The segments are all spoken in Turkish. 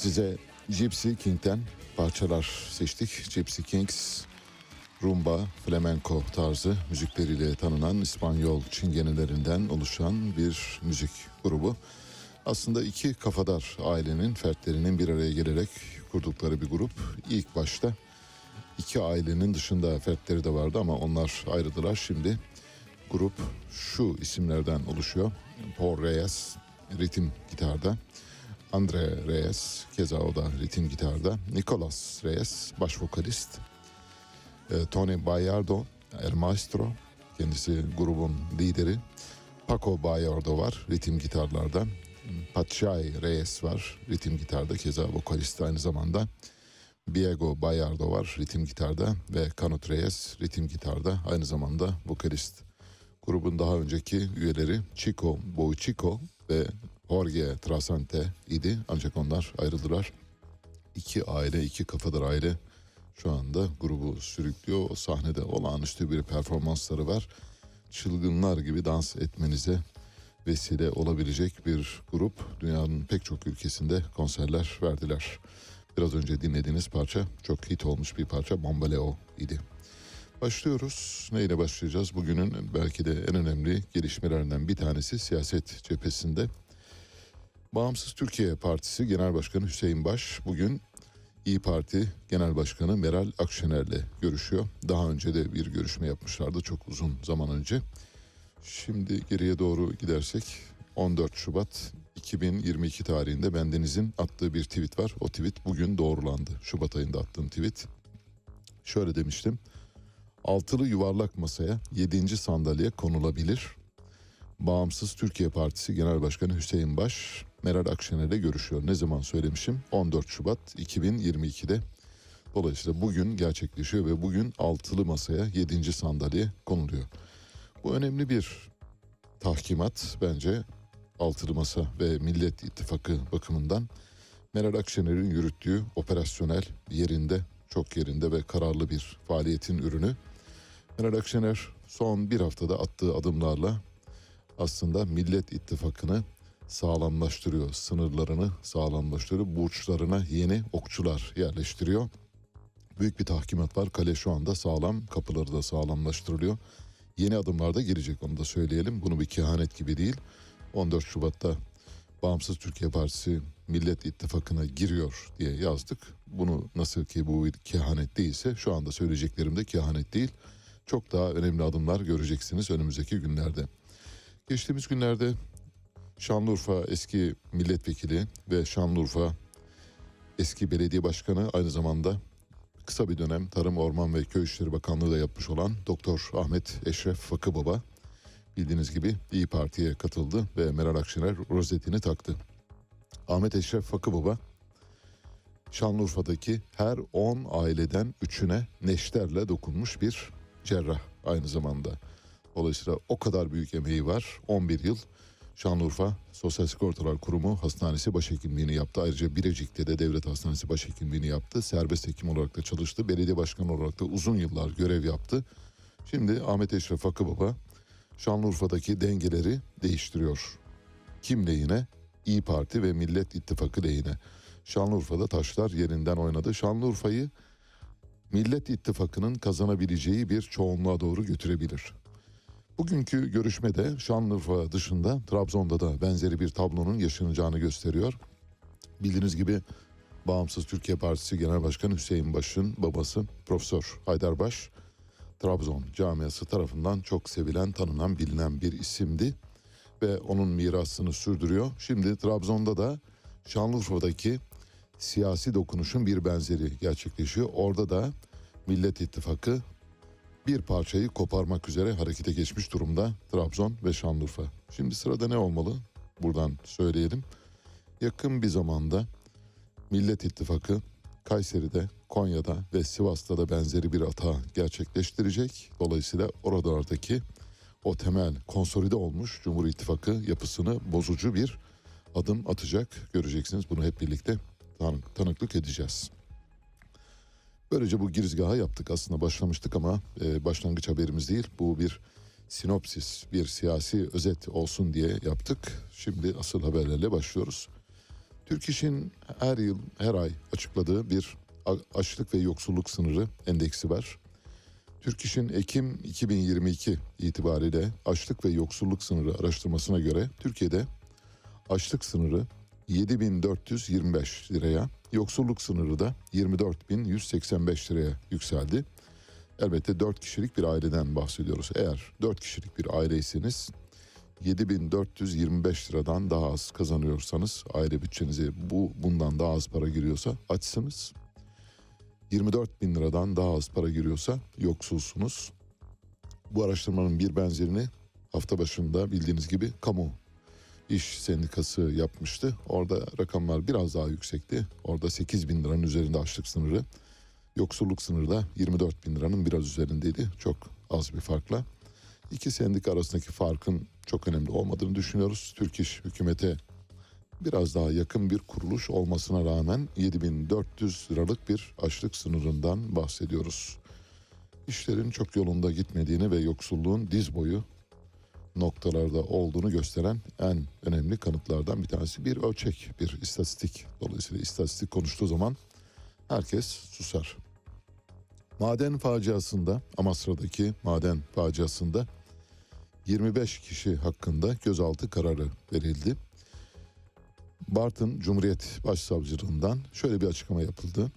Size Gypsy King'den parçalar seçtik. Gypsy Kings, rumba, flamenco tarzı müzikleriyle tanınan İspanyol çingenelerinden oluşan bir müzik grubu. Aslında iki kafadar ailenin fertlerinin bir araya gelerek kurdukları bir grup. İlk başta iki ailenin dışında fertleri de vardı ama onlar ayrıldılar. Şimdi grup şu isimlerden oluşuyor. Paul Reyes ritim gitarda. Andre Reyes keza o da ritim gitarda. Nicolas Reyes baş vokalist. E, Tony Bayardo El Maestro kendisi grubun lideri. Paco Bayardo var ritim gitarlarda. Pachay Reyes var ritim gitarda keza vokalist aynı zamanda. Diego Bayardo var ritim gitarda ve Canut Reyes ritim gitarda aynı zamanda vokalist. Grubun daha önceki üyeleri Chico Boichico ve Jorge Trasante idi ancak onlar ayrıldılar. İki aile, iki kafadar aile şu anda grubu sürüklüyor. O sahnede olağanüstü bir performansları var. Çılgınlar gibi dans etmenize vesile olabilecek bir grup. Dünyanın pek çok ülkesinde konserler verdiler. Biraz önce dinlediğiniz parça çok hit olmuş bir parça Bombaleo idi. Başlıyoruz. Neyle başlayacağız? Bugünün belki de en önemli gelişmelerinden bir tanesi siyaset cephesinde. Bağımsız Türkiye Partisi Genel Başkanı Hüseyin Baş bugün İyi Parti Genel Başkanı Meral Akşener'le görüşüyor. Daha önce de bir görüşme yapmışlardı çok uzun zaman önce. Şimdi geriye doğru gidersek 14 Şubat 2022 tarihinde bendenizin attığı bir tweet var. O tweet bugün doğrulandı. Şubat ayında attığım tweet. Şöyle demiştim. Altılı yuvarlak masaya 7. sandalye konulabilir. Bağımsız Türkiye Partisi Genel Başkanı Hüseyin Baş, Meral Akşener'le görüşüyor. Ne zaman söylemişim? 14 Şubat 2022'de. Dolayısıyla bugün gerçekleşiyor ve bugün altılı masaya 7. sandalye konuluyor. Bu önemli bir tahkimat bence altılı masa ve Millet İttifakı bakımından. Meral Akşener'in yürüttüğü operasyonel yerinde, çok yerinde ve kararlı bir faaliyetin ürünü. Meral Akşener son bir haftada attığı adımlarla aslında Millet İttifakı'nı sağlamlaştırıyor. Sınırlarını sağlamlaştırıyor. Burçlarına yeni okçular yerleştiriyor. Büyük bir tahkimat var. Kale şu anda sağlam. Kapıları da sağlamlaştırılıyor. Yeni adımlar da girecek onu da söyleyelim. Bunu bir kehanet gibi değil. 14 Şubat'ta Bağımsız Türkiye Partisi Millet İttifakı'na giriyor diye yazdık. Bunu nasıl ki bu bir kehanet değilse şu anda söyleyeceklerim de kehanet değil. Çok daha önemli adımlar göreceksiniz önümüzdeki günlerde. Geçtiğimiz günlerde Şanlıurfa eski milletvekili ve Şanlıurfa eski belediye başkanı aynı zamanda kısa bir dönem Tarım Orman ve Köy İşleri Bakanlığı da yapmış olan Doktor Ahmet Eşref Fakı Baba bildiğiniz gibi İyi Parti'ye katıldı ve Meral Akşener rozetini taktı. Ahmet Eşref Fakı Baba Şanlıurfa'daki her 10 aileden 3'üne neşterle dokunmuş bir cerrah aynı zamanda. Dolayısıyla o kadar büyük emeği var. 11 yıl Şanlıurfa Sosyal Sigortalar Kurumu Hastanesi Başhekimliğini yaptı. Ayrıca Birecik'te de Devlet Hastanesi Başhekimliğini yaptı. Serbest hekim olarak da çalıştı. Belediye başkanı olarak da uzun yıllar görev yaptı. Şimdi Ahmet Eşref Hakkı Baba Şanlıurfa'daki dengeleri değiştiriyor. Kim lehine? İyi Parti ve Millet İttifakı lehine. Şanlıurfa'da taşlar yerinden oynadı. Şanlıurfa'yı Millet İttifakı'nın kazanabileceği bir çoğunluğa doğru götürebilir. Bugünkü görüşmede Şanlıurfa dışında Trabzon'da da benzeri bir tablonun yaşanacağını gösteriyor. Bildiğiniz gibi Bağımsız Türkiye Partisi Genel Başkanı Hüseyin Baş'ın babası Profesör Haydar Baş, Trabzon camiası tarafından çok sevilen, tanınan, bilinen bir isimdi. Ve onun mirasını sürdürüyor. Şimdi Trabzon'da da Şanlıurfa'daki siyasi dokunuşun bir benzeri gerçekleşiyor. Orada da Millet İttifakı bir parçayı koparmak üzere harekete geçmiş durumda Trabzon ve Şanlıurfa. Şimdi sırada ne olmalı? Buradan söyleyelim. Yakın bir zamanda Millet İttifakı Kayseri'de, Konya'da ve Sivas'ta da benzeri bir hata gerçekleştirecek. Dolayısıyla oralardaki o temel konsolide olmuş Cumhur İttifakı yapısını bozucu bir adım atacak. Göreceksiniz bunu hep birlikte tanık, tanıklık edeceğiz. Böylece bu girizgaha yaptık. Aslında başlamıştık ama e, başlangıç haberimiz değil. Bu bir sinopsis, bir siyasi özet olsun diye yaptık. Şimdi asıl haberlerle başlıyoruz. Türk İş'in her yıl, her ay açıkladığı bir açlık ve yoksulluk sınırı endeksi var. Türk İş'in Ekim 2022 itibariyle açlık ve yoksulluk sınırı araştırmasına göre Türkiye'de açlık sınırı 7425 liraya, yoksulluk sınırı da 24185 liraya yükseldi. Elbette 4 kişilik bir aileden bahsediyoruz. Eğer 4 kişilik bir aileyseniz 7425 liradan daha az kazanıyorsanız aile bütçenize bu bundan daha az para giriyorsa açsınız. 24 bin liradan daha az para giriyorsa yoksulsunuz. Bu araştırmanın bir benzerini hafta başında bildiğiniz gibi kamu İş Sendikası yapmıştı. Orada rakamlar biraz daha yüksekti. Orada 8 bin liranın üzerinde açlık sınırı. Yoksulluk sınırı da 24 bin liranın biraz üzerindeydi. Çok az bir farkla. İki sendika arasındaki farkın çok önemli olmadığını düşünüyoruz. Türk İş hükümete biraz daha yakın bir kuruluş olmasına rağmen 7400 liralık bir açlık sınırından bahsediyoruz. İşlerin çok yolunda gitmediğini ve yoksulluğun diz boyu noktalarda olduğunu gösteren en önemli kanıtlardan bir tanesi bir ölçek, bir istatistik. Dolayısıyla istatistik konuştuğu zaman herkes susar. Maden faciasında Amasra'daki maden faciasında 25 kişi hakkında gözaltı kararı verildi. Bartın Cumhuriyet Başsavcılığından şöyle bir açıklama yapıldı.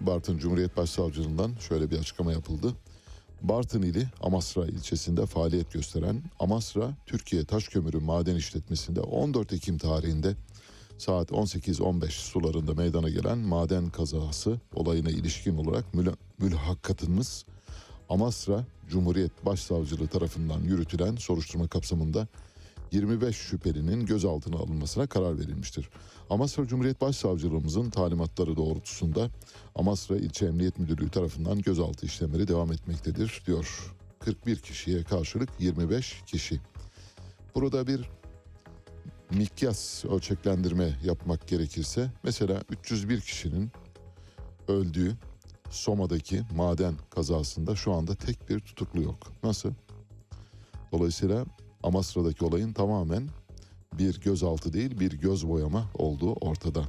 Bartın Cumhuriyet Başsavcılığından şöyle bir açıklama yapıldı. Bartın ili Amasra ilçesinde faaliyet gösteren Amasra Türkiye Taşkömürü Maden İşletmesi'nde 14 Ekim tarihinde saat 18-15 sularında meydana gelen maden kazası olayına ilişkin olarak müla- mülhakkatımız Amasra Cumhuriyet Başsavcılığı tarafından yürütülen soruşturma kapsamında 25 şüphelinin gözaltına alınmasına karar verilmiştir. Amasra Cumhuriyet Başsavcılığımızın talimatları doğrultusunda Amasra İlçe Emniyet Müdürlüğü tarafından gözaltı işlemleri devam etmektedir diyor. 41 kişiye karşılık 25 kişi. Burada bir mikyas ölçeklendirme yapmak gerekirse mesela 301 kişinin öldüğü Soma'daki maden kazasında şu anda tek bir tutuklu yok. Nasıl? Dolayısıyla Amasra'daki olayın tamamen bir gözaltı değil bir göz boyama olduğu ortada.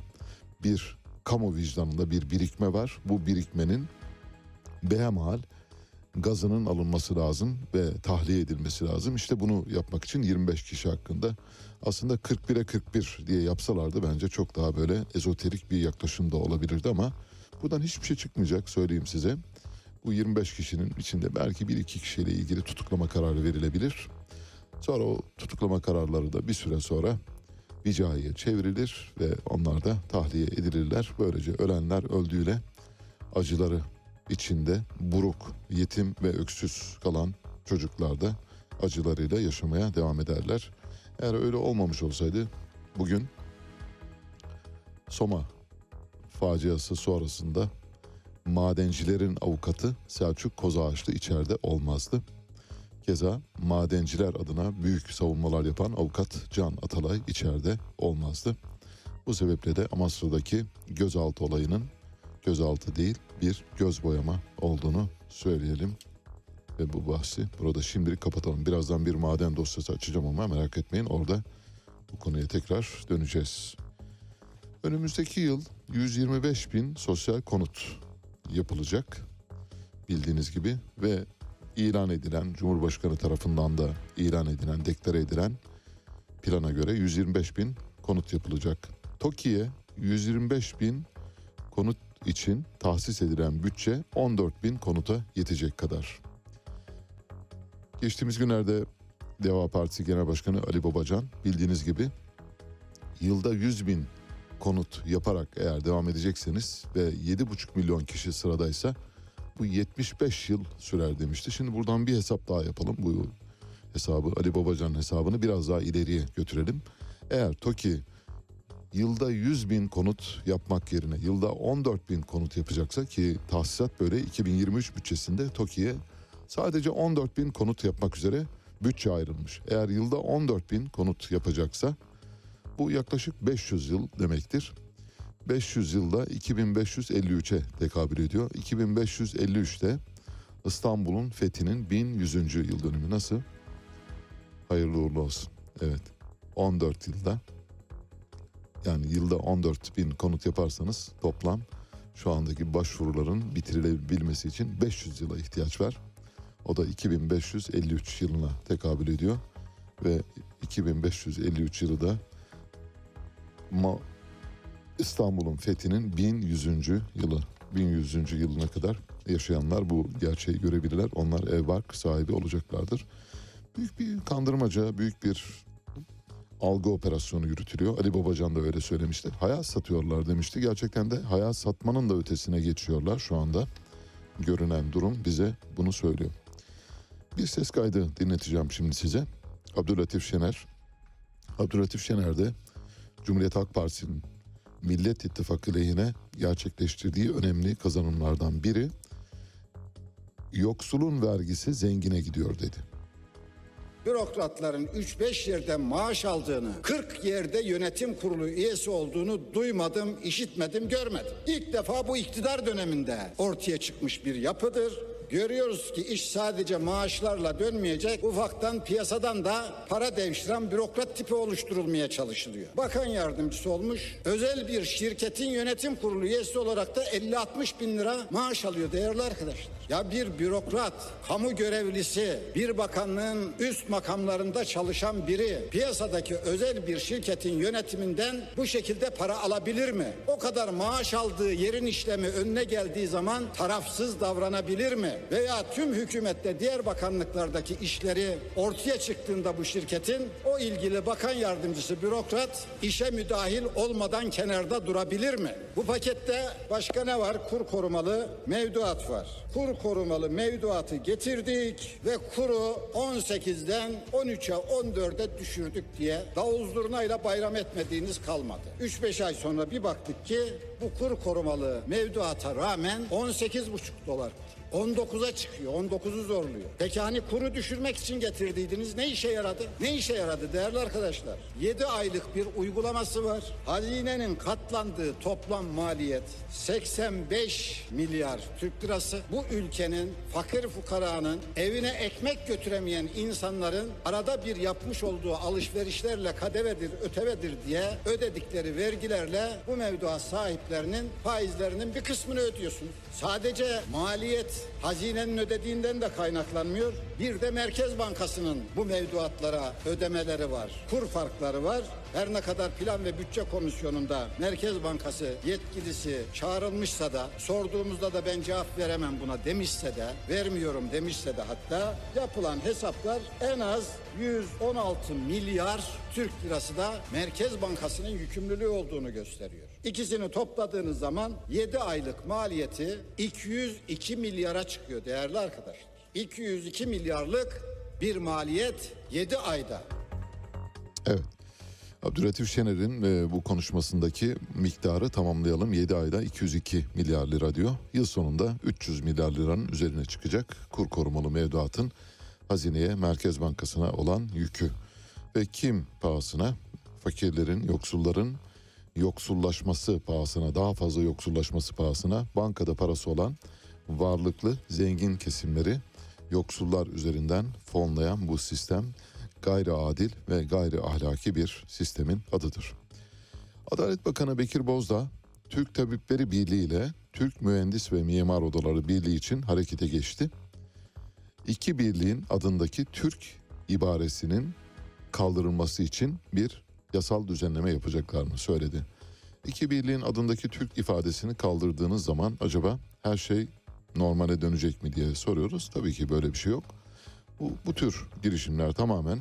Bir kamu vicdanında bir birikme var. Bu birikmenin behemhal gazının alınması lazım ve tahliye edilmesi lazım. İşte bunu yapmak için 25 kişi hakkında aslında 41'e 41 diye yapsalardı bence çok daha böyle ezoterik bir yaklaşım da olabilirdi ama buradan hiçbir şey çıkmayacak söyleyeyim size. Bu 25 kişinin içinde belki bir iki kişiyle ilgili tutuklama kararı verilebilir. Sonra o tutuklama kararları da bir süre sonra vicaiye çevrilir ve onlar da tahliye edilirler. Böylece ölenler öldüğüyle acıları içinde buruk, yetim ve öksüz kalan çocuklar da acılarıyla yaşamaya devam ederler. Eğer öyle olmamış olsaydı bugün Soma faciası sonrasında madencilerin avukatı Selçuk Kozağaçlı içeride olmazdı. Keza madenciler adına büyük savunmalar yapan avukat Can Atalay içeride olmazdı. Bu sebeple de Amasra'daki gözaltı olayının gözaltı değil bir göz boyama olduğunu söyleyelim. Ve bu bahsi burada şimdilik kapatalım. Birazdan bir maden dosyası açacağım ama merak etmeyin orada bu konuya tekrar döneceğiz. Önümüzdeki yıl 125 bin sosyal konut yapılacak bildiğiniz gibi ve ilan edilen Cumhurbaşkanı tarafından da ilan edilen, deklare edilen plana göre 125 bin konut yapılacak. TOKİ'ye 125 bin konut için tahsis edilen bütçe 14 bin konuta yetecek kadar. Geçtiğimiz günlerde Deva Partisi Genel Başkanı Ali Babacan bildiğiniz gibi yılda 100 bin konut yaparak eğer devam edecekseniz ve 7,5 milyon kişi sıradaysa bu 75 yıl sürer demişti. Şimdi buradan bir hesap daha yapalım. Bu hesabı Ali Babacan hesabını biraz daha ileriye götürelim. Eğer TOKİ yılda 100 bin konut yapmak yerine yılda 14 bin konut yapacaksa ki tahsisat böyle 2023 bütçesinde TOKİ'ye sadece 14 bin konut yapmak üzere bütçe ayrılmış. Eğer yılda 14 bin konut yapacaksa bu yaklaşık 500 yıl demektir. 500 yılda 2553'e tekabül ediyor. 2553'te İstanbul'un fethinin 1100. yıl dönümü nasıl? Hayırlı uğurlu olsun. Evet 14 yılda yani yılda 14 bin konut yaparsanız toplam şu andaki başvuruların bitirilebilmesi için 500 yıla ihtiyaç var. O da 2553 yılına tekabül ediyor ve 2553 yılı da İstanbul'un fethinin 1100. yılı 1100. yılına kadar yaşayanlar bu gerçeği görebilirler. Onlar ev bark sahibi olacaklardır. Büyük bir kandırmaca, büyük bir algı operasyonu yürütülüyor. Ali Babacan da öyle söylemişti. Hayat satıyorlar demişti. Gerçekten de hayat satmanın da ötesine geçiyorlar şu anda. Görünen durum bize bunu söylüyor. Bir ses kaydı dinleteceğim şimdi size. Abdülatif Şener. Abdülatif Şener de Cumhuriyet Halk Partisi'nin Millet İttifakı lehine gerçekleştirdiği önemli kazanımlardan biri yoksulun vergisi zengine gidiyor dedi. bürokratların 3-5 yerde maaş aldığını, 40 yerde yönetim kurulu üyesi olduğunu duymadım, işitmedim, görmedim. İlk defa bu iktidar döneminde ortaya çıkmış bir yapıdır. Görüyoruz ki iş sadece maaşlarla dönmeyecek. Ufaktan piyasadan da para devşiren bürokrat tipi oluşturulmaya çalışılıyor. Bakan yardımcısı olmuş. Özel bir şirketin yönetim kurulu üyesi olarak da 50-60 bin lira maaş alıyor değerli arkadaşlar. Ya bir bürokrat, kamu görevlisi, bir bakanlığın üst makamlarında çalışan biri piyasadaki özel bir şirketin yönetiminden bu şekilde para alabilir mi? O kadar maaş aldığı yerin işlemi önüne geldiği zaman tarafsız davranabilir mi? Veya tüm hükümette diğer bakanlıklardaki işleri ortaya çıktığında bu şirketin o ilgili bakan yardımcısı bürokrat işe müdahil olmadan kenarda durabilir mi? Bu pakette başka ne var? Kur korumalı mevduat var. Kur korumalı mevduatı getirdik ve kuru 18'den 13'e 14'e düşürdük diye davul zurnayla bayram etmediğiniz kalmadı. 3-5 ay sonra bir baktık ki bu kur korumalı mevduata rağmen 18,5 dolar. 19'a çıkıyor, 19'u zorluyor. Peki hani kuru düşürmek için getirdiydiniz ne işe yaradı? Ne işe yaradı değerli arkadaşlar? 7 aylık bir uygulaması var. Hazinenin katlandığı toplam maliyet 85 milyar Türk lirası. Bu ülkenin fakir fukaranın evine ekmek götüremeyen insanların arada bir yapmış olduğu alışverişlerle kadevedir, ötevedir diye ödedikleri vergilerle bu mevduat sahiplerinin faizlerinin bir kısmını ödüyorsunuz. Sadece maliyet hazinenin ödediğinden de kaynaklanmıyor. Bir de Merkez Bankası'nın bu mevduatlara ödemeleri var. Kur farkları var. Her ne kadar Plan ve Bütçe Komisyonu'nda Merkez Bankası yetkilisi çağrılmışsa da sorduğumuzda da ben cevap veremem buna demişse de vermiyorum demişse de hatta yapılan hesaplar en az 116 milyar Türk lirası da Merkez Bankası'nın yükümlülüğü olduğunu gösteriyor. İkisini topladığınız zaman 7 aylık maliyeti 202 milyara çıkıyor değerli arkadaşlar. 202 milyarlık bir maliyet 7 ayda. Evet. Abdülhatif Şener'in e, bu konuşmasındaki miktarı tamamlayalım. 7 ayda 202 milyar lira diyor. Yıl sonunda 300 milyar liranın üzerine çıkacak kur korumalı mevduatın hazineye Merkez Bankası'na olan yükü. Ve kim pahasına? Fakirlerin, yoksulların yoksullaşması pahasına, daha fazla yoksullaşması pahasına bankada parası olan varlıklı zengin kesimleri yoksullar üzerinden fonlayan bu sistem gayri adil ve gayri ahlaki bir sistemin adıdır. Adalet Bakanı Bekir Bozdağ, Türk Tabipleri Birliği ile Türk Mühendis ve Mimar Odaları Birliği için harekete geçti. İki birliğin adındaki Türk ibaresinin kaldırılması için bir yasal düzenleme yapacaklarını söyledi. İki birliğin adındaki Türk ifadesini kaldırdığınız zaman acaba her şey normale dönecek mi diye soruyoruz. Tabii ki böyle bir şey yok. Bu, bu tür girişimler tamamen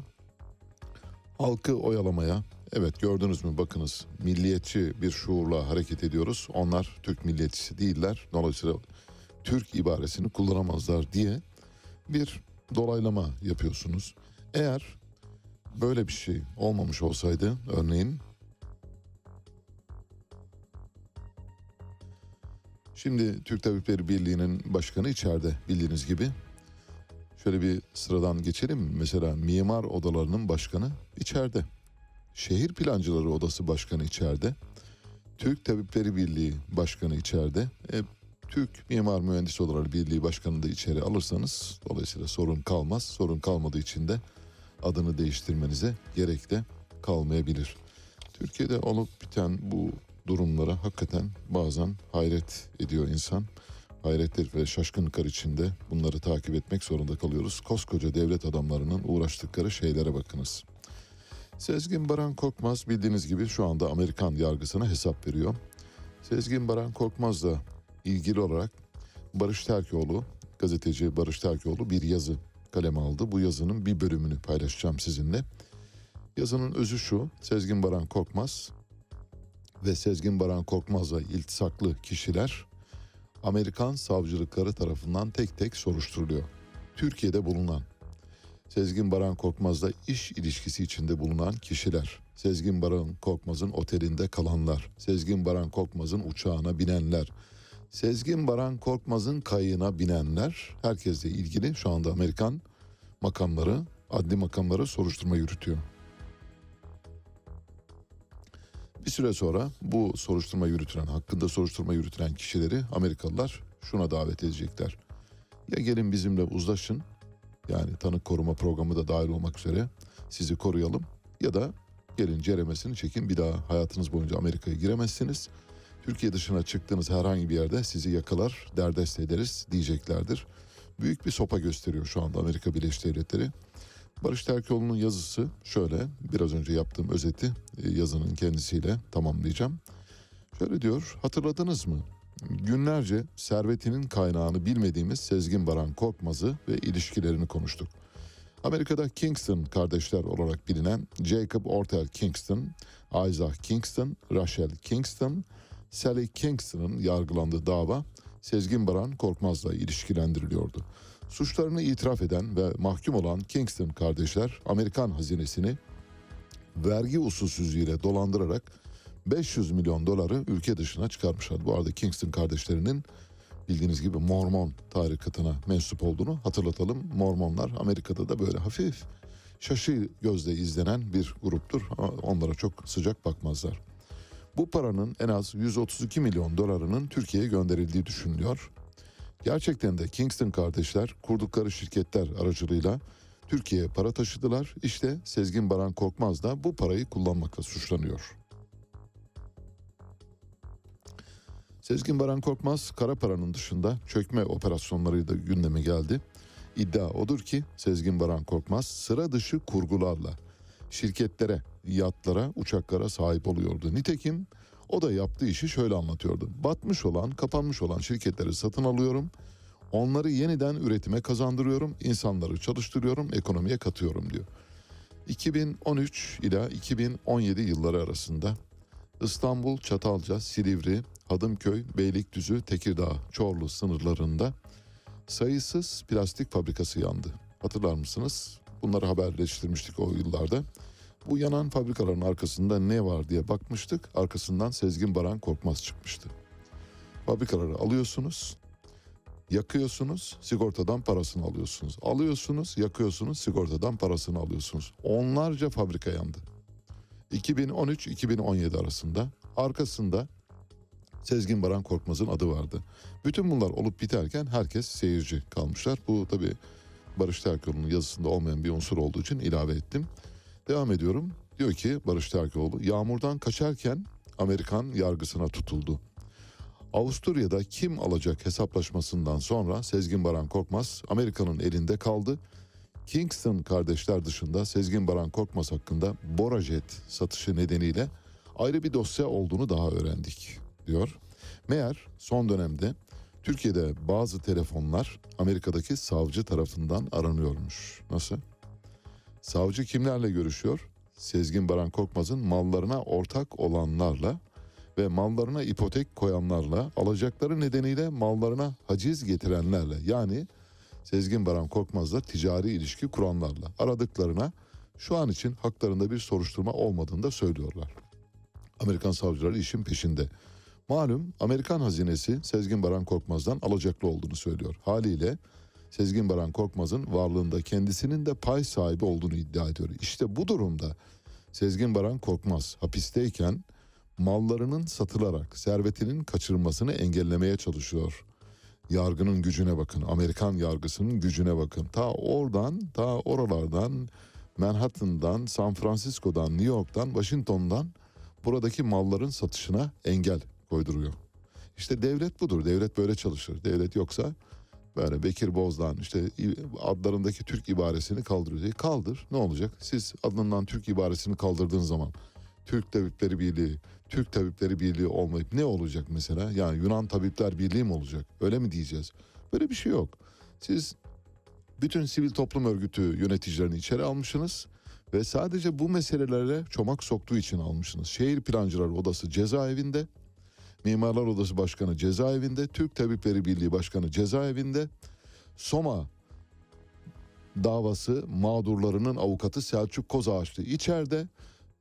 halkı oyalamaya, evet gördünüz mü bakınız milliyetçi bir şuurla hareket ediyoruz. Onlar Türk milliyetçisi değiller. Dolayısıyla Türk ibaresini kullanamazlar diye bir dolaylama yapıyorsunuz. Eğer böyle bir şey olmamış olsaydı örneğin Şimdi Türk Tabipleri Birliği'nin başkanı içeride bildiğiniz gibi. Şöyle bir sıradan geçelim. Mesela mimar odalarının başkanı içeride. Şehir Plancıları Odası Başkanı içeride. Türk Tabipleri Birliği Başkanı içeride. E, Türk Mimar Mühendis Odaları Birliği Başkanı da içeri alırsanız dolayısıyla sorun kalmaz. Sorun kalmadığı için de adını değiştirmenize gerek de kalmayabilir. Türkiye'de olup biten bu durumlara hakikaten bazen hayret ediyor insan. Hayretler ve şaşkınlıklar içinde bunları takip etmek zorunda kalıyoruz. Koskoca devlet adamlarının uğraştıkları şeylere bakınız. Sezgin Baran Korkmaz bildiğiniz gibi şu anda Amerikan yargısına hesap veriyor. Sezgin Baran Korkmaz'la ilgili olarak Barış Terkoğlu, gazeteci Barış Terkoğlu bir yazı kaleme aldı. Bu yazının bir bölümünü paylaşacağım sizinle. Yazının özü şu, Sezgin Baran Korkmaz ve Sezgin Baran Korkmaz'la iltisaklı kişiler Amerikan savcılıkları tarafından tek tek soruşturuluyor. Türkiye'de bulunan Sezgin Baran Korkmaz'la iş ilişkisi içinde bulunan kişiler, Sezgin Baran Korkmaz'ın otelinde kalanlar, Sezgin Baran Korkmaz'ın uçağına binenler, Sezgin Baran Korkmaz'ın kayığına binenler herkesle ilgili şu anda Amerikan makamları, adli makamları soruşturma yürütüyor. Bir süre sonra bu soruşturma yürütülen, hakkında soruşturma yürütülen kişileri Amerikalılar şuna davet edecekler. Ya gelin bizimle uzlaşın yani tanık koruma programı da dahil olmak üzere sizi koruyalım ya da gelin ceremesini çekin bir daha hayatınız boyunca Amerika'ya giremezsiniz. Türkiye dışına çıktığınız herhangi bir yerde sizi yakalar, derdest ederiz diyeceklerdir. Büyük bir sopa gösteriyor şu anda Amerika Birleşik Devletleri. Barış Terkoğlu'nun yazısı şöyle, biraz önce yaptığım özeti e, yazının kendisiyle tamamlayacağım. Şöyle diyor, hatırladınız mı? Günlerce servetinin kaynağını bilmediğimiz Sezgin Baran Korkmaz'ı ve ilişkilerini konuştuk. Amerika'da Kingston kardeşler olarak bilinen Jacob Ortel Kingston, Isaac Kingston, Rachel Kingston, Sally Kingston'ın yargılandığı dava Sezgin Baran Korkmaz'la ilişkilendiriliyordu. Suçlarını itiraf eden ve mahkum olan Kingston kardeşler Amerikan hazinesini vergi usulsüzlüğüyle dolandırarak 500 milyon doları ülke dışına çıkarmışlar. Bu arada Kingston kardeşlerinin bildiğiniz gibi Mormon tarikatına mensup olduğunu hatırlatalım. Mormonlar Amerika'da da böyle hafif şaşı gözle izlenen bir gruptur. Onlara çok sıcak bakmazlar. Bu paranın en az 132 milyon dolarının Türkiye'ye gönderildiği düşünülüyor. Gerçekten de Kingston kardeşler kurdukları şirketler aracılığıyla Türkiye'ye para taşıdılar. İşte Sezgin Baran Korkmaz da bu parayı kullanmakla suçlanıyor. Sezgin Baran Korkmaz kara paranın dışında çökme operasyonlarıyla gündeme geldi. İddia odur ki Sezgin Baran Korkmaz sıra dışı kurgularla şirketlere, yatlara, uçaklara sahip oluyordu. Nitekim o da yaptığı işi şöyle anlatıyordu. Batmış olan, kapanmış olan şirketleri satın alıyorum. Onları yeniden üretime kazandırıyorum, insanları çalıştırıyorum, ekonomiye katıyorum diyor. 2013 ila 2017 yılları arasında İstanbul, Çatalca, Silivri, Hadımköy, Beylikdüzü, Tekirdağ, Çorlu sınırlarında sayısız plastik fabrikası yandı. Hatırlar mısınız? Bunları haberleştirmiştik o yıllarda. Bu yanan fabrikaların arkasında ne var diye bakmıştık. Arkasından Sezgin Baran Korkmaz çıkmıştı. Fabrikaları alıyorsunuz, yakıyorsunuz, sigortadan parasını alıyorsunuz. Alıyorsunuz, yakıyorsunuz, sigortadan parasını alıyorsunuz. Onlarca fabrika yandı. 2013-2017 arasında arkasında Sezgin Baran Korkmaz'ın adı vardı. Bütün bunlar olup biterken herkes seyirci kalmışlar. Bu tabi Barış Terkoğlu'nun yazısında olmayan bir unsur olduğu için ilave ettim. Devam ediyorum. Diyor ki Barış Terkoğlu yağmurdan kaçarken Amerikan yargısına tutuldu. Avusturya'da kim alacak hesaplaşmasından sonra Sezgin Baran Korkmaz Amerika'nın elinde kaldı. Kingston kardeşler dışında Sezgin Baran Korkmaz hakkında Borajet satışı nedeniyle ayrı bir dosya olduğunu daha öğrendik diyor. Meğer son dönemde Türkiye'de bazı telefonlar Amerika'daki savcı tarafından aranıyormuş. Nasıl? Savcı kimlerle görüşüyor? Sezgin Baran Korkmaz'ın mallarına ortak olanlarla ve mallarına ipotek koyanlarla, alacakları nedeniyle mallarına haciz getirenlerle yani Sezgin Baran Korkmaz'la ticari ilişki kuranlarla aradıklarına şu an için haklarında bir soruşturma olmadığını da söylüyorlar. Amerikan savcıları işin peşinde. Malum Amerikan hazinesi Sezgin Baran Korkmaz'dan alacaklı olduğunu söylüyor. Haliyle Sezgin Baran Korkmaz'ın varlığında kendisinin de pay sahibi olduğunu iddia ediyor. İşte bu durumda Sezgin Baran Korkmaz hapisteyken mallarının satılarak servetinin kaçırılmasını engellemeye çalışıyor. Yargının gücüne bakın, Amerikan yargısının gücüne bakın. Ta oradan, ta oralardan, Manhattan'dan, San Francisco'dan, New York'tan, Washington'dan buradaki malların satışına engel koyduruyor. İşte devlet budur. Devlet böyle çalışır. Devlet yoksa böyle Bekir Bozdağ'ın işte adlarındaki Türk ibaresini kaldırıyor. diye Kaldır. Ne olacak? Siz adından Türk ibaresini kaldırdığın zaman Türk Tabipleri Birliği, Türk Tabipleri Birliği olmayıp ne olacak mesela? Yani Yunan Tabipler Birliği mi olacak? Öyle mi diyeceğiz? Böyle bir şey yok. Siz bütün sivil toplum örgütü yöneticilerini içeri almışsınız ve sadece bu meselelere çomak soktuğu için almışsınız. Şehir Plancılar Odası cezaevinde, Mimarlar Odası Başkanı cezaevinde, Türk Tabipleri Birliği Başkanı cezaevinde, Soma davası mağdurlarının avukatı Selçuk Kozağaçlı içeride,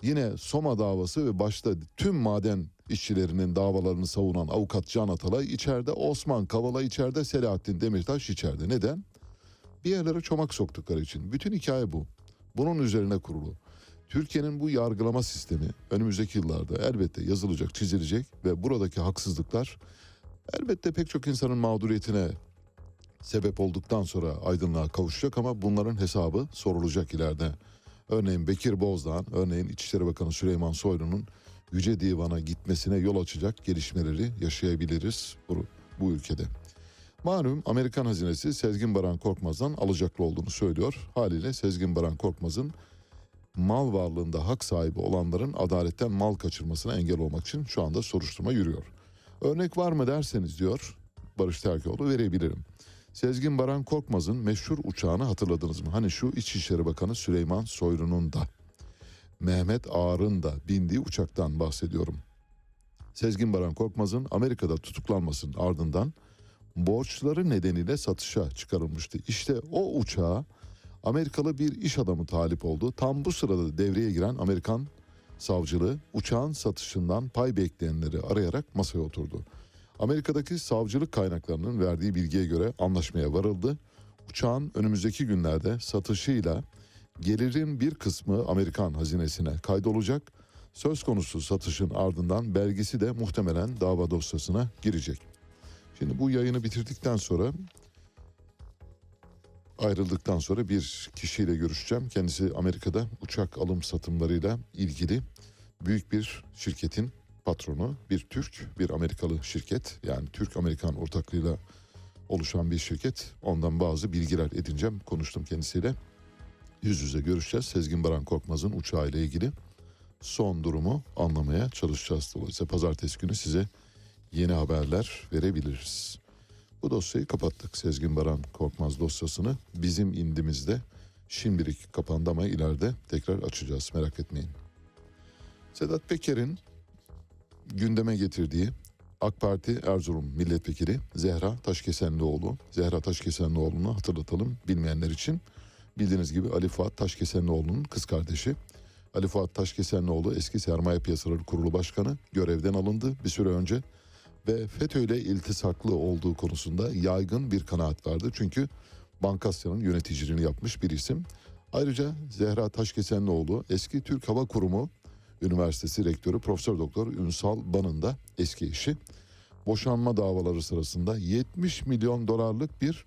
yine Soma davası ve başta tüm maden işçilerinin davalarını savunan avukat Can Atalay içeride, Osman Kavala içeride, Selahattin Demirtaş içeride. Neden? Bir yerlere çomak soktukları için. Bütün hikaye bu. Bunun üzerine kurulu. Türkiye'nin bu yargılama sistemi önümüzdeki yıllarda elbette yazılacak, çizilecek ve buradaki haksızlıklar elbette pek çok insanın mağduriyetine sebep olduktan sonra aydınlığa kavuşacak ama bunların hesabı sorulacak ileride. Örneğin Bekir Bozdağ'ın, örneğin İçişleri Bakanı Süleyman Soylu'nun Yüce Divan'a gitmesine yol açacak gelişmeleri yaşayabiliriz bu, bu ülkede. Malum Amerikan hazinesi Sezgin Baran Korkmaz'dan alacaklı olduğunu söylüyor. Haliyle Sezgin Baran Korkmaz'ın mal varlığında hak sahibi olanların adaletten mal kaçırmasına engel olmak için şu anda soruşturma yürüyor. Örnek var mı derseniz diyor Barış Terkoğlu verebilirim. Sezgin Baran Korkmaz'ın meşhur uçağını hatırladınız mı? Hani şu İçişleri Bakanı Süleyman Soylu'nun da Mehmet Ağar'ın da bindiği uçaktan bahsediyorum. Sezgin Baran Korkmaz'ın Amerika'da tutuklanmasının ardından borçları nedeniyle satışa çıkarılmıştı. İşte o uçağa Amerikalı bir iş adamı talip oldu. Tam bu sırada devreye giren Amerikan savcılığı uçağın satışından pay bekleyenleri arayarak masaya oturdu. Amerika'daki savcılık kaynaklarının verdiği bilgiye göre anlaşmaya varıldı. Uçağın önümüzdeki günlerde satışıyla gelirin bir kısmı Amerikan hazinesine kaydolacak. Söz konusu satışın ardından belgesi de muhtemelen dava dosyasına girecek. Şimdi bu yayını bitirdikten sonra ayrıldıktan sonra bir kişiyle görüşeceğim. Kendisi Amerika'da uçak alım satımlarıyla ilgili büyük bir şirketin patronu. Bir Türk, bir Amerikalı şirket. Yani Türk-Amerikan ortaklığıyla oluşan bir şirket. Ondan bazı bilgiler edineceğim. Konuştum kendisiyle. Yüz yüze görüşeceğiz. Sezgin Baran Korkmaz'ın uçağıyla ilgili son durumu anlamaya çalışacağız. Dolayısıyla pazartesi günü size yeni haberler verebiliriz. Bu dosyayı kapattık. Sezgin Baran Korkmaz dosyasını bizim indimizde şimdilik kapandı ama ileride tekrar açacağız merak etmeyin. Sedat Peker'in gündeme getirdiği AK Parti Erzurum Milletvekili Zehra Taşkesenlioğlu. Zehra Taşkesenlioğlu'nu hatırlatalım bilmeyenler için. Bildiğiniz gibi Ali Fuat Taşkesenlioğlu'nun kız kardeşi. Ali Fuat Taşkesenlioğlu eski Sermaye Piyasaları Kurulu Başkanı görevden alındı bir süre önce ve FETÖ ile iltisaklı olduğu konusunda yaygın bir kanaat vardı. Çünkü Bankasya'nın yöneticiliğini yapmış bir isim. Ayrıca Zehra Taşkesenlioğlu eski Türk Hava Kurumu Üniversitesi Rektörü Profesör Doktor Ünsal Ban'ın da eski eşi. Boşanma davaları sırasında 70 milyon dolarlık bir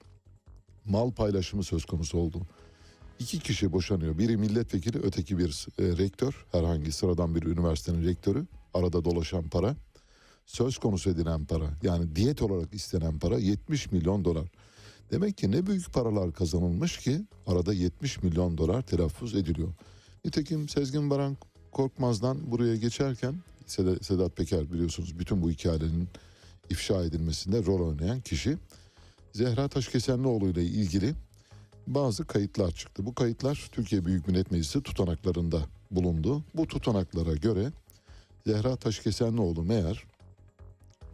mal paylaşımı söz konusu oldu. İki kişi boşanıyor. Biri milletvekili, öteki bir e, rektör. Herhangi sıradan bir üniversitenin rektörü. Arada dolaşan para söz konusu edilen para yani diyet olarak istenen para 70 milyon dolar. Demek ki ne büyük paralar kazanılmış ki arada 70 milyon dolar telaffuz ediliyor. Nitekim Sezgin Baran Korkmaz'dan buraya geçerken Sedat Peker biliyorsunuz bütün bu hikayelerin ifşa edilmesinde rol oynayan kişi Zehra Taşkesenlioğlu ile ilgili bazı kayıtlar çıktı. Bu kayıtlar Türkiye Büyük Millet Meclisi tutanaklarında bulundu. Bu tutanaklara göre Zehra Taşkesenlioğlu meğer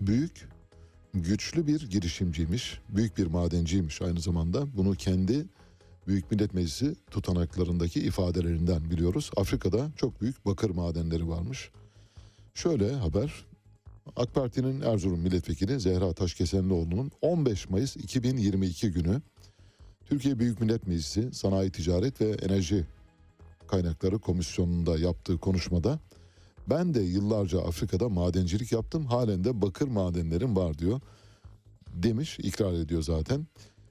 büyük, güçlü bir girişimciymiş, büyük bir madenciymiş aynı zamanda. Bunu kendi Büyük Millet Meclisi tutanaklarındaki ifadelerinden biliyoruz. Afrika'da çok büyük bakır madenleri varmış. Şöyle haber, AK Parti'nin Erzurum Milletvekili Zehra Taşkesenlioğlu'nun 15 Mayıs 2022 günü Türkiye Büyük Millet Meclisi Sanayi Ticaret ve Enerji Kaynakları Komisyonu'nda yaptığı konuşmada ben de yıllarca Afrika'da madencilik yaptım. Halen de bakır madenlerim var diyor. Demiş, ikrar ediyor zaten.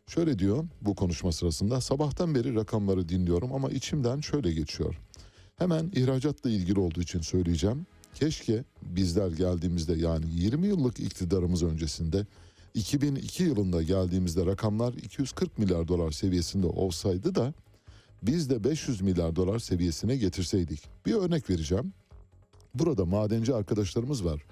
Şöyle diyor bu konuşma sırasında sabahtan beri rakamları dinliyorum ama içimden şöyle geçiyor. Hemen ihracatla ilgili olduğu için söyleyeceğim. Keşke bizler geldiğimizde yani 20 yıllık iktidarımız öncesinde 2002 yılında geldiğimizde rakamlar 240 milyar dolar seviyesinde olsaydı da biz de 500 milyar dolar seviyesine getirseydik. Bir örnek vereceğim. Burada madenci arkadaşlarımız var.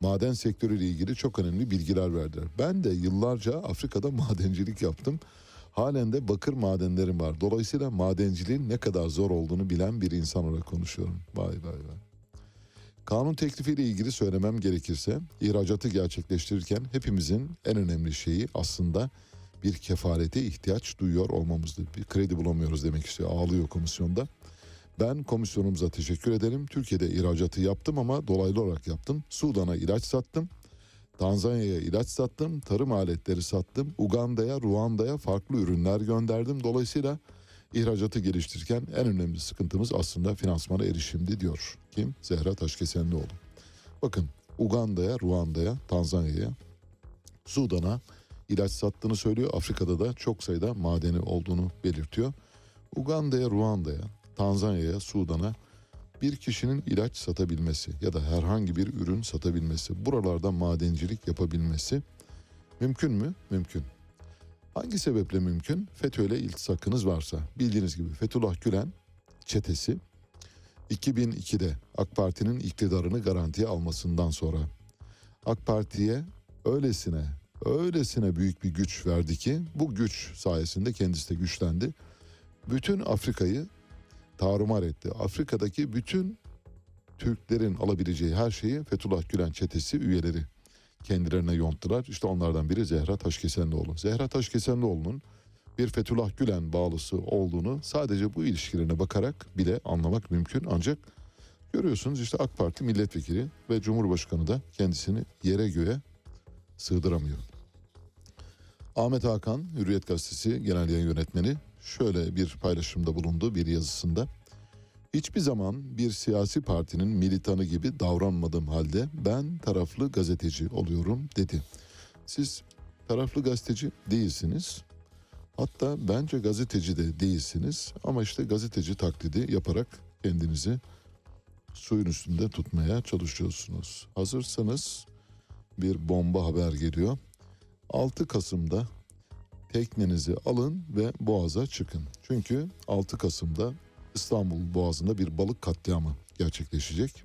Maden sektörüyle ilgili çok önemli bilgiler verdiler. Ben de yıllarca Afrika'da madencilik yaptım. Halen de bakır madenlerim var. Dolayısıyla madenciliğin ne kadar zor olduğunu bilen bir insan olarak konuşuyorum. Vay vay vay. Kanun teklifiyle ilgili söylemem gerekirse ihracatı gerçekleştirirken hepimizin en önemli şeyi aslında bir kefarete ihtiyaç duyuyor olmamızdı. Bir kredi bulamıyoruz demek istiyor. Ağlıyor komisyonda. Ben komisyonumuza teşekkür ederim. Türkiye'de ihracatı yaptım ama dolaylı olarak yaptım. Sudan'a ilaç sattım. Tanzanya'ya ilaç sattım. Tarım aletleri sattım. Uganda'ya, Ruanda'ya farklı ürünler gönderdim. Dolayısıyla ihracatı geliştirirken en önemli sıkıntımız aslında finansmana erişimdi diyor. Kim? Zehra Taşkesenlioğlu. Bakın Uganda'ya, Ruanda'ya, Tanzanya'ya, Sudan'a ilaç sattığını söylüyor. Afrika'da da çok sayıda madeni olduğunu belirtiyor. Uganda'ya, Ruanda'ya, Tanzanya'ya, Sudan'a bir kişinin ilaç satabilmesi ya da herhangi bir ürün satabilmesi, buralarda madencilik yapabilmesi mümkün mü? Mümkün. Hangi sebeple mümkün? FETÖ'yle iltisakınız varsa. Bildiğiniz gibi Fethullah Gülen çetesi 2002'de AK Parti'nin iktidarını garantiye almasından sonra AK Parti'ye öylesine öylesine büyük bir güç verdi ki bu güç sayesinde kendisi de güçlendi. Bütün Afrika'yı tarumar etti. Afrika'daki bütün Türklerin alabileceği her şeyi Fethullah Gülen çetesi üyeleri kendilerine yonttular. İşte onlardan biri Zehra Taşkesenlioğlu. Zehra Taşkesenlioğlu'nun bir Fethullah Gülen bağlısı olduğunu sadece bu ilişkilerine bakarak bile anlamak mümkün. Ancak görüyorsunuz işte AK Parti milletvekili ve Cumhurbaşkanı da kendisini yere göğe sığdıramıyor. Ahmet Hakan, Hürriyet Gazetesi Genel Yayın Yönetmeni şöyle bir paylaşımda bulundu bir yazısında. Hiçbir zaman bir siyasi partinin militanı gibi davranmadığım halde ben taraflı gazeteci oluyorum dedi. Siz taraflı gazeteci değilsiniz. Hatta bence gazeteci de değilsiniz ama işte gazeteci taklidi yaparak kendinizi suyun üstünde tutmaya çalışıyorsunuz. Hazırsanız bir bomba haber geliyor. 6 Kasım'da teknenizi alın ve Boğaz'a çıkın. Çünkü 6 Kasım'da İstanbul Boğazı'nda bir balık katliamı gerçekleşecek.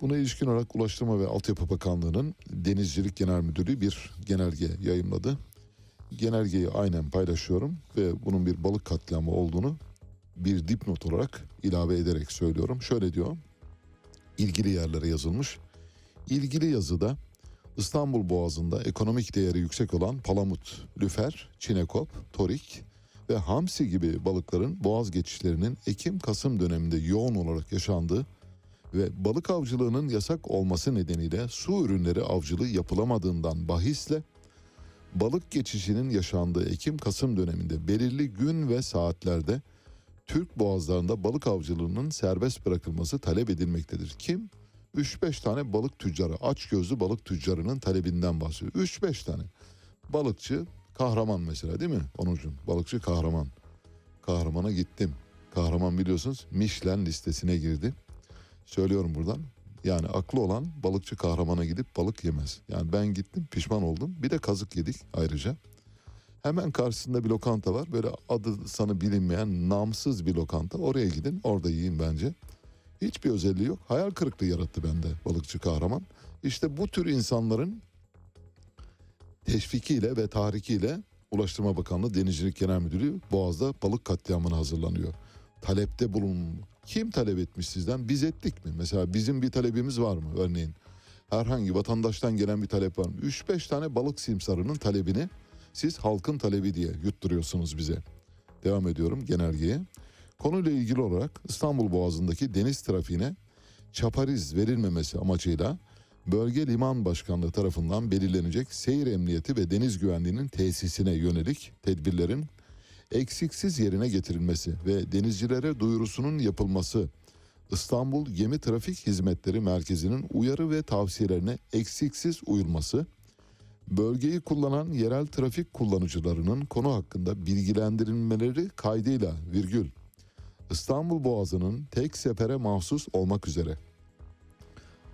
Buna ilişkin olarak Ulaştırma ve Altyapı Bakanlığı'nın Denizcilik Genel Müdürlüğü bir genelge yayımladı. Genelgeyi aynen paylaşıyorum ve bunun bir balık katliamı olduğunu bir dipnot olarak ilave ederek söylüyorum. Şöyle diyor, ilgili yerlere yazılmış. İlgili yazıda İstanbul Boğazı'nda ekonomik değeri yüksek olan palamut, lüfer, çinekop, torik ve hamsi gibi balıkların boğaz geçişlerinin Ekim-Kasım döneminde yoğun olarak yaşandığı ve balık avcılığının yasak olması nedeniyle su ürünleri avcılığı yapılamadığından bahisle balık geçişinin yaşandığı Ekim-Kasım döneminde belirli gün ve saatlerde Türk boğazlarında balık avcılığının serbest bırakılması talep edilmektedir. Kim? 3-5 tane balık tüccarı, aç gözlü balık tüccarının talebinden bahsediyor. 3-5 tane. Balıkçı kahraman mesela değil mi Onurcuğum? Balıkçı kahraman. Kahramana gittim. Kahraman biliyorsunuz Michelin listesine girdi. Söylüyorum buradan. Yani aklı olan balıkçı kahramana gidip balık yemez. Yani ben gittim pişman oldum. Bir de kazık yedik ayrıca. Hemen karşısında bir lokanta var. Böyle adı sanı bilinmeyen namsız bir lokanta. Oraya gidin orada yiyin bence. Hiçbir özelliği yok. Hayal kırıklığı yarattı bende balıkçı kahraman. İşte bu tür insanların teşvikiyle ve tahrikiyle Ulaştırma Bakanlığı Denizcilik Genel Müdürlüğü Boğaz'da balık katliamına hazırlanıyor. Talepte bulun. Kim talep etmiş sizden? Biz ettik mi? Mesela bizim bir talebimiz var mı örneğin? Herhangi vatandaştan gelen bir talep var mı? 3-5 tane balık simsarının talebini siz halkın talebi diye yutturuyorsunuz bize. Devam ediyorum genelgeye. Konuyla ilgili olarak İstanbul Boğazı'ndaki deniz trafiğine çapariz verilmemesi amacıyla Bölge Liman Başkanlığı tarafından belirlenecek seyir emniyeti ve deniz güvenliğinin tesisine yönelik tedbirlerin eksiksiz yerine getirilmesi ve denizcilere duyurusunun yapılması İstanbul Gemi Trafik Hizmetleri Merkezi'nin uyarı ve tavsiyelerine eksiksiz uyulması, bölgeyi kullanan yerel trafik kullanıcılarının konu hakkında bilgilendirilmeleri kaydıyla virgül İstanbul Boğazı'nın tek sefere mahsus olmak üzere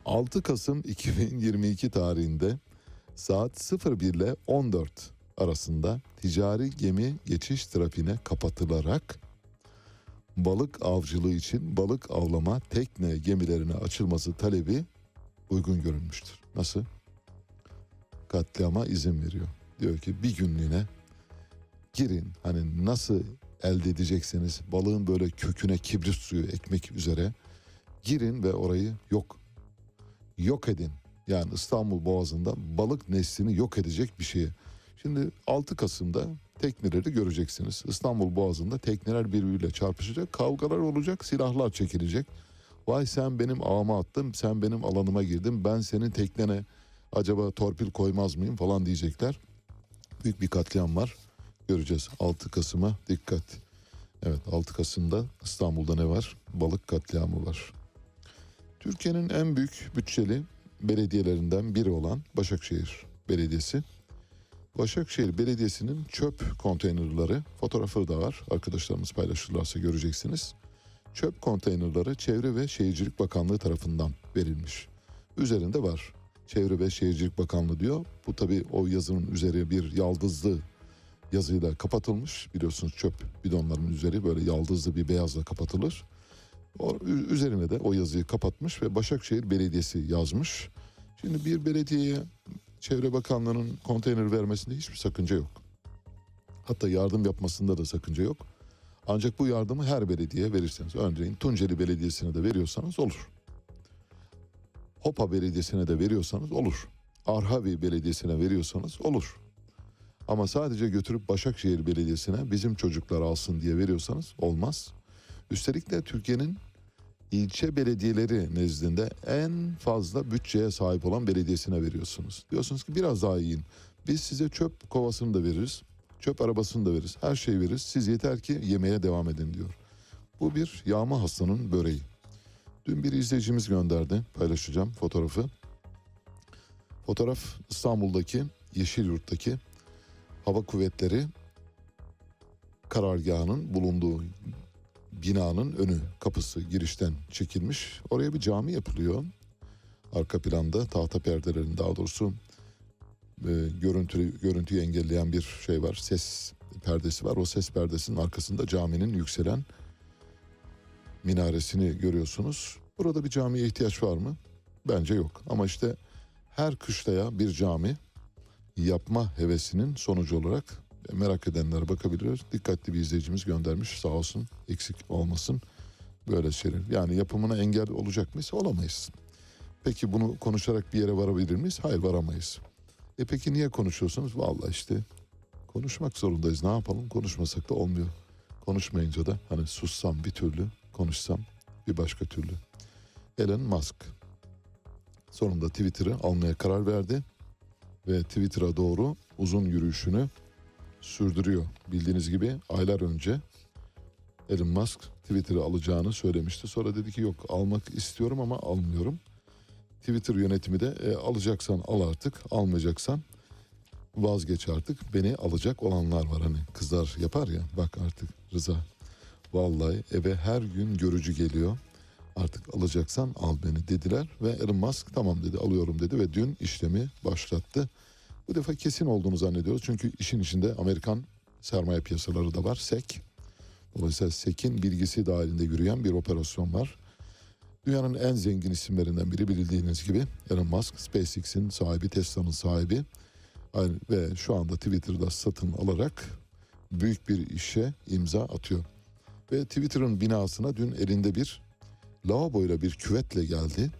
6 Kasım 2022 tarihinde saat 01 ile 14 arasında ticari gemi geçiş trafiğine kapatılarak balık avcılığı için balık avlama tekne gemilerine açılması talebi uygun görülmüştür. Nasıl? Katliama izin veriyor. Diyor ki bir günlüğüne girin hani nasıl elde edecekseniz balığın böyle köküne kibrit suyu ekmek üzere girin ve orayı yok yok edin. Yani İstanbul Boğazı'nda balık neslini yok edecek bir şeye. Şimdi 6 Kasım'da tekneleri göreceksiniz. İstanbul Boğazı'nda tekneler birbiriyle çarpışacak, kavgalar olacak, silahlar çekilecek. Vay sen benim ağıma attın, sen benim alanıma girdin, ben senin teknene acaba torpil koymaz mıyım falan diyecekler. Büyük bir katliam var. Göreceğiz 6 Kasım'a dikkat. Evet 6 Kasım'da İstanbul'da ne var? Balık katliamı var. Türkiye'nin en büyük bütçeli belediyelerinden biri olan Başakşehir Belediyesi Başakşehir Belediyesi'nin çöp konteynerları fotoğrafı da var. Arkadaşlarımız paylaşırlarsa göreceksiniz. Çöp konteynerları Çevre ve Şehircilik Bakanlığı tarafından verilmiş. Üzerinde var. Çevre ve Şehircilik Bakanlığı diyor. Bu tabii o yazının üzeri bir yaldızlı yazıyla kapatılmış. Biliyorsunuz çöp bidonlarının üzeri böyle yaldızlı bir beyazla kapatılır. O, üzerine de o yazıyı kapatmış ve Başakşehir Belediyesi yazmış. Şimdi bir belediyeye Çevre Bakanlığı'nın konteyner vermesinde hiçbir sakınca yok. Hatta yardım yapmasında da sakınca yok. Ancak bu yardımı her belediyeye verirseniz, örneğin Tunceli Belediyesi'ne de veriyorsanız olur. Hopa Belediyesi'ne de veriyorsanız olur. Arhavi Belediyesi'ne veriyorsanız olur. Ama sadece götürüp Başakşehir Belediyesi'ne bizim çocuklar alsın diye veriyorsanız olmaz. Üstelik de Türkiye'nin ilçe belediyeleri nezdinde en fazla bütçeye sahip olan belediyesine veriyorsunuz. Diyorsunuz ki biraz daha yiyin. Biz size çöp kovasını da veririz. Çöp arabasını da veririz. Her şeyi veririz. Siz yeter ki yemeye devam edin diyor. Bu bir yağma hastanın böreği. Dün bir izleyicimiz gönderdi. Paylaşacağım fotoğrafı. Fotoğraf İstanbul'daki Yeşilyurt'taki Hava Kuvvetleri karargahının bulunduğu binanın önü kapısı girişten çekilmiş. Oraya bir cami yapılıyor. Arka planda tahta perdelerin daha doğrusu e, görüntü görüntüyü engelleyen bir şey var. Ses perdesi var. O ses perdesinin arkasında caminin yükselen minaresini görüyorsunuz. Burada bir camiye ihtiyaç var mı? Bence yok. Ama işte her kışlaya bir cami yapma hevesinin sonucu olarak e, merak edenler bakabilir. Dikkatli bir izleyicimiz göndermiş sağ olsun eksik olmasın böyle şeyler. Yani yapımına engel olacak mıyız? Olamayız. Peki bunu konuşarak bir yere varabilir miyiz? Hayır varamayız. E peki niye konuşuyorsunuz? Vallahi işte konuşmak zorundayız. Ne yapalım? Konuşmasak da olmuyor. Konuşmayınca da hani sussam bir türlü, konuşsam bir başka türlü. Elon Musk sonunda Twitter'ı almaya karar verdi ve Twitter'a doğru uzun yürüyüşünü sürdürüyor. Bildiğiniz gibi aylar önce Elon Musk Twitter'ı alacağını söylemişti. Sonra dedi ki yok almak istiyorum ama almıyorum. Twitter yönetimi de e, alacaksan al artık, almayacaksan vazgeç artık. Beni alacak olanlar var hani kızlar yapar ya bak artık Rıza. Vallahi eve her gün görücü geliyor. Artık alacaksan al beni dediler ve Elon Musk tamam dedi alıyorum dedi ve dün işlemi başlattı. Bu defa kesin olduğunu zannediyoruz. Çünkü işin içinde Amerikan sermaye piyasaları da var. SEC. Dolayısıyla SEC'in bilgisi dahilinde yürüyen bir operasyon var. Dünyanın en zengin isimlerinden biri bildiğiniz gibi Elon Musk, SpaceX'in sahibi, Tesla'nın sahibi ve şu anda Twitter'da satın alarak büyük bir işe imza atıyor. Ve Twitter'ın binasına dün elinde bir lavaboyla bir küvetle geldi.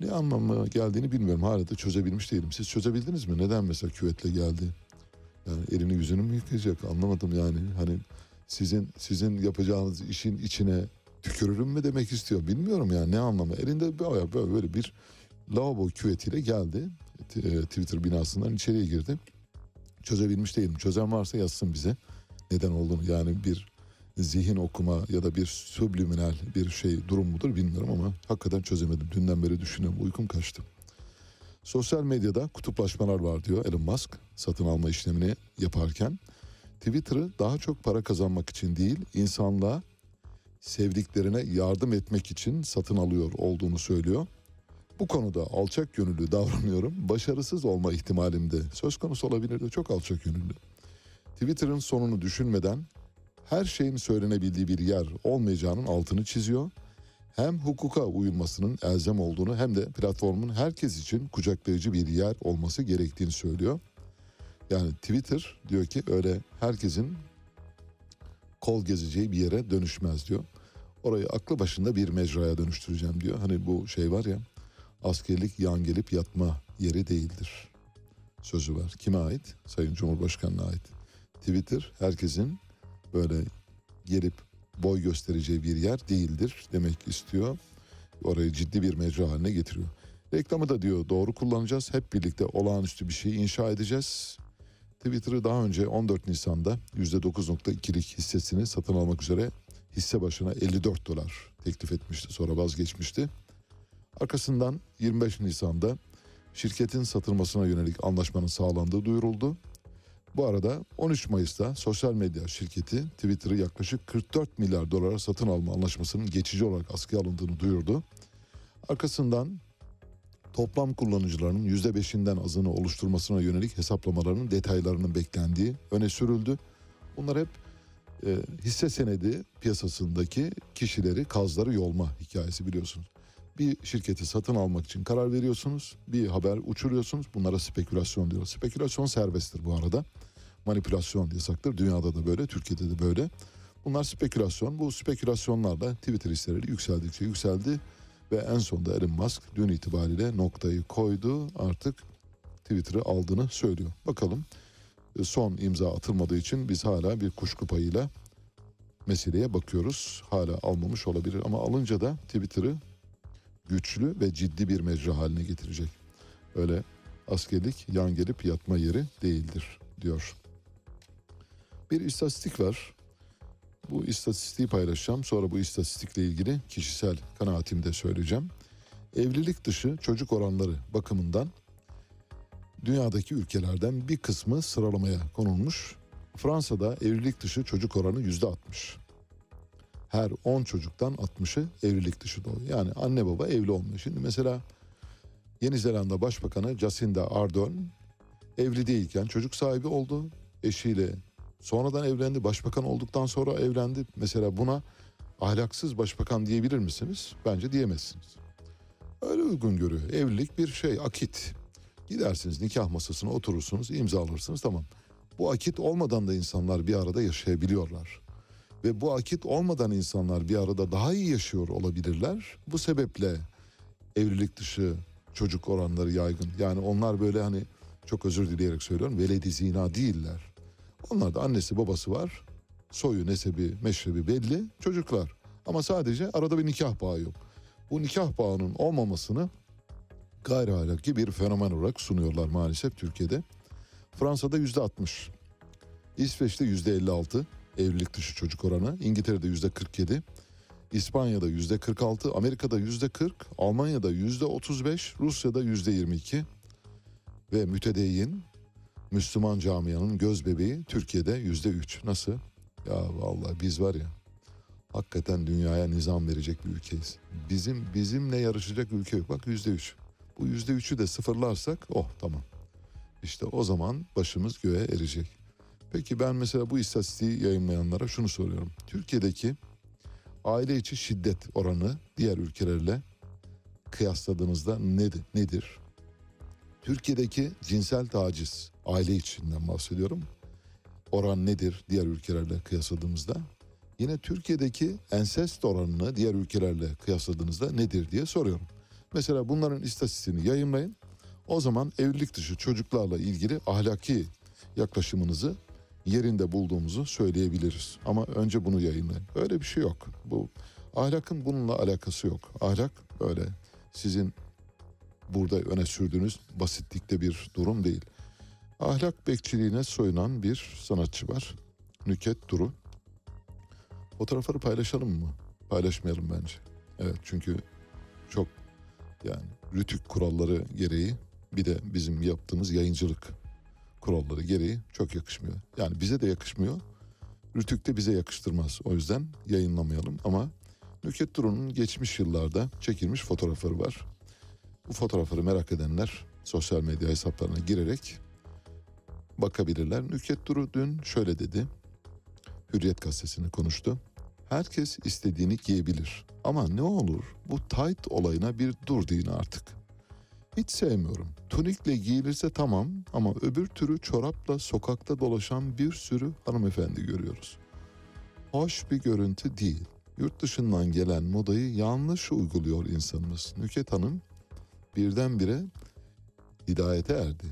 Ne anlamı geldiğini bilmiyorum. Hala da çözebilmiş değilim. Siz çözebildiniz mi? Neden mesela küvetle geldi? Yani elini yüzünü mü yıkayacak? Anlamadım yani. Hani sizin sizin yapacağınız işin içine tükürürüm mü demek istiyor. Bilmiyorum yani ne anlamı. Elinde böyle böyle, bir lavabo küvetiyle geldi. E, Twitter binasından içeriye girdi. Çözebilmiş değilim. Çözen varsa yazsın bize. Neden olduğunu yani bir zihin okuma ya da bir subliminal bir şey durum mudur bilmiyorum ama hakikaten çözemedim. Dünden beri düşünüyorum. Uykum kaçtı. Sosyal medyada kutuplaşmalar var diyor Elon Musk satın alma işlemini yaparken. Twitter'ı daha çok para kazanmak için değil, insanlığa sevdiklerine yardım etmek için satın alıyor olduğunu söylüyor. Bu konuda alçak gönüllü davranıyorum. Başarısız olma ihtimalim de söz konusu olabilir de çok alçak gönüllü. Twitter'ın sonunu düşünmeden her şeyin söylenebildiği bir yer olmayacağının altını çiziyor. Hem hukuka uyulmasının elzem olduğunu hem de platformun herkes için kucaklayıcı bir yer olması gerektiğini söylüyor. Yani Twitter diyor ki öyle herkesin kol gezeceği bir yere dönüşmez diyor. Orayı aklı başında bir mecraya dönüştüreceğim diyor. Hani bu şey var ya askerlik yan gelip yatma yeri değildir. Sözü var. Kime ait? Sayın Cumhurbaşkanı'na ait. Twitter herkesin böyle gelip boy göstereceği bir yer değildir demek istiyor. Orayı ciddi bir mecra haline getiriyor. Reklamı da diyor doğru kullanacağız. Hep birlikte olağanüstü bir şey inşa edeceğiz. Twitter'ı daha önce 14 Nisan'da %9.2'lik hissesini satın almak üzere hisse başına 54 dolar teklif etmişti. Sonra vazgeçmişti. Arkasından 25 Nisan'da şirketin satılmasına yönelik anlaşmanın sağlandığı duyuruldu. Bu arada 13 Mayıs'ta sosyal medya şirketi Twitter'ı yaklaşık 44 milyar dolara satın alma anlaşmasının geçici olarak askıya alındığını duyurdu. Arkasından toplam kullanıcılarının %5'inden azını oluşturmasına yönelik hesaplamaların detaylarının beklendiği öne sürüldü. Bunlar hep e, hisse senedi piyasasındaki kişileri kazları yolma hikayesi biliyorsunuz. Bir şirketi satın almak için karar veriyorsunuz. Bir haber uçuruyorsunuz. Bunlara spekülasyon diyoruz. Spekülasyon serbesttir bu arada. Manipülasyon yasaktır. Dünyada da böyle, Türkiye'de de böyle. Bunlar spekülasyon. Bu spekülasyonlarla Twitter hisseleri yükseldikçe yükseldi. Ve en sonunda Elon Musk dün itibariyle noktayı koydu. Artık Twitter'ı aldığını söylüyor. Bakalım e, son imza atılmadığı için biz hala bir kuşku payıyla meseleye bakıyoruz. Hala almamış olabilir ama alınca da Twitter'ı güçlü ve ciddi bir mecra haline getirecek. Öyle askerlik yan gelip yatma yeri değildir diyor. Bir istatistik var. Bu istatistiği paylaşacağım. Sonra bu istatistikle ilgili kişisel kanaatimi de söyleyeceğim. Evlilik dışı çocuk oranları bakımından dünyadaki ülkelerden bir kısmı sıralamaya konulmuş. Fransa'da evlilik dışı çocuk oranı yüzde 60. Her 10 çocuktan 60'ı evlilik dışı doğuyor. Yani anne baba evli olmuyor. Şimdi mesela Yeni Zelanda Başbakanı Jacinda Ardern evli değilken çocuk sahibi oldu. Eşiyle sonradan evlendi. Başbakan olduktan sonra evlendi. Mesela buna ahlaksız başbakan diyebilir misiniz? Bence diyemezsiniz. Öyle uygun görüyor. Evlilik bir şey, akit. Gidersiniz nikah masasına oturursunuz, imzalarsınız tamam. Bu akit olmadan da insanlar bir arada yaşayabiliyorlar. Ve bu akit olmadan insanlar bir arada daha iyi yaşıyor olabilirler. Bu sebeple evlilik dışı çocuk oranları yaygın. Yani onlar böyle hani çok özür dileyerek söylüyorum veledi zina değiller. Onlar da annesi babası var. Soyu, nesebi, meşrebi belli. Çocuklar. Ama sadece arada bir nikah bağı yok. Bu nikah bağının olmamasını gayri ahlaki bir fenomen olarak sunuyorlar maalesef Türkiye'de. Fransa'da yüzde 60, İsveç'te yüzde 56 evlilik dışı çocuk oranı, İngiltere'de yüzde 47, İspanya'da yüzde 46, Amerika'da yüzde 40, Almanya'da yüzde 35, Rusya'da yüzde 22 ve mütedeyyin Müslüman camianın göz bebeği Türkiye'de yüzde 3. Nasıl? Ya vallahi biz var ya hakikaten dünyaya nizam verecek bir ülkeyiz. Bizim bizimle yarışacak ülke yok. Bak yüzde üç. Bu yüzde üçü de sıfırlarsak oh tamam. İşte o zaman başımız göğe erecek. Peki ben mesela bu istatistiği yayınlayanlara şunu soruyorum. Türkiye'deki aile içi şiddet oranı diğer ülkelerle kıyasladığınızda nedir? nedir? Türkiye'deki cinsel taciz aile içinden bahsediyorum. Oran nedir diğer ülkelerle kıyasladığımızda? Yine Türkiye'deki ensest oranını diğer ülkelerle kıyasladığınızda nedir diye soruyorum. Mesela bunların istatistiğini yayınlayın. O zaman evlilik dışı çocuklarla ilgili ahlaki yaklaşımınızı yerinde bulduğumuzu söyleyebiliriz. Ama önce bunu yayınlayın. Öyle bir şey yok. Bu ahlakın bununla alakası yok. Ahlak öyle sizin burada öne sürdüğünüz basitlikte bir durum değil. Ahlak bekçiliğine soyunan bir sanatçı var. Nüket Duru. Fotoğrafları paylaşalım mı? Paylaşmayalım bence. Evet çünkü çok yani rütük kuralları gereği bir de bizim yaptığımız yayıncılık kuralları gereği çok yakışmıyor. Yani bize de yakışmıyor. Rütük de bize yakıştırmaz. O yüzden yayınlamayalım ama Nüket Duru'nun geçmiş yıllarda çekilmiş fotoğrafları var. Bu fotoğrafları merak edenler sosyal medya hesaplarına girerek bakabilirler. Nüket Duru dün şöyle dedi. Hürriyet gazetesini konuştu. Herkes istediğini giyebilir. Ama ne olur bu tight olayına bir dur deyin artık. Hiç sevmiyorum. Tunikle giyilirse tamam ama öbür türü çorapla sokakta dolaşan bir sürü hanımefendi görüyoruz. Hoş bir görüntü değil. Yurt dışından gelen modayı yanlış uyguluyor insanımız. Nüket Hanım birdenbire hidayete erdi.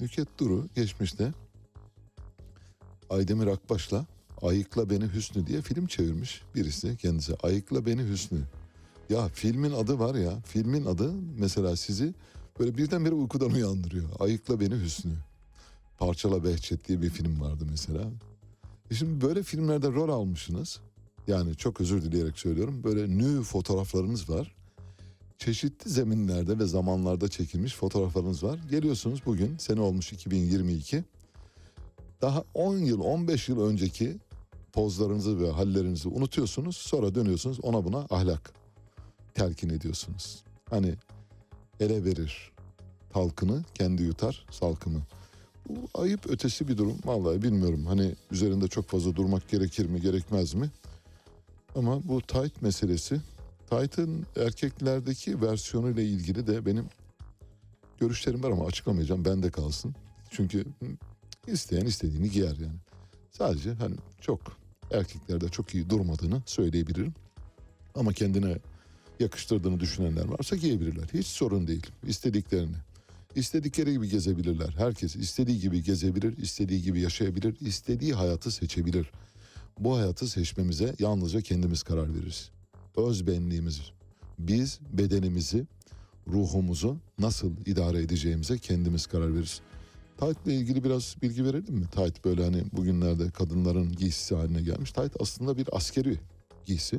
Nüket Duru geçmişte Aydemir Akbaş'la Ayıkla Beni Hüsnü diye film çevirmiş birisi kendisi. Ayıkla Beni Hüsnü. Ya filmin adı var ya filmin adı mesela sizi böyle birdenbire uykudan uyandırıyor. Ayıkla Beni Hüsnü. Parçala Behçet diye bir film vardı mesela. E şimdi böyle filmlerde rol almışsınız. Yani çok özür dileyerek söylüyorum. Böyle nü fotoğraflarınız var. Çeşitli zeminlerde ve zamanlarda çekilmiş fotoğraflarınız var. Geliyorsunuz bugün sene olmuş 2022. Daha 10 yıl 15 yıl önceki pozlarınızı ve hallerinizi unutuyorsunuz. Sonra dönüyorsunuz ona buna ahlak telkin ediyorsunuz. Hani ele verir talkını kendi yutar salkımı. Bu ayıp ötesi bir durum. Vallahi bilmiyorum. Hani üzerinde çok fazla durmak gerekir mi gerekmez mi? Ama bu tight meselesi tight'ın erkeklerdeki versiyonu ile ilgili de benim görüşlerim var ama açıklamayacağım. Bende kalsın. Çünkü isteyen istediğini giyer yani. Sadece hani çok erkeklerde çok iyi durmadığını söyleyebilirim. Ama kendine yakıştırdığını düşünenler varsa giyebilirler. Hiç sorun değil. İstediklerini. İstedikleri gibi gezebilirler. Herkes istediği gibi gezebilir, istediği gibi yaşayabilir, istediği hayatı seçebilir. Bu hayatı seçmemize yalnızca kendimiz karar veririz. Öz benliğimiz. Biz bedenimizi, ruhumuzu nasıl idare edeceğimize kendimiz karar veririz. İle ilgili biraz bilgi verelim mi? Tight böyle hani bugünlerde kadınların giysisi haline gelmiş. Tight aslında bir askeri giysi.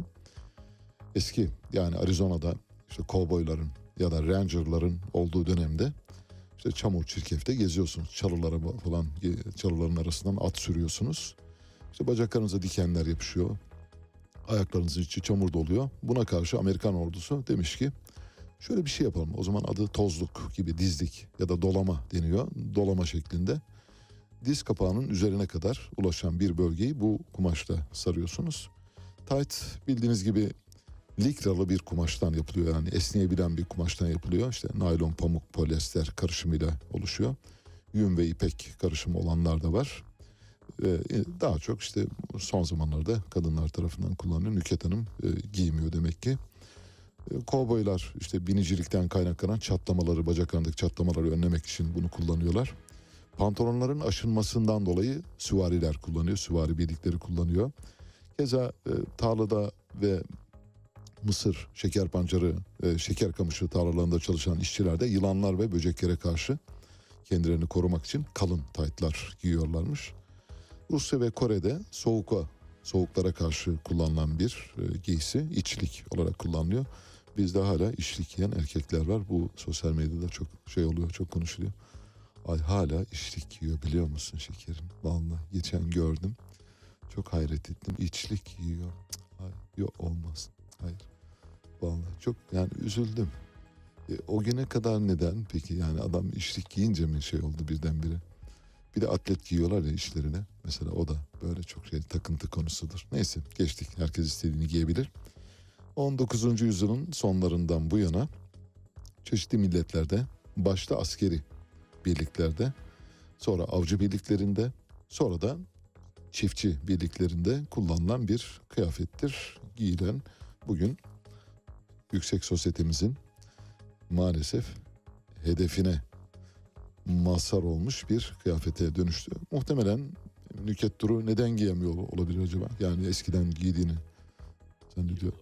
Eski yani Arizona'da işte kovboyların ya da rangerların olduğu dönemde işte çamur çirkefte geziyorsunuz. Çalılara falan çalıların arasından at sürüyorsunuz. İşte bacaklarınıza dikenler yapışıyor. Ayaklarınızın içi çamur doluyor. Buna karşı Amerikan ordusu demiş ki şöyle bir şey yapalım. O zaman adı tozluk gibi dizlik ya da dolama deniyor. Dolama şeklinde. Diz kapağının üzerine kadar ulaşan bir bölgeyi bu kumaşla sarıyorsunuz. Tight bildiğiniz gibi likralı bir kumaştan yapılıyor. Yani esneyebilen bir kumaştan yapılıyor. İşte naylon, pamuk, polyester karışımıyla oluşuyor. Yün ve ipek karışımı olanlar da var. Ee, daha çok işte son zamanlarda kadınlar tarafından kullanılıyor. Nüket Hanım e, giymiyor demek ki. E, kovboylar işte binicilikten kaynaklanan çatlamaları, bacaklarındaki çatlamaları önlemek için bunu kullanıyorlar. Pantolonların aşınmasından dolayı süvariler kullanıyor, süvari birlikleri kullanıyor. Keza e, tarlada ve mısır, şeker pancarı, e, şeker kamışı tarlalarında çalışan işçiler de yılanlar ve böceklere karşı kendilerini korumak için kalın taytlar giyiyorlarmış. Rusya ve Kore'de soğuka, soğuklara karşı kullanılan bir e, giysi içlik olarak kullanılıyor. Bizde hala içlik giyen erkekler var. Bu sosyal medyada çok şey oluyor, çok konuşuluyor. Ay hala içlik giyiyor biliyor musun şekerim? Vallahi geçen gördüm. Çok hayret ettim. İçlik giyiyor. Ay, yok olmaz. Hayır. Vallahi çok yani üzüldüm. E, o güne kadar neden peki yani adam içlik giyince mi şey oldu birdenbire? Bir de atlet giyiyorlar ya işlerine. Mesela o da böyle çok şey takıntı konusudur. Neyse geçtik. Herkes istediğini giyebilir. 19. yüzyılın sonlarından bu yana çeşitli milletlerde başta askeri birliklerde sonra avcı birliklerinde sonra da çiftçi birliklerinde kullanılan bir kıyafettir. Giyilen bugün yüksek sosyetemizin maalesef hedefine mazhar olmuş bir kıyafete dönüştü. Muhtemelen Nüket Duru neden giyemiyor olabilir acaba? Yani eskiden giydiğini zannediyor.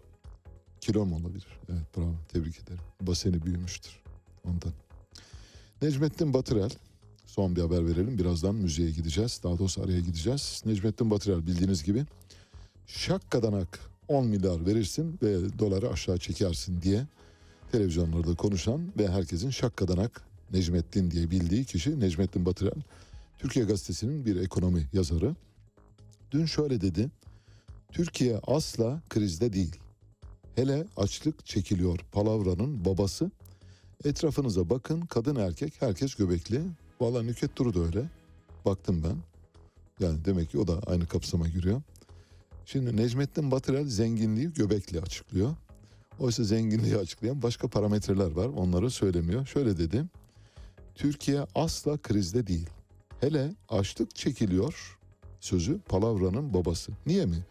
Kilo mu olabilir? Evet bravo tebrik ederim. Baseni büyümüştür ondan. Necmettin Batırel son bir haber verelim. Birazdan müziğe gideceğiz. Daha doğrusu araya gideceğiz. Necmettin Batırel bildiğiniz gibi şakkadanak 10 milyar verirsin ve doları aşağı çekersin diye televizyonlarda konuşan ve herkesin şakkadanak Necmettin diye bildiği kişi Necmettin Batırel. Türkiye Gazetesi'nin bir ekonomi yazarı. Dün şöyle dedi. Türkiye asla krizde değil. Hele açlık çekiliyor palavranın babası. Etrafınıza bakın kadın erkek herkes göbekli. Valla Nüket Duru da öyle. Baktım ben. Yani demek ki o da aynı kapsama giriyor. Şimdi Necmettin Batırel zenginliği göbekli açıklıyor. Oysa zenginliği açıklayan başka parametreler var. Onları söylemiyor. Şöyle dedi. Türkiye asla krizde değil. Hele açlık çekiliyor sözü palavranın babası. Niye mi?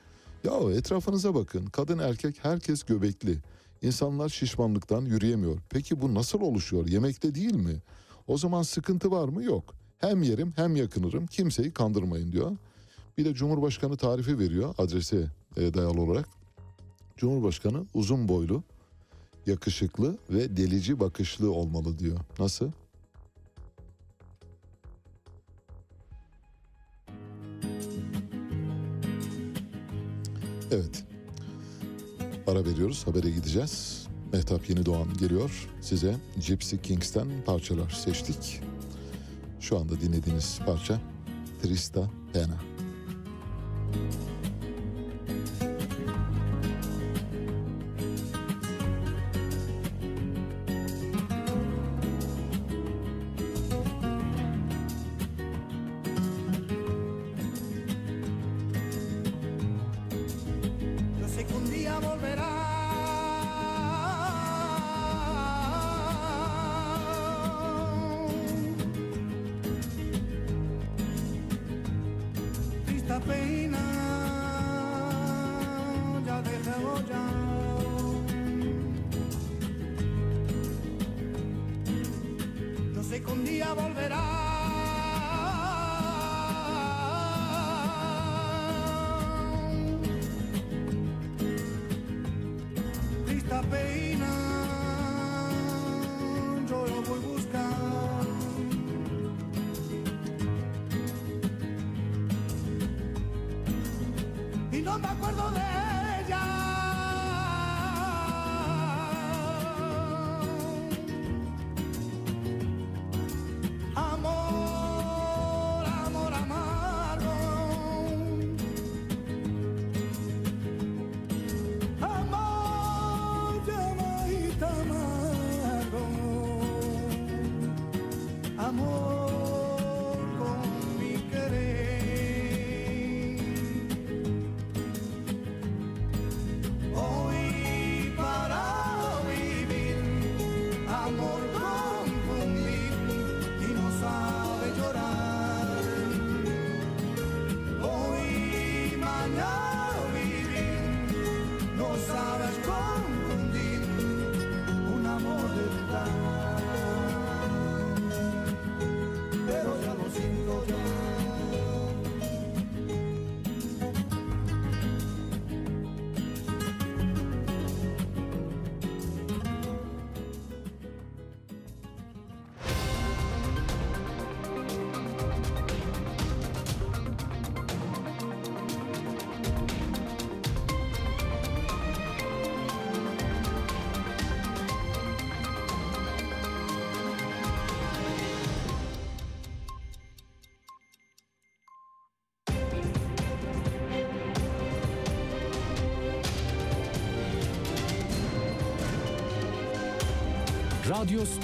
Ya etrafınıza bakın. Kadın erkek herkes göbekli. İnsanlar şişmanlıktan yürüyemiyor. Peki bu nasıl oluşuyor? Yemekte değil mi? O zaman sıkıntı var mı? Yok. Hem yerim hem yakınırım. Kimseyi kandırmayın diyor. Bir de Cumhurbaşkanı tarifi veriyor adrese e, dayalı olarak. Cumhurbaşkanı uzun boylu, yakışıklı ve delici bakışlı olmalı diyor. Nasıl? Evet. Ara veriyoruz. Habere gideceğiz. Mehtap Yeni Doğan geliyor. Size Gypsy Kings'ten parçalar seçtik. Şu anda dinlediğiniz parça Trista Pena. Yo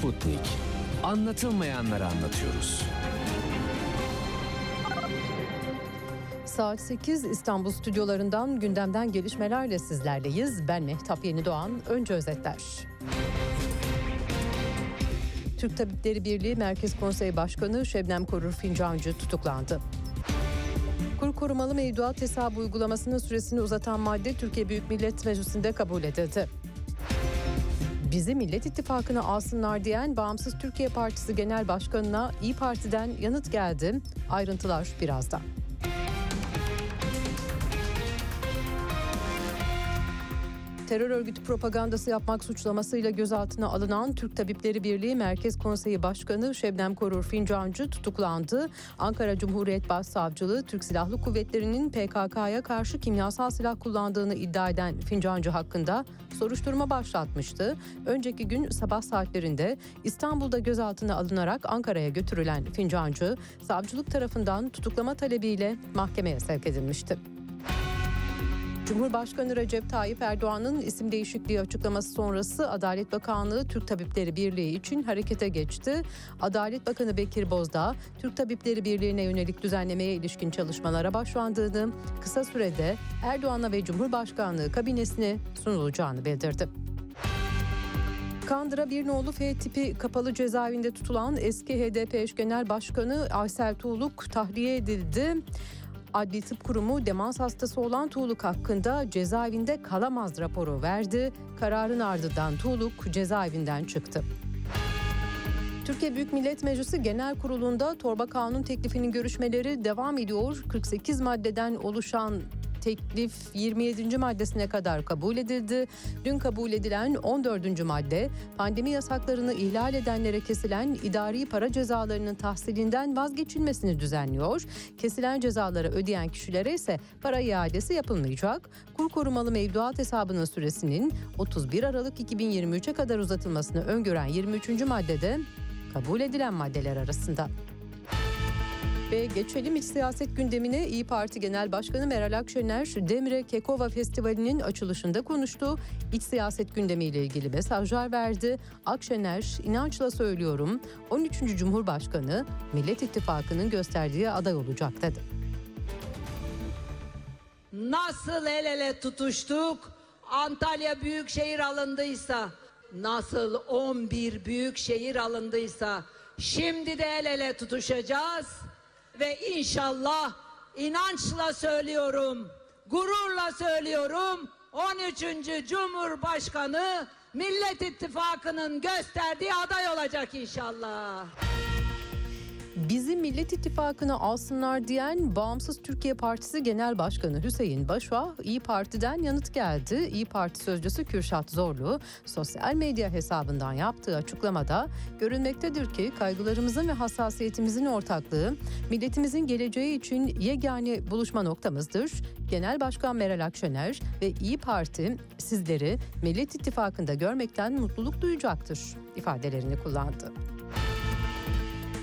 Sputnik. Anlatılmayanları anlatıyoruz. Saat 8 İstanbul stüdyolarından gündemden gelişmelerle sizlerleyiz. Ben Mehtap Yeni Doğan. Önce özetler. Türk Tabipleri Birliği Merkez Konseyi Başkanı Şebnem Korur Fincancı tutuklandı. Kur korumalı mevduat hesabı uygulamasının süresini uzatan madde Türkiye Büyük Millet Meclisi'nde kabul edildi. Bizi Millet İttifakı'na alsınlar diyen Bağımsız Türkiye Partisi Genel Başkanı'na İyi Parti'den yanıt geldi. Ayrıntılar birazdan. Terör örgütü propagandası yapmak suçlamasıyla gözaltına alınan Türk Tabipleri Birliği Merkez Konseyi Başkanı Şebnem Korur Fincancı tutuklandı. Ankara Cumhuriyet Başsavcılığı Türk Silahlı Kuvvetleri'nin PKK'ya karşı kimyasal silah kullandığını iddia eden Fincancı hakkında soruşturma başlatmıştı. Önceki gün sabah saatlerinde İstanbul'da gözaltına alınarak Ankara'ya götürülen Fincancı, savcılık tarafından tutuklama talebiyle mahkemeye sevk edilmişti. Cumhurbaşkanı Recep Tayyip Erdoğan'ın isim değişikliği açıklaması sonrası Adalet Bakanlığı Türk Tabipleri Birliği için harekete geçti. Adalet Bakanı Bekir Bozdağ, Türk Tabipleri Birliği'ne yönelik düzenlemeye ilişkin çalışmalara başlandığını, kısa sürede Erdoğan'a ve Cumhurbaşkanlığı kabinesine sunulacağını bildirdi. Kandıra Birnoğlu F tipi kapalı cezaevinde tutulan eski HDP eş genel başkanı Aysel Tuğluk tahliye edildi. Adli Tıp Kurumu demans hastası olan Tuğluk hakkında cezaevinde kalamaz raporu verdi. Kararın ardından Tuğluk cezaevinden çıktı. Türkiye Büyük Millet Meclisi Genel Kurulu'nda torba kanun teklifinin görüşmeleri devam ediyor. 48 maddeden oluşan teklif 27. maddesine kadar kabul edildi. Dün kabul edilen 14. madde pandemi yasaklarını ihlal edenlere kesilen idari para cezalarının tahsilinden vazgeçilmesini düzenliyor. Kesilen cezaları ödeyen kişilere ise para iadesi yapılmayacak. Kur korumalı mevduat hesabının süresinin 31 Aralık 2023'e kadar uzatılmasını öngören 23. maddede kabul edilen maddeler arasında. Ve geçelim iç siyaset gündemine İyi Parti Genel Başkanı Meral Akşener Demre Kekova Festivali'nin açılışında konuştu. İç siyaset gündemiyle ilgili mesajlar verdi. Akşener inançla söylüyorum 13. Cumhurbaşkanı Millet İttifakı'nın gösterdiği aday olacak dedi. Nasıl el ele tutuştuk? Antalya Büyükşehir alındıysa, nasıl 11 büyükşehir alındıysa, şimdi de el ele tutuşacağız ve inşallah inançla söylüyorum, gururla söylüyorum 13. Cumhurbaşkanı Millet İttifakı'nın gösterdiği aday olacak inşallah. Bizi Millet İttifakı'na alsınlar diyen Bağımsız Türkiye Partisi Genel Başkanı Hüseyin Başa İyi Parti'den yanıt geldi. İyi Parti sözcüsü Kürşat Zorlu sosyal medya hesabından yaptığı açıklamada görünmektedir ki kaygılarımızın ve hassasiyetimizin ortaklığı milletimizin geleceği için yegane buluşma noktamızdır. Genel Başkan Meral Akşener ve İyi Parti sizleri Millet İttifakı'nda görmekten mutluluk duyacaktır ifadelerini kullandı.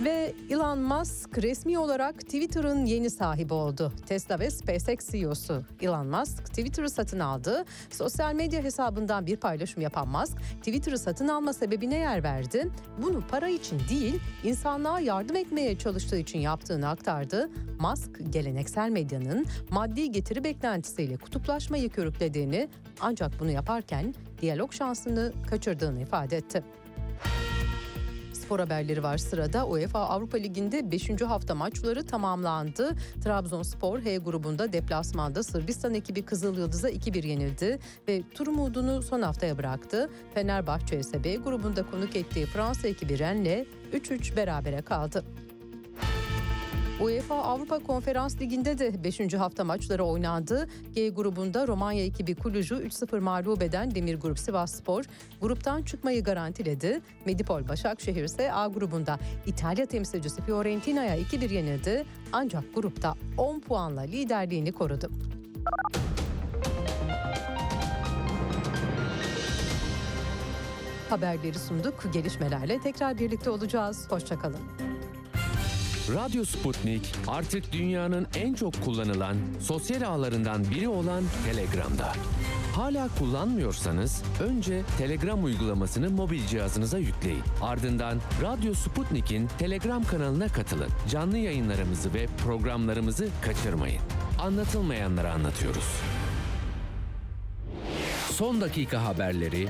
Ve Elon Musk resmi olarak Twitter'ın yeni sahibi oldu. Tesla ve SpaceX CEO'su Elon Musk Twitter'ı satın aldı. Sosyal medya hesabından bir paylaşım yapan Musk, Twitter'ı satın alma sebebine yer verdi. Bunu para için değil, insanlığa yardım etmeye çalıştığı için yaptığını aktardı. Musk, geleneksel medyanın maddi getiri beklentisiyle kutuplaşmayı körüklediğini ancak bunu yaparken diyalog şansını kaçırdığını ifade etti. Spor haberleri var sırada. UEFA Avrupa Ligi'nde 5. hafta maçları tamamlandı. Trabzonspor H grubunda deplasmanda Sırbistan ekibi Kızıl Yıldız'a 2-1 yenildi ve tur umudunu son haftaya bıraktı. Fenerbahçe ise B grubunda konuk ettiği Fransa ekibi Rennes'le 3-3 berabere kaldı. UEFA Avrupa Konferans Ligi'nde de 5. hafta maçları oynandı. G grubunda Romanya ekibi Kuluj'u 3-0 mağlup eden Demir Grup Sivasspor gruptan çıkmayı garantiledi. Medipol Başakşehir ise A grubunda İtalya temsilcisi Fiorentina'ya 2-1 yenildi. Ancak grupta 10 puanla liderliğini korudu. Haberleri sunduk. Gelişmelerle tekrar birlikte olacağız. Hoşçakalın. Radyo Sputnik artık dünyanın en çok kullanılan sosyal ağlarından biri olan Telegram'da. Hala kullanmıyorsanız önce Telegram uygulamasını mobil cihazınıza yükleyin. Ardından Radyo Sputnik'in Telegram kanalına katılın. Canlı yayınlarımızı ve programlarımızı kaçırmayın. Anlatılmayanları anlatıyoruz. Son dakika haberleri,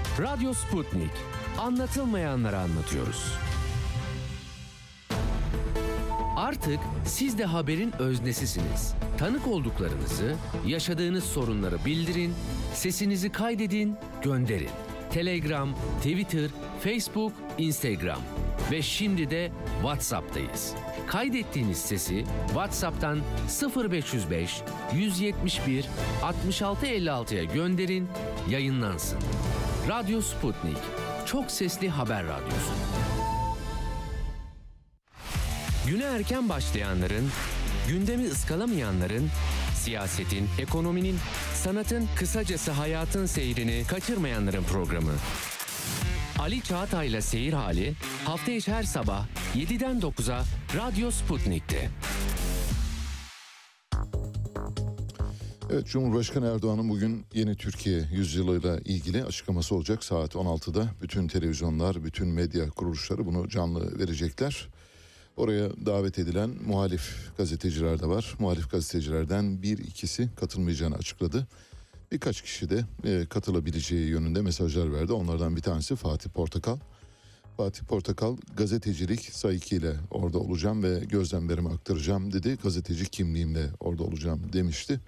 Radyo Sputnik. Anlatılmayanları anlatıyoruz. Artık siz de haberin öznesisiniz. Tanık olduklarınızı, yaşadığınız sorunları bildirin, sesinizi kaydedin, gönderin. Telegram, Twitter, Facebook, Instagram ve şimdi de WhatsApp'tayız. Kaydettiğiniz sesi WhatsApp'tan 0505 171 6656'ya gönderin, yayınlansın. Radyo Sputnik. Çok sesli haber radyosu. Güne erken başlayanların, gündemi ıskalamayanların, siyasetin, ekonominin, sanatın, kısacası hayatın seyrini kaçırmayanların programı. Ali Çağatay'la Seyir Hali hafta içi her sabah 7'den 9'a Radyo Sputnik'te. Evet Cumhurbaşkanı Erdoğan'ın bugün yeni Türkiye yüzyılıyla ilgili açıklaması olacak saat 16'da. Bütün televizyonlar, bütün medya kuruluşları bunu canlı verecekler. Oraya davet edilen muhalif gazeteciler de var. Muhalif gazetecilerden bir ikisi katılmayacağını açıkladı. Birkaç kişi de e, katılabileceği yönünde mesajlar verdi. Onlardan bir tanesi Fatih Portakal. Fatih Portakal gazetecilik sayık ile orada olacağım ve gözlemlerimi aktaracağım dedi. Gazeteci kimliğimle orada olacağım demişti.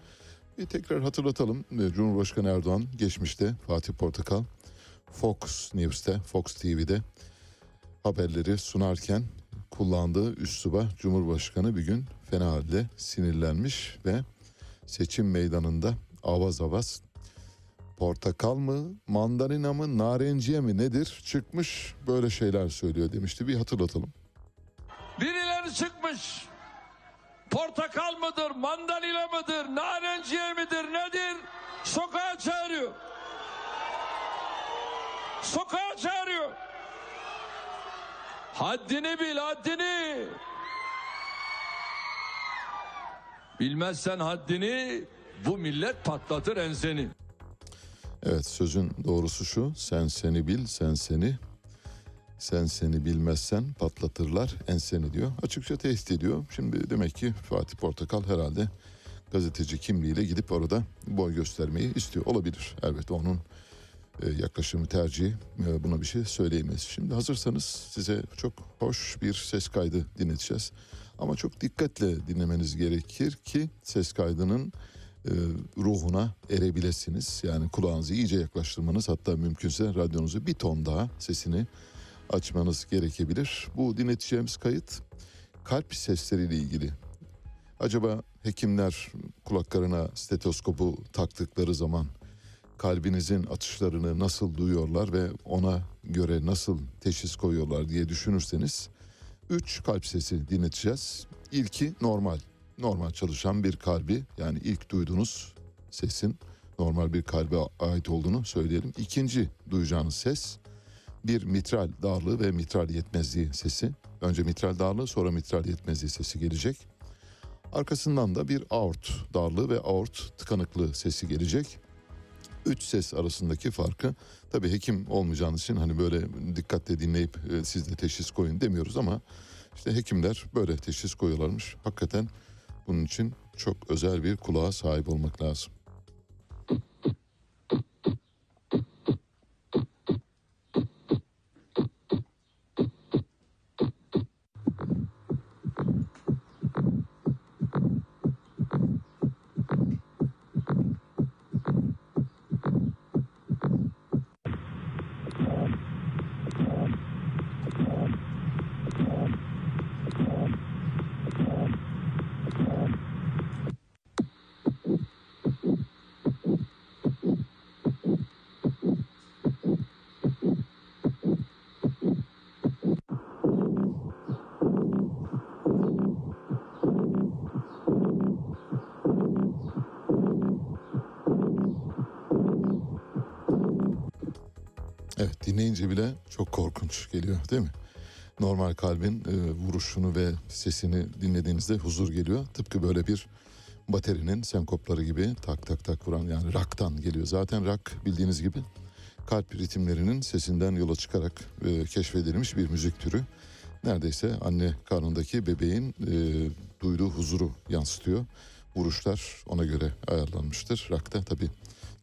Bir tekrar hatırlatalım. Ee, Cumhurbaşkanı Erdoğan geçmişte Fatih Portakal Fox News'te, Fox TV'de haberleri sunarken kullandığı üsluba Cumhurbaşkanı bir gün fena halde sinirlenmiş ve seçim meydanında avaz avaz portakal mı, mandalina mı, narenciye mi nedir çıkmış böyle şeyler söylüyor demişti. Bir hatırlatalım. Birileri çıkmış. Portakal mıdır, mandalina mıdır, narenciye midir, nedir? Sokağa çağırıyor. Sokağa çağırıyor. Haddini bil, haddini. Bilmezsen haddini bu millet patlatır enseni. Evet sözün doğrusu şu sen seni bil sen seni sen seni bilmezsen patlatırlar enseni diyor. Açıkça tehdit ediyor. Şimdi demek ki Fatih Portakal herhalde gazeteci kimliğiyle gidip orada boy göstermeyi istiyor. Olabilir elbette onun e, yaklaşımı tercihi e, buna bir şey söyleyemeyiz. Şimdi hazırsanız size çok hoş bir ses kaydı dinleteceğiz. Ama çok dikkatle dinlemeniz gerekir ki ses kaydının e, ruhuna erebilesiniz. Yani kulağınızı iyice yaklaştırmanız hatta mümkünse radyonuzu bir ton daha sesini açmanız gerekebilir. Bu dinleteceğimiz kayıt kalp sesleriyle ilgili. Acaba hekimler kulaklarına stetoskopu taktıkları zaman kalbinizin atışlarını nasıl duyuyorlar ve ona göre nasıl teşhis koyuyorlar diye düşünürseniz 3 kalp sesi dinleteceğiz. İlki normal. Normal çalışan bir kalbi yani ilk duyduğunuz sesin normal bir kalbe ait olduğunu söyleyelim. İkinci duyacağınız ses bir mitral darlığı ve mitral yetmezliği sesi. Önce mitral darlığı sonra mitral yetmezliği sesi gelecek. Arkasından da bir aort darlığı ve aort tıkanıklığı sesi gelecek. Üç ses arasındaki farkı tabii hekim olmayacağınız için hani böyle dikkatle dinleyip e, siz de teşhis koyun demiyoruz ama işte hekimler böyle teşhis koyuyorlarmış. Hakikaten bunun için çok özel bir kulağa sahip olmak lazım. Evet dinleyince bile çok korkunç geliyor değil mi? Normal kalbin e, vuruşunu ve sesini dinlediğinizde huzur geliyor. Tıpkı böyle bir baterinin senkopları gibi tak tak tak vuran yani raktan geliyor. Zaten rak bildiğiniz gibi kalp ritimlerinin sesinden yola çıkarak e, keşfedilmiş bir müzik türü. Neredeyse anne karnındaki bebeğin e, duyduğu huzuru yansıtıyor. Vuruşlar ona göre ayarlanmıştır. Rakta tabii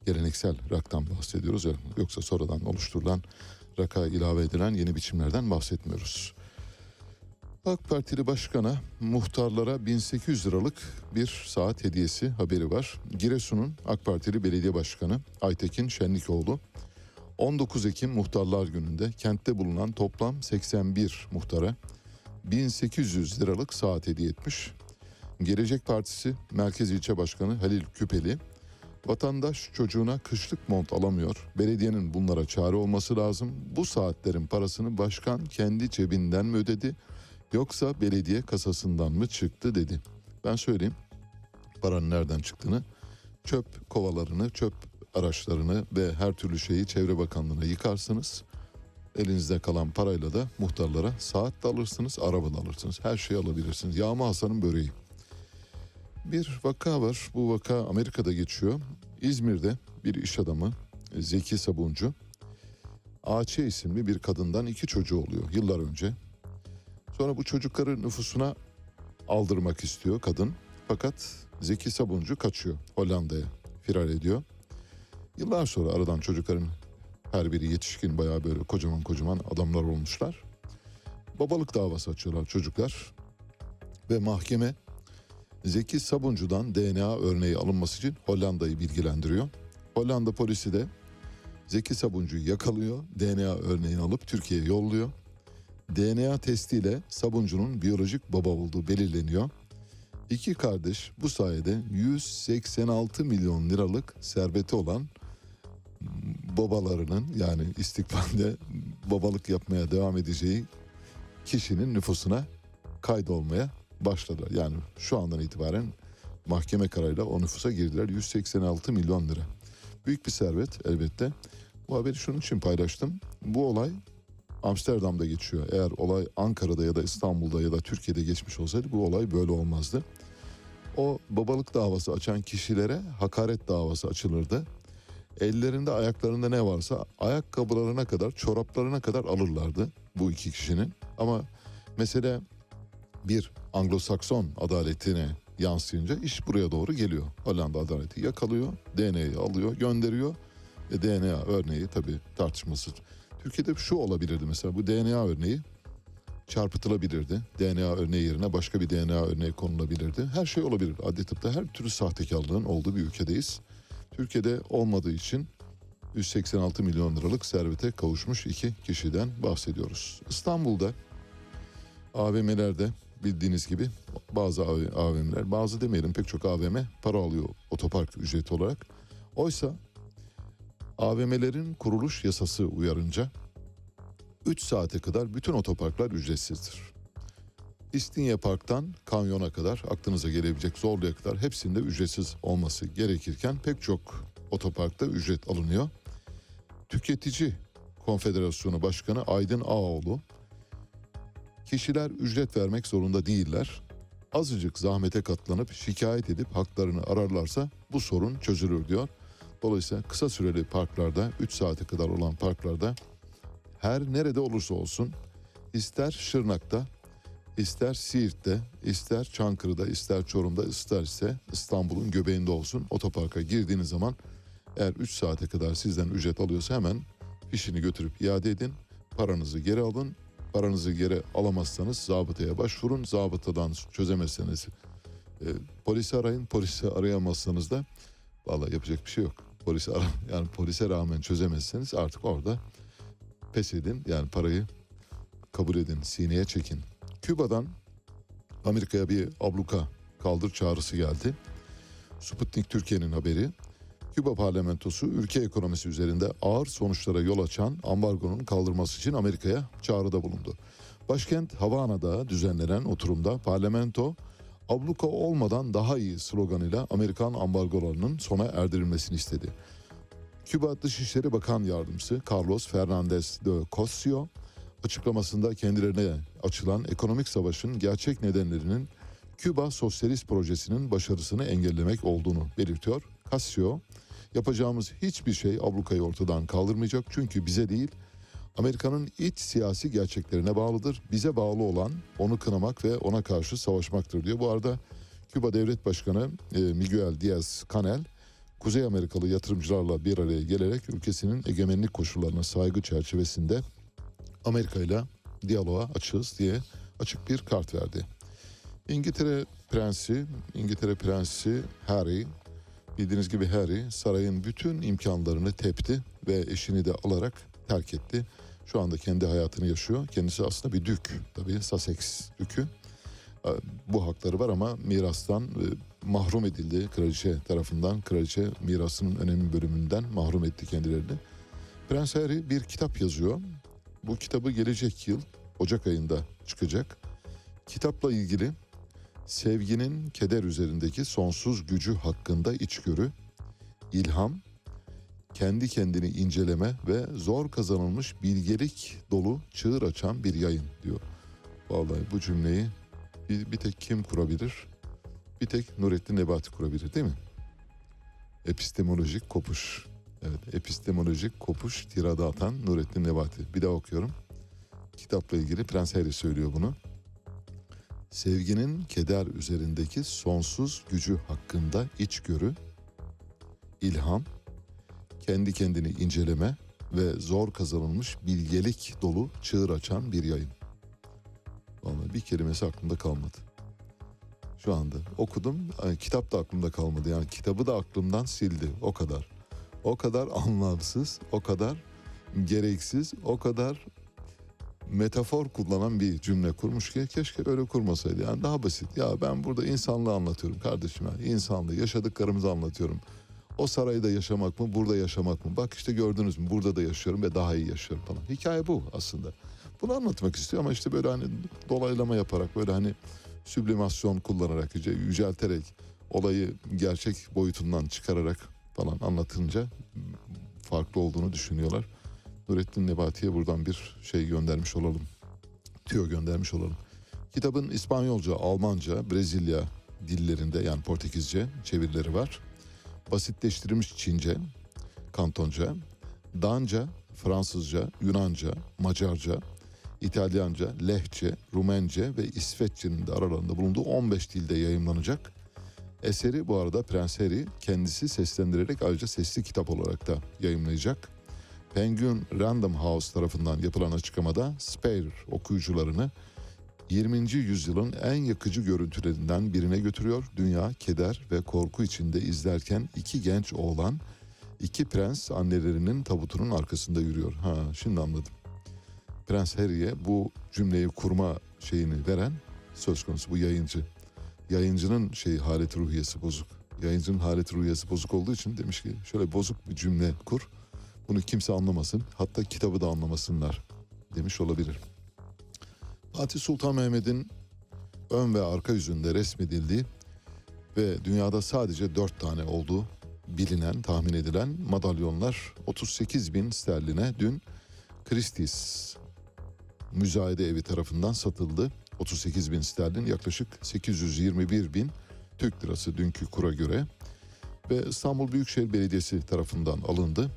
geleneksel raktan bahsediyoruz ya yoksa sonradan oluşturulan raka ilave edilen yeni biçimlerden bahsetmiyoruz. AK Partili başkana muhtarlara 1800 liralık bir saat hediyesi haberi var. Giresun'un AK Partili belediye başkanı Aytekin Şenlikoğlu 19 Ekim Muhtarlar Günü'nde kentte bulunan toplam 81 muhtara 1800 liralık saat hediye etmiş. Gelecek Partisi Merkez İlçe Başkanı Halil Küpeli Vatandaş çocuğuna kışlık mont alamıyor. Belediyenin bunlara çare olması lazım. Bu saatlerin parasını başkan kendi cebinden mi ödedi yoksa belediye kasasından mı çıktı dedi. Ben söyleyeyim paranın nereden çıktığını. Çöp kovalarını, çöp araçlarını ve her türlü şeyi Çevre Bakanlığı'na yıkarsınız. Elinizde kalan parayla da muhtarlara saat de alırsınız, araba da alırsınız. Her şeyi alabilirsiniz. Yağma Hasan'ın böreği. Bir vaka var. Bu vaka Amerika'da geçiyor. İzmir'de bir iş adamı Zeki Sabuncu AÇ isimli bir kadından iki çocuğu oluyor yıllar önce. Sonra bu çocukları nüfusuna aldırmak istiyor kadın. Fakat Zeki Sabuncu kaçıyor Hollanda'ya firar ediyor. Yıllar sonra aradan çocukların Her biri yetişkin bayağı böyle kocaman kocaman adamlar olmuşlar. Babalık davası açıyorlar çocuklar. Ve mahkeme Zeki Sabuncu'dan DNA örneği alınması için Hollanda'yı bilgilendiriyor. Hollanda polisi de Zeki Sabuncu'yu yakalıyor. DNA örneğini alıp Türkiye'ye yolluyor. DNA testiyle Sabuncu'nun biyolojik baba olduğu belirleniyor. İki kardeş bu sayede 186 milyon liralık serveti olan babalarının yani istikbalde babalık yapmaya devam edeceği kişinin nüfusuna kaydolmaya başladılar. Yani şu andan itibaren mahkeme kararıyla o nüfusa girdiler. 186 milyon lira. Büyük bir servet elbette. Bu haberi şunun için paylaştım. Bu olay Amsterdam'da geçiyor. Eğer olay Ankara'da ya da İstanbul'da ya da Türkiye'de geçmiş olsaydı bu olay böyle olmazdı. O babalık davası açan kişilere hakaret davası açılırdı. Ellerinde ayaklarında ne varsa ayakkabılarına kadar çoraplarına kadar alırlardı bu iki kişinin. Ama mesele bir Anglo-Sakson adaletine yansıyınca iş buraya doğru geliyor. Hollanda adaleti yakalıyor, DNA'yı alıyor, gönderiyor. E, DNA örneği tabii tartışmasız. Türkiye'de şu olabilirdi mesela bu DNA örneği çarpıtılabilirdi. DNA örneği yerine başka bir DNA örneği konulabilirdi. Her şey olabilir. Adli tıpta her türlü sahtekarlığın olduğu bir ülkedeyiz. Türkiye'de olmadığı için 186 milyon liralık servete kavuşmuş iki kişiden bahsediyoruz. İstanbul'da AVM'lerde bildiğiniz gibi bazı AVM'ler, bazı demeyelim pek çok AVM para alıyor otopark ücreti olarak. Oysa AVM'lerin kuruluş yasası uyarınca 3 saate kadar bütün otoparklar ücretsizdir. İstinye Park'tan Kanyon'a kadar aklınıza gelebilecek Zorlu'ya kadar hepsinde ücretsiz olması gerekirken pek çok otoparkta ücret alınıyor. Tüketici Konfederasyonu Başkanı Aydın Ağoğlu kişiler ücret vermek zorunda değiller. Azıcık zahmete katlanıp şikayet edip haklarını ararlarsa bu sorun çözülür diyor. Dolayısıyla kısa süreli parklarda 3 saate kadar olan parklarda her nerede olursa olsun ister Şırnak'ta, ister Siirt'te, ister Çankırı'da, ister Çorum'da, isterse İstanbul'un göbeğinde olsun otoparka girdiğiniz zaman eğer 3 saate kadar sizden ücret alıyorsa hemen fişini götürüp iade edin, paranızı geri alın. Paranızı geri alamazsanız zabıtaya başvurun. Zabıtadan çözemezseniz e, polisi arayın. Polisi arayamazsanız da vallahi yapacak bir şey yok. Polisi ara, yani polise rağmen çözemezseniz artık orada pes edin. Yani parayı kabul edin, sineye çekin. Küba'dan Amerika'ya bir abluka kaldır çağrısı geldi. Sputnik Türkiye'nin haberi. Küba parlamentosu ülke ekonomisi üzerinde ağır sonuçlara yol açan ambargonun kaldırması için Amerika'ya çağrıda bulundu. Başkent Havana'da düzenlenen oturumda parlamento abluka olmadan daha iyi sloganıyla Amerikan ambargolarının sona erdirilmesini istedi. Küba Dışişleri Bakan Yardımcısı Carlos Fernandez de Cosio açıklamasında kendilerine açılan ekonomik savaşın gerçek nedenlerinin Küba Sosyalist Projesi'nin başarısını engellemek olduğunu belirtiyor. Casio, yapacağımız hiçbir şey ablukayı ortadan kaldırmayacak çünkü bize değil, Amerika'nın iç siyasi gerçeklerine bağlıdır. Bize bağlı olan onu kınamak ve ona karşı savaşmaktır diyor. Bu arada Küba Devlet Başkanı e, Miguel Diaz-Canel, Kuzey Amerikalı yatırımcılarla bir araya gelerek ülkesinin egemenlik koşullarına saygı çerçevesinde Amerika ile diyaloğa açığız diye açık bir kart verdi. İngiltere Prensi, İngiltere Prensi Harry, bildiğiniz gibi Harry sarayın bütün imkanlarını tepti ve eşini de alarak terk etti. Şu anda kendi hayatını yaşıyor. Kendisi aslında bir dük, tabii Sussex dükü. Bu hakları var ama mirastan e, mahrum edildi kraliçe tarafından. Kraliçe mirasının önemli bölümünden mahrum etti kendilerini. Prens Harry bir kitap yazıyor. Bu kitabı gelecek yıl Ocak ayında çıkacak. Kitapla ilgili sevginin keder üzerindeki sonsuz gücü hakkında içgörü, ilham, kendi kendini inceleme ve zor kazanılmış bilgelik dolu çığır açan bir yayın diyor. Vallahi bu cümleyi bir, bir tek kim kurabilir? Bir tek Nurettin Nebati kurabilir değil mi? Epistemolojik kopuş. Evet, epistemolojik kopuş tirada atan Nurettin Nebati. Bir daha okuyorum. Kitapla ilgili Prens Harry söylüyor bunu. Sevginin keder üzerindeki sonsuz gücü hakkında içgörü, ilham, kendi kendini inceleme ve zor kazanılmış bilgelik dolu çığır açan bir yayın. Vallahi bir kelimesi aklımda kalmadı. Şu anda okudum. Kitap da aklımda kalmadı. Yani kitabı da aklımdan sildi. O kadar. O kadar anlamsız, o kadar gereksiz, o kadar metafor kullanan bir cümle kurmuş ki keşke öyle kurmasaydı. Yani daha basit. Ya ben burada insanlığı anlatıyorum kardeşim. Yani insanlığı, yaşadıklarımızı anlatıyorum. O sarayda yaşamak mı, burada yaşamak mı? Bak işte gördünüz mü burada da yaşıyorum ve daha iyi yaşıyorum falan. Hikaye bu aslında. Bunu anlatmak istiyor ama işte böyle hani dolaylama yaparak böyle hani süblimasyon kullanarak, yüce- yücelterek olayı gerçek boyutundan çıkararak falan anlatınca farklı olduğunu düşünüyorlar. Nurettin Nebati'ye buradan bir şey göndermiş olalım. Tüyo göndermiş olalım. Kitabın İspanyolca, Almanca, Brezilya dillerinde yani Portekizce çevirileri var. Basitleştirilmiş Çince, Kantonca, Danca, Fransızca, Yunanca, Macarca, İtalyanca, Lehçe, Rumence ve İsveççe'nin de aralarında bulunduğu 15 dilde yayımlanacak. Eseri bu arada Prens Harry kendisi seslendirerek ayrıca sesli kitap olarak da yayımlayacak. Penguin Random House tarafından yapılan açıklamada Spare okuyucularını 20. yüzyılın en yakıcı görüntülerinden birine götürüyor. Dünya keder ve korku içinde izlerken iki genç oğlan, iki prens annelerinin tabutunun arkasında yürüyor. Ha şimdi anladım. Prens Harry'e bu cümleyi kurma şeyini veren söz konusu bu yayıncı. Yayıncının şey haleti ruhiyesi bozuk. Yayıncının haleti ruhiyesi bozuk olduğu için demiş ki şöyle bozuk bir cümle kur. Bunu kimse anlamasın. Hatta kitabı da anlamasınlar demiş olabilir. Fatih Sultan Mehmet'in ön ve arka yüzünde resmedildiği ve dünyada sadece dört tane olduğu bilinen, tahmin edilen madalyonlar 38 bin sterline dün Christie's müzayede evi tarafından satıldı. 38 bin sterlin yaklaşık 821 bin Türk lirası dünkü kura göre ve İstanbul Büyükşehir Belediyesi tarafından alındı.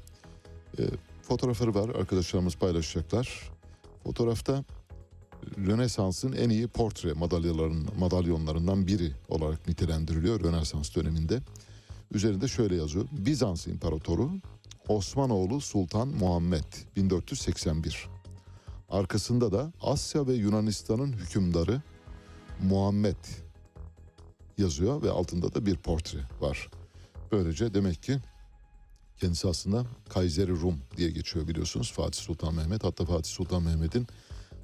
E, fotoğrafları var arkadaşlarımız paylaşacaklar. Fotoğrafta Rönesans'ın en iyi portre madalyaların, madalyonlarından biri olarak nitelendiriliyor Rönesans döneminde. Üzerinde şöyle yazıyor. Bizans İmparatoru Osmanoğlu Sultan Muhammed 1481. Arkasında da Asya ve Yunanistan'ın hükümdarı Muhammed yazıyor ve altında da bir portre var. Böylece demek ki kendisi aslında Kayseri Rum diye geçiyor biliyorsunuz Fatih Sultan Mehmet. Hatta Fatih Sultan Mehmet'in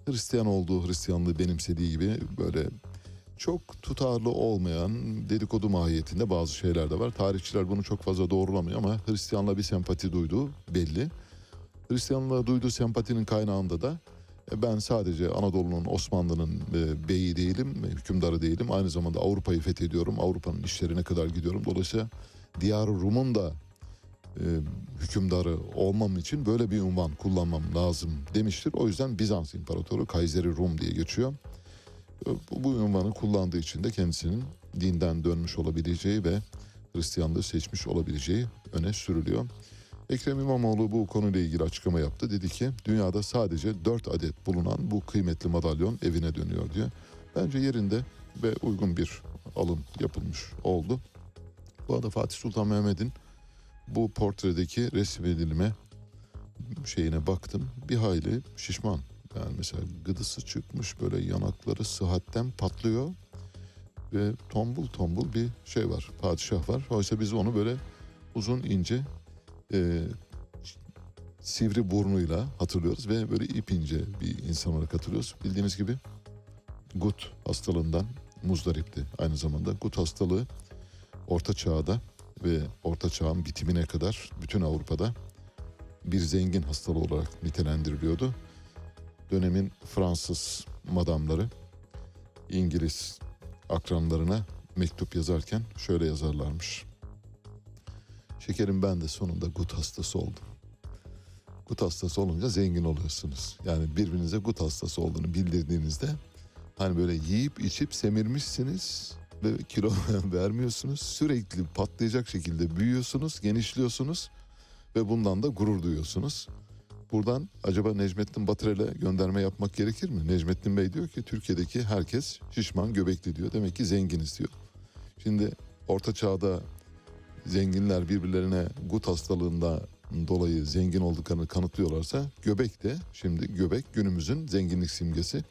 Hristiyan olduğu, Hristiyanlığı benimsediği gibi böyle çok tutarlı olmayan dedikodu mahiyetinde bazı şeyler de var. Tarihçiler bunu çok fazla doğrulamıyor ama Hristiyanlığa bir sempati duyduğu belli. Hristiyanlığa duyduğu sempatinin kaynağında da e, ben sadece Anadolu'nun, Osmanlı'nın e, beyi değilim, e, hükümdarı değilim. Aynı zamanda Avrupa'yı fethediyorum, Avrupa'nın işlerine kadar gidiyorum. Dolayısıyla Diyar-ı Rum'un da e, hükümdarı olmam için böyle bir unvan kullanmam lazım demiştir. O yüzden Bizans İmparatoru Kayseri Rum diye geçiyor. E, Bu, bu unvanı kullandığı için de kendisinin dinden dönmüş olabileceği ve Hristiyanlığı seçmiş olabileceği öne sürülüyor. Ekrem İmamoğlu bu konuyla ilgili açıklama yaptı. Dedi ki dünyada sadece 4 adet bulunan bu kıymetli madalyon evine dönüyor diyor. Bence yerinde ve uygun bir alım yapılmış oldu. Bu arada Fatih Sultan Mehmet'in bu portredeki resmedilme şeyine baktım. Bir hayli şişman. Yani mesela gıdısı çıkmış böyle yanakları sıhhatten patlıyor. Ve tombul tombul bir şey var. Padişah var. Oysa biz onu böyle uzun ince e, sivri burnuyla hatırlıyoruz ve böyle ip ince bir insan olarak hatırlıyoruz. Bildiğiniz gibi gut hastalığından muzdaripti aynı zamanda. Gut hastalığı orta çağda ve orta çağın bitimine kadar bütün Avrupa'da bir zengin hastalığı olarak nitelendiriliyordu. Dönemin Fransız madamları İngiliz akranlarına mektup yazarken şöyle yazarlarmış. Şekerim ben de sonunda gut hastası oldum. Gut hastası olunca zengin oluyorsunuz. Yani birbirinize gut hastası olduğunu bildirdiğinizde hani böyle yiyip içip semirmişsiniz ve kilo vermiyorsunuz. Sürekli patlayacak şekilde büyüyorsunuz, genişliyorsunuz ve bundan da gurur duyuyorsunuz. Buradan acaba Necmettin Batırel'e gönderme yapmak gerekir mi? Necmettin Bey diyor ki Türkiye'deki herkes şişman göbekli diyor. Demek ki zenginiz diyor. Şimdi orta çağda zenginler birbirlerine gut hastalığında dolayı zengin olduklarını kanıtlıyorlarsa Göbek de şimdi Göbek günümüzün zenginlik simgesi.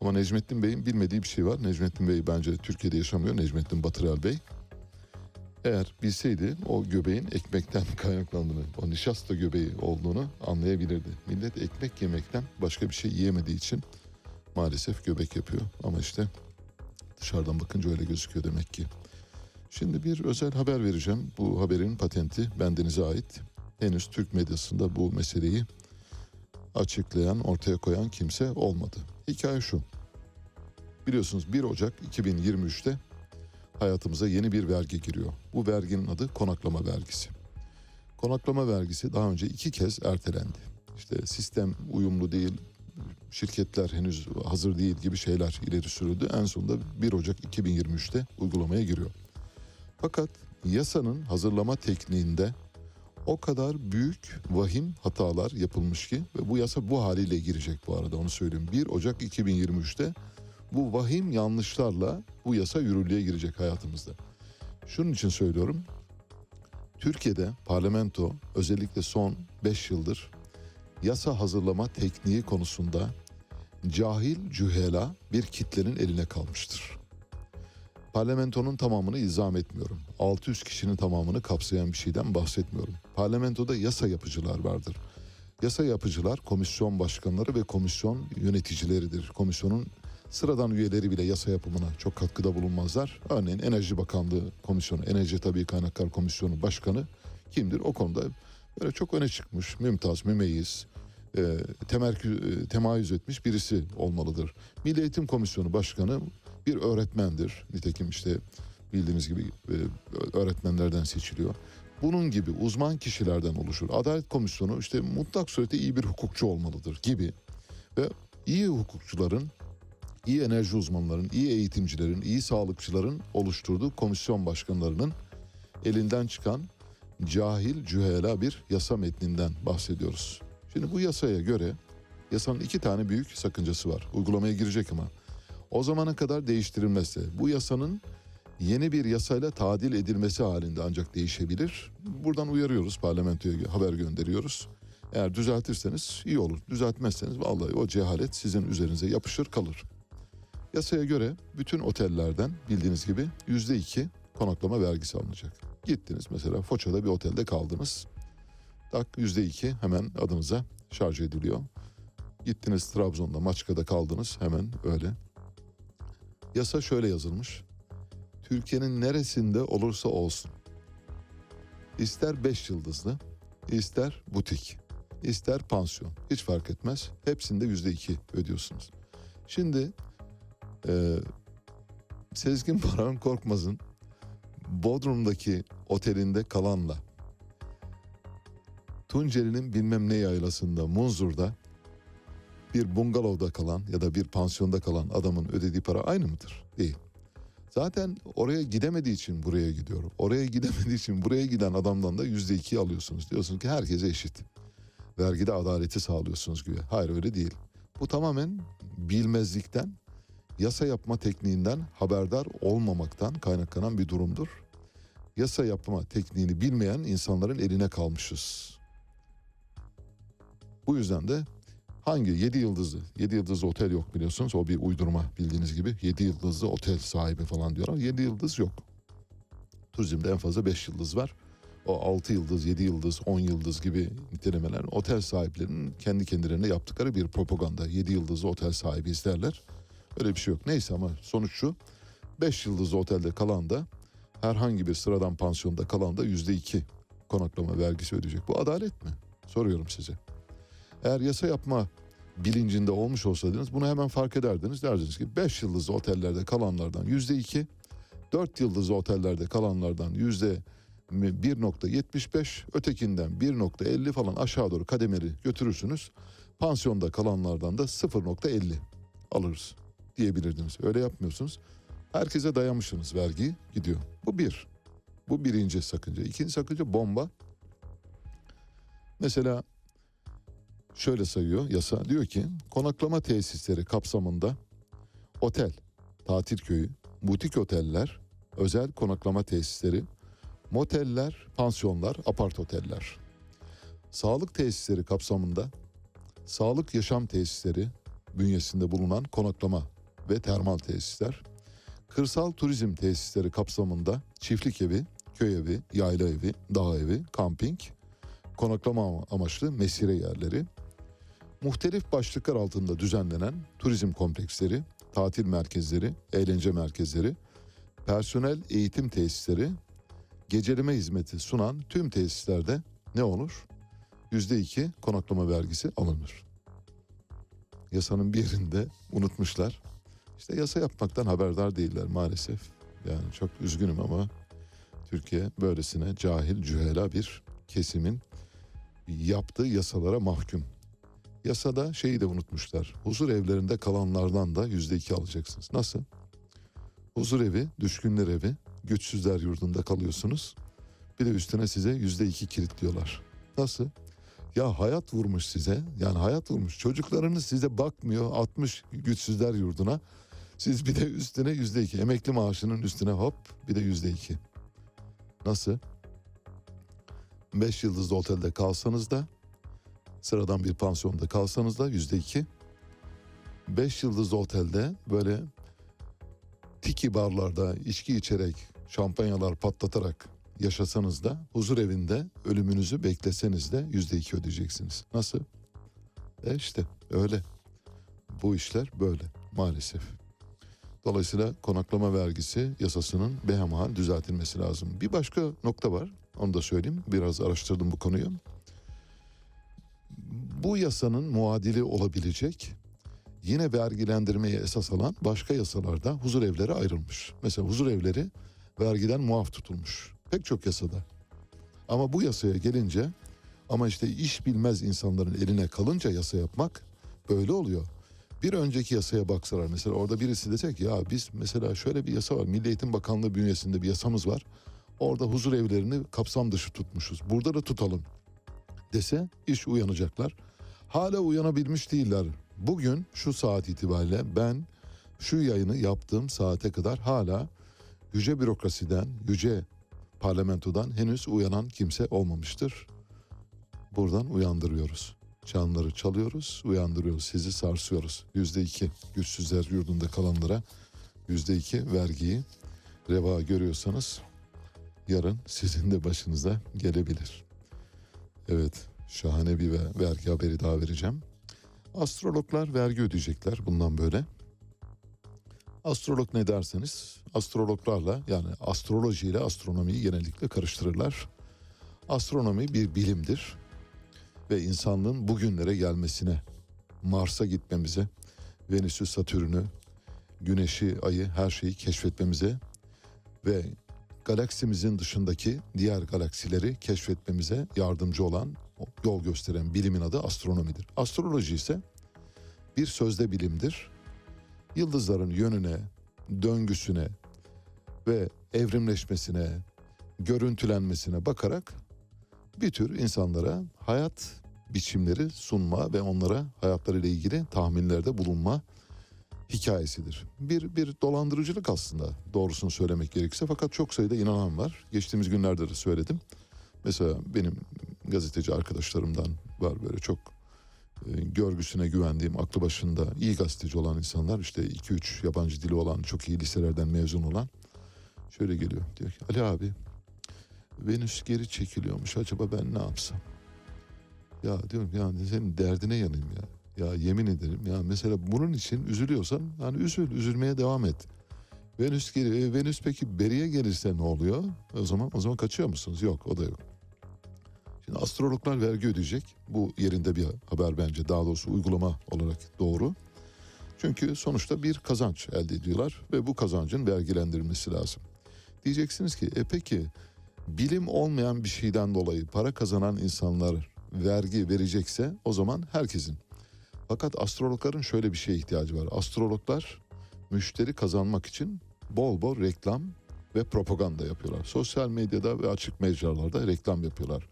Ama Necmettin Bey'in bilmediği bir şey var. Necmettin Bey bence Türkiye'de yaşamıyor. Necmettin Batırel Bey. Eğer bilseydi o göbeğin ekmekten kaynaklandığını, o nişasta göbeği olduğunu anlayabilirdi. Millet ekmek yemekten başka bir şey yiyemediği için maalesef göbek yapıyor. Ama işte dışarıdan bakınca öyle gözüküyor demek ki. Şimdi bir özel haber vereceğim. Bu haberin patenti bendenize ait. Henüz Türk medyasında bu meseleyi açıklayan, ortaya koyan kimse olmadı. Hikaye şu. Biliyorsunuz 1 Ocak 2023'te hayatımıza yeni bir vergi giriyor. Bu verginin adı konaklama vergisi. Konaklama vergisi daha önce iki kez ertelendi. İşte sistem uyumlu değil, şirketler henüz hazır değil gibi şeyler ileri sürüldü. En sonunda 1 Ocak 2023'te uygulamaya giriyor. Fakat yasanın hazırlama tekniğinde o kadar büyük vahim hatalar yapılmış ki ve bu yasa bu haliyle girecek bu arada onu söyleyeyim. 1 Ocak 2023'te bu vahim yanlışlarla bu yasa yürürlüğe girecek hayatımızda. Şunun için söylüyorum. Türkiye'de parlamento özellikle son 5 yıldır yasa hazırlama tekniği konusunda cahil cühela bir kitlenin eline kalmıştır. Parlamentonun tamamını izam etmiyorum. 600 kişinin tamamını kapsayan bir şeyden bahsetmiyorum. Parlamentoda yasa yapıcılar vardır. Yasa yapıcılar komisyon başkanları ve komisyon yöneticileridir. Komisyonun sıradan üyeleri bile yasa yapımına çok katkıda bulunmazlar. Örneğin Enerji Bakanlığı Komisyonu, Enerji Tabii Kaynaklar Komisyonu Başkanı kimdir? O konuda böyle çok öne çıkmış, mümtaz, mümeyiz, e, e, temayüz etmiş birisi olmalıdır. Milli Eğitim Komisyonu Başkanı bir öğretmendir. Nitekim işte bildiğiniz gibi e, öğretmenlerden seçiliyor. Bunun gibi uzman kişilerden oluşur. Adalet Komisyonu işte mutlak surette iyi bir hukukçu olmalıdır gibi. Ve iyi hukukçuların, iyi enerji uzmanlarının, iyi eğitimcilerin, iyi sağlıkçıların oluşturduğu komisyon başkanlarının elinden çıkan cahil cühela bir yasa metninden bahsediyoruz. Şimdi bu yasaya göre yasanın iki tane büyük sakıncası var. Uygulamaya girecek ama o zamana kadar değiştirilmezse bu yasanın yeni bir yasayla tadil edilmesi halinde ancak değişebilir. Buradan uyarıyoruz parlamentoya haber gönderiyoruz. Eğer düzeltirseniz iyi olur. Düzeltmezseniz vallahi o cehalet sizin üzerinize yapışır kalır. Yasaya göre bütün otellerden bildiğiniz gibi yüzde iki konaklama vergisi alınacak. Gittiniz mesela Foça'da bir otelde kaldınız. Tak yüzde iki hemen adınıza şarj ediliyor. Gittiniz Trabzon'da Maçka'da kaldınız hemen öyle. Yasa şöyle yazılmış. Türkiye'nin neresinde olursa olsun. ister beş yıldızlı, ister butik, ister pansiyon. Hiç fark etmez. Hepsinde yüzde iki ödüyorsunuz. Şimdi e, Sezgin Baran Korkmaz'ın Bodrum'daki otelinde kalanla Tunceli'nin bilmem ne yaylasında Munzur'da bir bungalovda kalan ya da bir pansiyonda kalan adamın ödediği para aynı mıdır? Değil. Zaten oraya gidemediği için buraya gidiyor. Oraya gidemediği için buraya giden adamdan da yüzde iki alıyorsunuz. Diyorsunuz ki herkese eşit. Vergide adaleti sağlıyorsunuz gibi. Hayır öyle değil. Bu tamamen bilmezlikten, yasa yapma tekniğinden haberdar olmamaktan kaynaklanan bir durumdur. Yasa yapma tekniğini bilmeyen insanların eline kalmışız. Bu yüzden de hangi 7 yıldızlı 7 yıldızlı otel yok biliyorsunuz o bir uydurma bildiğiniz gibi 7 yıldızlı otel sahibi falan diyorlar 7 yıldız yok. Turizmde en fazla 5 yıldız var. O 6 yıldız, 7 yıldız, 10 yıldız gibi nitelemeler otel sahiplerinin kendi kendilerine yaptıkları bir propaganda. 7 yıldızlı otel sahibi izlerler. Öyle bir şey yok. Neyse ama sonuç şu. 5 yıldızlı otelde kalan da herhangi bir sıradan pansiyonda kalan da %2 konaklama vergisi ödeyecek. Bu adalet mi? Soruyorum size. Eğer yasa yapma bilincinde olmuş olsaydınız bunu hemen fark ederdiniz. Derdiniz ki 5 yıldızlı otellerde kalanlardan yüzde iki, 4 yıldızlı otellerde kalanlardan yüzde 1.75, ötekinden 1.50 falan aşağı doğru kademeli götürürsünüz. Pansiyonda kalanlardan da 0.50 alırız diyebilirdiniz. Öyle yapmıyorsunuz. Herkese dayamışsınız vergiyi gidiyor. Bu bir. Bu birinci sakınca. İkinci sakınca bomba. Mesela şöyle sayıyor yasa diyor ki konaklama tesisleri kapsamında otel, tatil köyü, butik oteller, özel konaklama tesisleri, moteller, pansiyonlar, apart oteller. sağlık tesisleri kapsamında sağlık yaşam tesisleri bünyesinde bulunan konaklama ve termal tesisler, kırsal turizm tesisleri kapsamında çiftlik evi, köy evi, yayla evi, dağ evi, kamping, konaklama amaçlı mesire yerleri, muhtelif başlıklar altında düzenlenen turizm kompleksleri, tatil merkezleri, eğlence merkezleri, personel eğitim tesisleri, geceleme hizmeti sunan tüm tesislerde ne olur? Yüzde iki konaklama vergisi alınır. Yasanın bir yerinde unutmuşlar. İşte yasa yapmaktan haberdar değiller maalesef. Yani çok üzgünüm ama Türkiye böylesine cahil, cühela bir kesimin yaptığı yasalara mahkum. Yasada şeyi de unutmuşlar. Huzur evlerinde kalanlardan da yüzde iki alacaksınız. Nasıl? Huzur evi, düşkünler evi, güçsüzler yurdunda kalıyorsunuz. Bir de üstüne size yüzde iki kilitliyorlar. Nasıl? Ya hayat vurmuş size. Yani hayat vurmuş. Çocuklarınız size bakmıyor. 60 güçsüzler yurduna. Siz bir de üstüne yüzde iki. Emekli maaşının üstüne hop bir de yüzde iki. Nasıl? Beş yıldızlı otelde kalsanız da sıradan bir pansiyonda kalsanız da yüzde iki. Beş yıldızlı otelde böyle tiki barlarda içki içerek şampanyalar patlatarak yaşasanız da huzur evinde ölümünüzü bekleseniz de yüzde iki ödeyeceksiniz. Nasıl? E işte öyle. Bu işler böyle maalesef. Dolayısıyla konaklama vergisi yasasının behemahal düzeltilmesi lazım. Bir başka nokta var. Onu da söyleyeyim. Biraz araştırdım bu konuyu. Bu yasanın muadili olabilecek yine vergilendirmeye esas alan başka yasalarda huzur evleri ayrılmış. Mesela huzur evleri vergiden muaf tutulmuş. Pek çok yasada. Ama bu yasaya gelince ama işte iş bilmez insanların eline kalınca yasa yapmak böyle oluyor. Bir önceki yasaya baksalar mesela orada birisi desek ya biz mesela şöyle bir yasa var. Milli Eğitim Bakanlığı bünyesinde bir yasamız var. Orada huzur evlerini kapsam dışı tutmuşuz. Burada da tutalım dese iş uyanacaklar. Hala uyanabilmiş değiller. Bugün şu saat itibariyle ben şu yayını yaptığım saate kadar hala yüce bürokrasiden, yüce parlamentodan henüz uyanan kimse olmamıştır. Buradan uyandırıyoruz. Çanları çalıyoruz, uyandırıyoruz. Sizi sarsıyoruz. Yüzde iki güçsüzler yurdunda kalanlara yüzde iki vergiyi reva görüyorsanız yarın sizin de başınıza gelebilir. Evet, şahane bir ve- vergi haberi daha vereceğim. Astrologlar vergi ödeyecekler bundan böyle. Astrolog ne derseniz astrologlarla yani astroloji ile astronomiyi genellikle karıştırırlar. Astronomi bir bilimdir ve insanlığın bugünlere gelmesine, Mars'a gitmemize, Venüs'ü, Satürn'ü, Güneş'i, Ay'ı her şeyi keşfetmemize ve galaksimizin dışındaki diğer galaksileri keşfetmemize yardımcı olan, yol gösteren bilimin adı astronomidir. Astroloji ise bir sözde bilimdir. Yıldızların yönüne, döngüsüne ve evrimleşmesine, görüntülenmesine bakarak bir tür insanlara hayat biçimleri sunma ve onlara hayatlarıyla ilgili tahminlerde bulunma hikayesidir. Bir bir dolandırıcılık aslında doğrusunu söylemek gerekirse fakat çok sayıda inanan var. Geçtiğimiz günlerde de söyledim. Mesela benim gazeteci arkadaşlarımdan var böyle çok e, görgüsüne güvendiğim, aklı başında iyi gazeteci olan insanlar işte 2-3 yabancı dili olan, çok iyi liselerden mezun olan şöyle geliyor. Diyor ki Ali abi Venüs geri çekiliyormuş acaba ben ne yapsam? Ya diyorum ya senin derdine yanayım ya. Ya yemin ederim ya mesela bunun için üzülüyorsan hani üzül, üzülmeye devam et. Venüs e, Venüs peki beriye gelirse ne oluyor? O zaman o zaman kaçıyor musunuz? Yok o da yok. Şimdi astrologlar vergi ödeyecek. Bu yerinde bir haber bence. Daha doğrusu uygulama olarak doğru. Çünkü sonuçta bir kazanç elde ediyorlar ve bu kazancın vergilendirilmesi lazım. Diyeceksiniz ki e peki bilim olmayan bir şeyden dolayı para kazanan insanlar vergi verecekse o zaman herkesin. Fakat astrologların şöyle bir şeye ihtiyacı var. Astrologlar müşteri kazanmak için bol bol reklam ve propaganda yapıyorlar. Sosyal medyada ve açık mecralarda reklam yapıyorlar.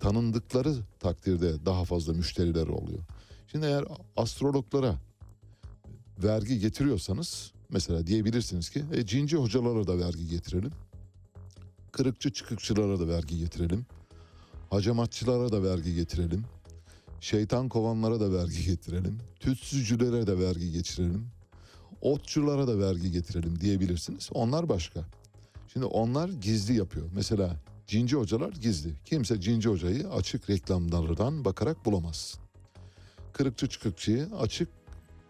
Tanındıkları takdirde daha fazla müşteriler oluyor. Şimdi eğer astrologlara vergi getiriyorsanız mesela diyebilirsiniz ki e, cinci hocalara da vergi getirelim. Kırıkçı çıkıkçılara da vergi getirelim. Hacamatçılara da vergi getirelim. Şeytan kovanlara da vergi getirelim. Tütsücülere de vergi geçirelim. Otçulara da vergi getirelim diyebilirsiniz. Onlar başka. Şimdi onlar gizli yapıyor. Mesela cinci hocalar gizli. Kimse cinci hocayı açık reklamlardan bakarak bulamaz. Kırıkçı çıkıkçıyı açık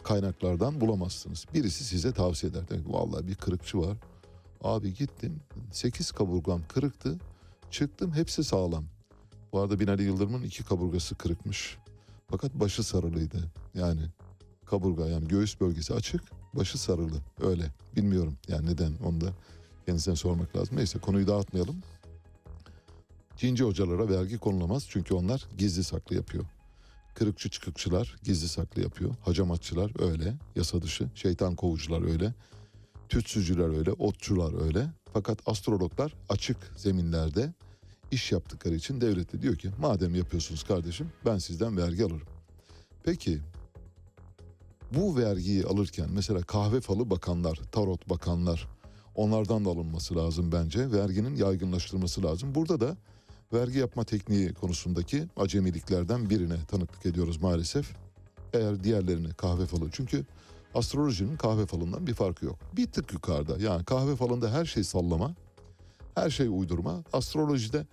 kaynaklardan bulamazsınız. Birisi size tavsiye eder. Der ki, Vallahi bir kırıkçı var. Abi gittim 8 kaburgam kırıktı. Çıktım hepsi sağlam. Bu arada Binali Yıldırım'ın iki kaburgası kırıkmış. Fakat başı sarılıydı. Yani kaburga yani göğüs bölgesi açık, başı sarılı. Öyle. Bilmiyorum yani neden onu da kendisine sormak lazım. Neyse konuyu dağıtmayalım. Cinci hocalara vergi konulamaz çünkü onlar gizli saklı yapıyor. Kırıkçı çıkıkçılar gizli saklı yapıyor. Hacamatçılar öyle, yasa dışı. Şeytan kovucular öyle. Tütsücüler öyle, otçular öyle. Fakat astrologlar açık zeminlerde iş yaptıkları için devlet de diyor ki madem yapıyorsunuz kardeşim ben sizden vergi alırım. Peki bu vergiyi alırken mesela kahve falı bakanlar, tarot bakanlar onlardan da alınması lazım bence. Verginin yaygınlaştırılması lazım. Burada da vergi yapma tekniği konusundaki acemiliklerden birine tanıklık ediyoruz maalesef. Eğer diğerlerini kahve falı çünkü astrolojinin kahve falından bir farkı yok. Bir tık yukarıda yani kahve falında her şey sallama, her şey uydurma. Astrolojide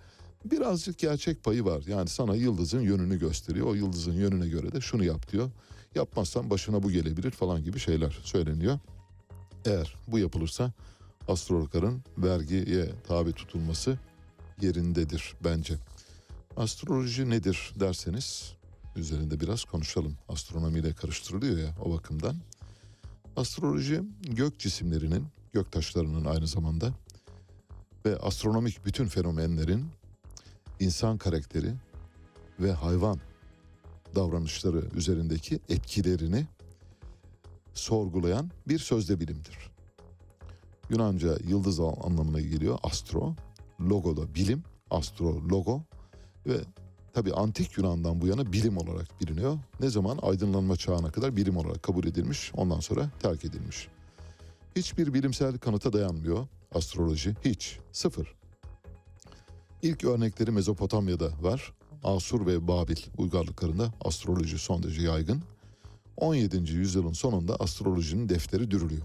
birazcık gerçek payı var. Yani sana yıldızın yönünü gösteriyor. O yıldızın yönüne göre de şunu yap diyor. Yapmazsan başına bu gelebilir falan gibi şeyler söyleniyor. Eğer bu yapılırsa astrologların vergiye tabi tutulması yerindedir bence. Astroloji nedir derseniz üzerinde biraz konuşalım. Astronomiyle karıştırılıyor ya o bakımdan. Astroloji gök cisimlerinin, gök taşlarının aynı zamanda ve astronomik bütün fenomenlerin insan karakteri ve hayvan davranışları üzerindeki etkilerini sorgulayan bir sözde bilimdir. Yunanca yıldız anlamına geliyor astro, logo da bilim, astro logo ve tabi antik Yunan'dan bu yana bilim olarak biliniyor. Ne zaman aydınlanma çağına kadar bilim olarak kabul edilmiş, ondan sonra terk edilmiş. Hiçbir bilimsel kanıta dayanmıyor astroloji, hiç, sıfır. İlk örnekleri Mezopotamya'da var. Asur ve Babil uygarlıklarında astroloji son derece yaygın. 17. yüzyılın sonunda astrolojinin defteri dürülüyor.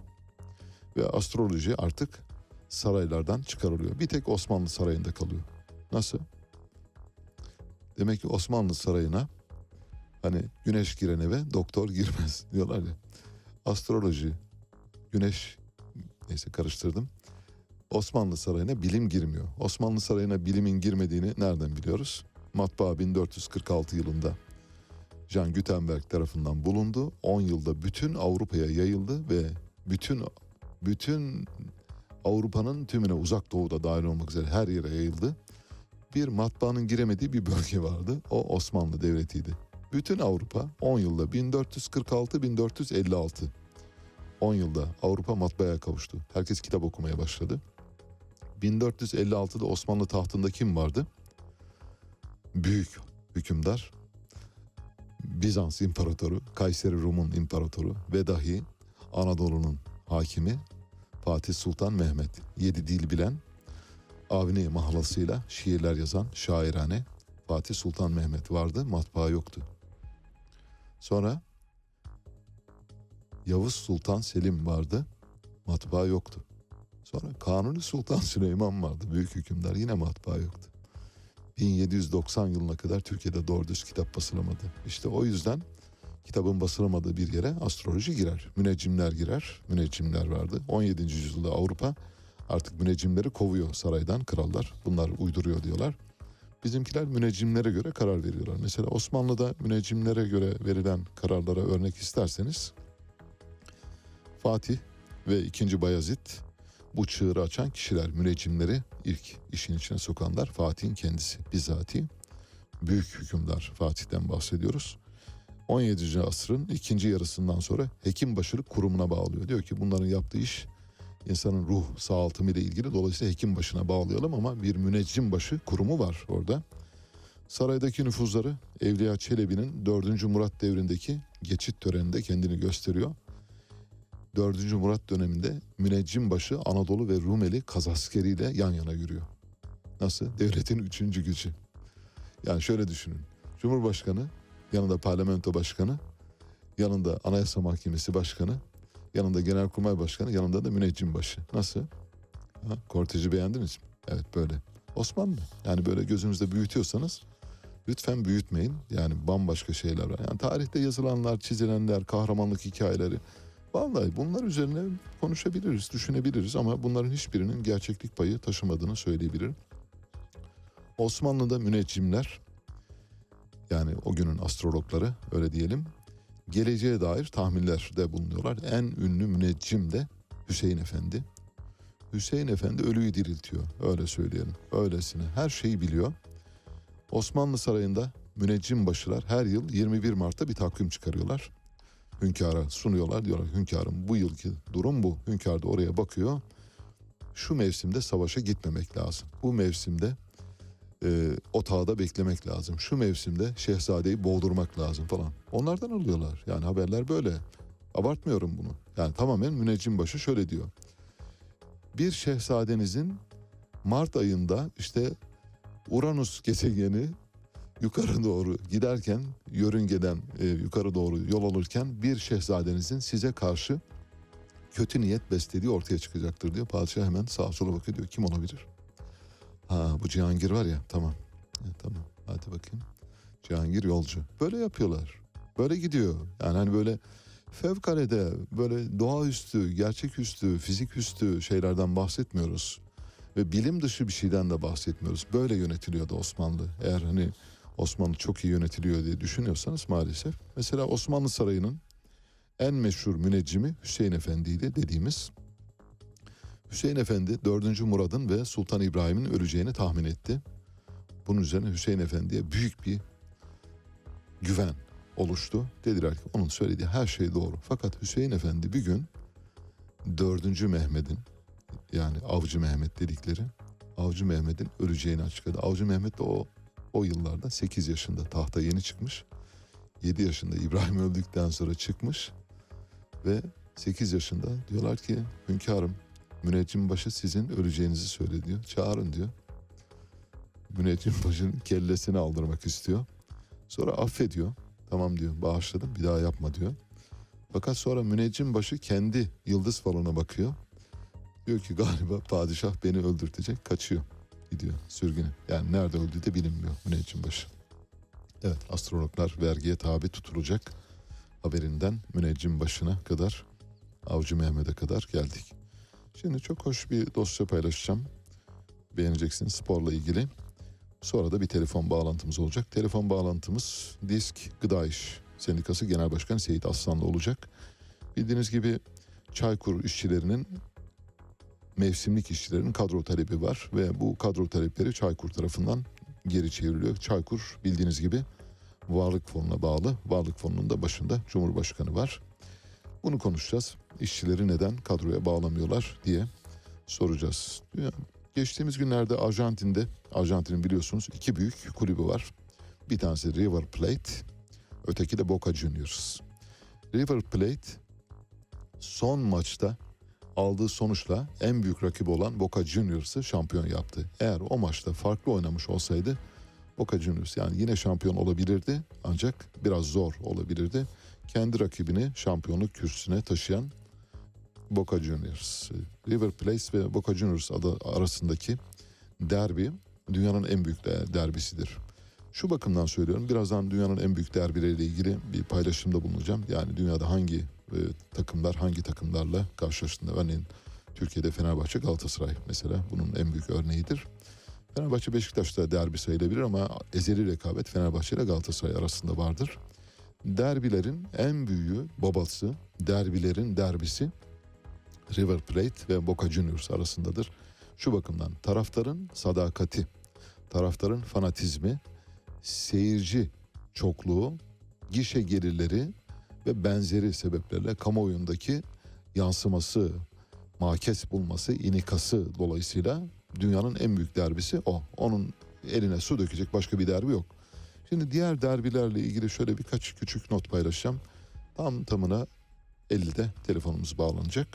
Ve astroloji artık saraylardan çıkarılıyor. Bir tek Osmanlı sarayında kalıyor. Nasıl? Demek ki Osmanlı sarayına hani güneş giren eve doktor girmez diyorlar ya. Astroloji, güneş neyse karıştırdım. Osmanlı sarayına bilim girmiyor. Osmanlı sarayına bilimin girmediğini nereden biliyoruz? Matbaa 1446 yılında Jean Gutenberg tarafından bulundu. 10 yılda bütün Avrupa'ya yayıldı ve bütün bütün Avrupa'nın tümüne uzak doğuda dahil olmak üzere her yere yayıldı. Bir matbaanın giremediği bir bölge vardı. O Osmanlı Devleti'ydi. Bütün Avrupa 10 yılda 1446-1456 10 yılda Avrupa matbaaya kavuştu. Herkes kitap okumaya başladı. 1456'da Osmanlı tahtında kim vardı? Büyük hükümdar. Bizans imparatoru, Kayseri Rum'un imparatoru ve dahi Anadolu'nun hakimi Fatih Sultan Mehmet. Yedi dil bilen, Avni mahalasıyla şiirler yazan şairane Fatih Sultan Mehmet vardı, matbaa yoktu. Sonra Yavuz Sultan Selim vardı, matbaa yoktu. Sonra Kanuni Sultan Süleyman vardı, büyük hükümdar yine matbaa yoktu. 1790 yılına kadar Türkiye'de doğru düz kitap basılamadı. İşte o yüzden kitabın basılamadığı bir yere astroloji girer. Müneccimler girer. Müneccimler vardı. 17. yüzyılda Avrupa artık müneccimleri kovuyor saraydan krallar. Bunlar uyduruyor diyorlar. Bizimkiler müneccimlere göre karar veriyorlar. Mesela Osmanlı'da müneccimlere göre verilen kararlara örnek isterseniz Fatih ve 2. Bayezid bu çığırı açan kişiler, müneccimleri ilk işin içine sokanlar Fatih'in kendisi bizatihi. Büyük hükümdar Fatih'ten bahsediyoruz. 17. asrın ikinci yarısından sonra hekimbaşılık kurumuna bağlıyor. Diyor ki bunların yaptığı iş insanın ruh sağaltımı ile ilgili. Dolayısıyla hekim başına bağlayalım ama bir müneccim başı kurumu var orada. Saraydaki nüfuzları Evliya Çelebi'nin 4. Murat devrindeki geçit töreninde kendini gösteriyor. 4. Murat döneminde müneccim başı Anadolu ve Rumeli kazaskeriyle yan yana yürüyor. Nasıl? Devletin üçüncü gücü. Yani şöyle düşünün. Cumhurbaşkanı, yanında parlamento başkanı, yanında anayasa mahkemesi başkanı, yanında genelkurmay başkanı, yanında da müneccim başı. Nasıl? Ha, korteji beğendiniz mi? Evet böyle. Osmanlı. Yani böyle gözünüzde büyütüyorsanız lütfen büyütmeyin. Yani bambaşka şeyler var. Yani tarihte yazılanlar, çizilenler, kahramanlık hikayeleri. Vallahi bunlar üzerine konuşabiliriz, düşünebiliriz ama bunların hiçbirinin gerçeklik payı taşımadığını söyleyebilirim. Osmanlı'da müneccimler yani o günün astrologları öyle diyelim geleceğe dair tahminlerde bulunuyorlar. En ünlü müneccim de Hüseyin Efendi. Hüseyin Efendi ölüyü diriltiyor öyle söyleyelim. Öylesine her şeyi biliyor. Osmanlı Sarayı'nda müneccim başılar her yıl 21 Mart'ta bir takvim çıkarıyorlar. Hünkâra sunuyorlar diyorlar hünkârım bu yılki durum bu. Hünkâr da oraya bakıyor. Şu mevsimde savaşa gitmemek lazım. Bu mevsimde e, otağda beklemek lazım. Şu mevsimde şehzadeyi boğdurmak lazım falan. Onlardan alıyorlar. Yani haberler böyle. Abartmıyorum bunu. Yani tamamen müneccim başı şöyle diyor. Bir şehzadenizin Mart ayında işte Uranüs gezegeni yukarı doğru giderken yörüngeden e, yukarı doğru yol alırken bir şehzadenizin size karşı kötü niyet beslediği ortaya çıkacaktır diyor. Padişah hemen sağa sola bakıyor diyor kim olabilir? Ha bu Cihangir var ya tamam. Ya, tamam hadi bakayım. Cihangir yolcu. Böyle yapıyorlar. Böyle gidiyor. Yani hani böyle fevkalade böyle doğaüstü, gerçeküstü, fiziküstü şeylerden bahsetmiyoruz. Ve bilim dışı bir şeyden de bahsetmiyoruz. Böyle yönetiliyordu Osmanlı. Eğer hani Osmanlı çok iyi yönetiliyor diye düşünüyorsanız maalesef. Mesela Osmanlı Sarayı'nın en meşhur müneccimi Hüseyin Efendi'ydi dediğimiz. Hüseyin Efendi 4. Murad'ın ve Sultan İbrahim'in öleceğini tahmin etti. Bunun üzerine Hüseyin Efendi'ye büyük bir güven oluştu. Dediler ki onun söylediği her şey doğru. Fakat Hüseyin Efendi bir gün 4. Mehmet'in yani Avcı Mehmet dedikleri Avcı Mehmet'in öleceğini açıkladı. Avcı Mehmet de o o yıllarda 8 yaşında tahta yeni çıkmış. 7 yaşında İbrahim öldükten sonra çıkmış ve 8 yaşında diyorlar ki hünkârım müneccim başı sizin öleceğinizi söyledi diyor. Çağırın diyor. Müneccim başının kellesini aldırmak istiyor. Sonra affediyor. Tamam diyor bağışladım bir daha yapma diyor. Fakat sonra müneccim başı kendi yıldız falına bakıyor. Diyor ki galiba padişah beni öldürtecek kaçıyor. Gidiyor sürgüne. Yani nerede öldüğü de bilinmiyor müneccim başı. Evet astrologlar vergiye tabi tutulacak haberinden müneccim başına kadar Avcı Mehmet'e kadar geldik. Şimdi çok hoş bir dosya paylaşacağım. Beğeneceksiniz sporla ilgili. Sonra da bir telefon bağlantımız olacak. Telefon bağlantımız Disk Gıda İş Sendikası Genel Başkanı Seyit Aslan'la olacak. Bildiğiniz gibi Çaykur işçilerinin mevsimlik işçilerin kadro talebi var ve bu kadro talepleri Çaykur tarafından geri çevriliyor. Çaykur bildiğiniz gibi Varlık Fonu'na bağlı. Varlık Fonu'nun da başında Cumhurbaşkanı var. Bunu konuşacağız. İşçileri neden kadroya bağlamıyorlar diye soracağız. Geçtiğimiz günlerde Arjantin'de, Arjantin'in biliyorsunuz iki büyük kulübü var. Bir tanesi River Plate, öteki de Boca Juniors. River Plate son maçta aldığı sonuçla en büyük rakibi olan Boca Juniors'ı şampiyon yaptı. Eğer o maçta farklı oynamış olsaydı Boca Juniors yani yine şampiyon olabilirdi ancak biraz zor olabilirdi. Kendi rakibini şampiyonluk kürsüsüne taşıyan Boca Juniors. River Plate ve Boca Juniors adı arasındaki derbi dünyanın en büyük derbisidir. Şu bakımdan söylüyorum birazdan dünyanın en büyük derbileriyle ilgili bir paylaşımda bulunacağım. Yani dünyada hangi e, takımlar hangi takımlarla karşılaştığında örneğin Türkiye'de Fenerbahçe Galatasaray mesela bunun en büyük örneğidir. Fenerbahçe Beşiktaş'ta derbi sayılabilir ama ezeli rekabet Fenerbahçe ile Galatasaray arasında vardır. Derbilerin en büyüğü babası, derbilerin derbisi River Plate ve Boca Juniors arasındadır. Şu bakımdan taraftarın sadakati, taraftarın fanatizmi, seyirci çokluğu, gişe gelirleri ve benzeri sebeplerle kamuoyundaki yansıması, makes bulması, inikası dolayısıyla dünyanın en büyük derbisi o. Onun eline su dökecek başka bir derbi yok. Şimdi diğer derbilerle ilgili şöyle birkaç küçük not paylaşacağım. Tam tamına 50'de telefonumuz bağlanacak.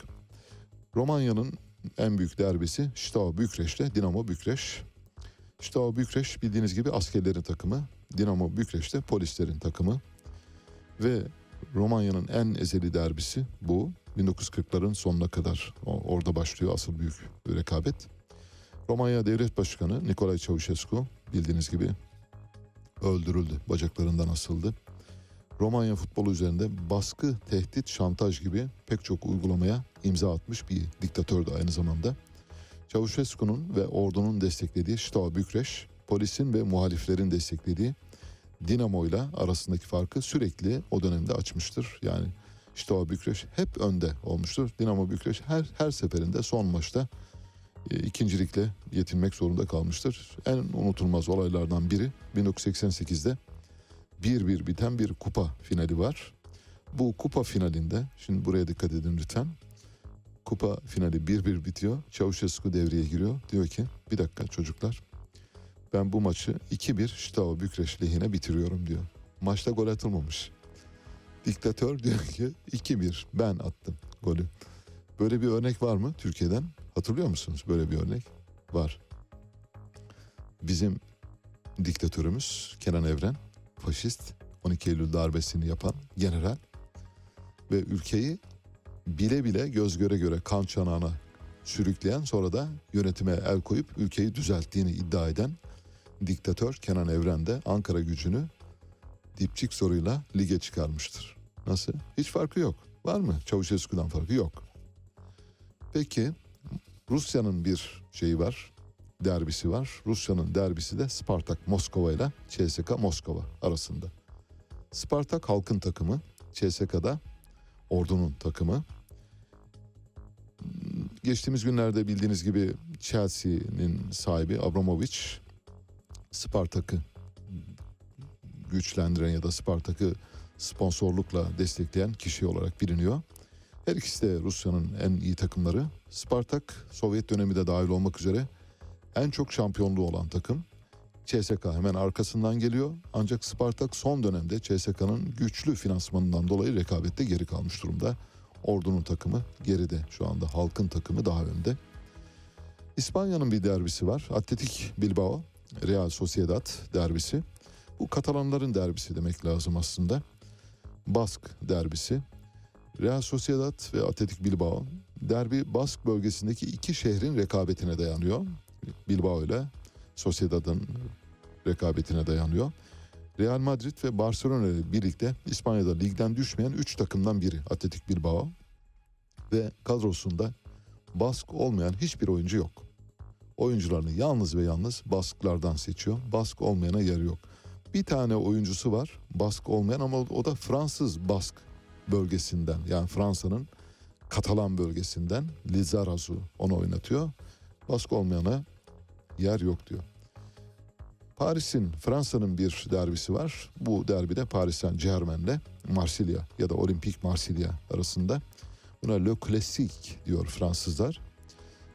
Romanya'nın en büyük derbisi Steaua Bükreş'te Dinamo Bükreş. O Bükreş bildiğiniz gibi askerlerin takımı. Dinamo Bükreş de polislerin takımı. Ve Romanya'nın en ezeli derbisi bu. 1940'ların sonuna kadar orada başlıyor asıl büyük rekabet. Romanya Devlet Başkanı Nicolae Ceausescu bildiğiniz gibi öldürüldü. Bacaklarından asıldı. Romanya futbolu üzerinde baskı, tehdit, şantaj gibi pek çok uygulamaya imza atmış bir diktatördü aynı zamanda. Ceausescu'nun ve ordunun desteklediği Steaua Bükreş, polisin ve muhaliflerin desteklediği Dinamo ile arasındaki farkı sürekli o dönemde açmıştır. Yani Steaua Bükreş hep önde olmuştur. Dinamo Bükreş her her seferinde son maçta e, ikincilikle yetinmek zorunda kalmıştır. En unutulmaz olaylardan biri 1988'de 1-1 biten bir kupa finali var. Bu kupa finalinde, şimdi buraya dikkat edin lütfen. Kupa finali 1-1 bitiyor. Ceausescu devreye giriyor. Diyor ki bir dakika çocuklar ben bu maçı 2-1 Steaua Bükreş lehine bitiriyorum diyor. Maçta gol atılmamış. Diktatör diyor ki 2-1 ben attım golü. Böyle bir örnek var mı Türkiye'den? Hatırlıyor musunuz böyle bir örnek? Var. Bizim diktatörümüz Kenan Evren, faşist, 12 Eylül darbesini yapan general ve ülkeyi bile bile göz göre göre kan çanağına sürükleyen sonra da yönetime el koyup ülkeyi düzelttiğini iddia eden diktatör Kenan Evren de Ankara gücünü dipçik soruyla lige çıkarmıştır. Nasıl? Hiç farkı yok. Var mı? Çavuşescu'dan farkı yok. Peki Rusya'nın bir şeyi var. Derbisi var. Rusya'nın derbisi de Spartak Moskova ile CSKA Moskova arasında. Spartak halkın takımı, CSKA'da ordunun takımı. Geçtiğimiz günlerde bildiğiniz gibi Chelsea'nin sahibi Abramovich Spartak'ı güçlendiren ya da Spartak'ı sponsorlukla destekleyen kişi olarak biliniyor. Her ikisi de Rusya'nın en iyi takımları. Spartak Sovyet dönemi de dahil olmak üzere en çok şampiyonluğu olan takım. CSKA hemen arkasından geliyor. Ancak Spartak son dönemde CSKA'nın güçlü finansmanından dolayı rekabette geri kalmış durumda. Ordunun takımı geride şu anda halkın takımı daha önde. İspanya'nın bir derbisi var. Atletik Bilbao, Real Sociedad derbisi. Bu Katalanların derbisi demek lazım aslında. Bask derbisi. Real Sociedad ve Atletik Bilbao derbi Bask bölgesindeki iki şehrin rekabetine dayanıyor. Bilbao ile Sociedad'ın rekabetine dayanıyor. Real Madrid ve Barcelona ile birlikte İspanya'da ligden düşmeyen 3 takımdan biri Atletik Bilbao. Ve kadrosunda Bask olmayan hiçbir oyuncu yok. Oyuncularını yalnız ve yalnız Basklardan seçiyor. Bask olmayana yer yok. Bir tane oyuncusu var Bask olmayan ama o da Fransız Bask bölgesinden. Yani Fransa'nın Katalan bölgesinden Lizarazu onu oynatıyor. Bask olmayana yer yok diyor. Paris'in Fransa'nın bir derbisi var. Bu derbide Paris Saint Germain'le Marsilya ya da Olimpik Marsilya arasında. Buna Le Classique diyor Fransızlar.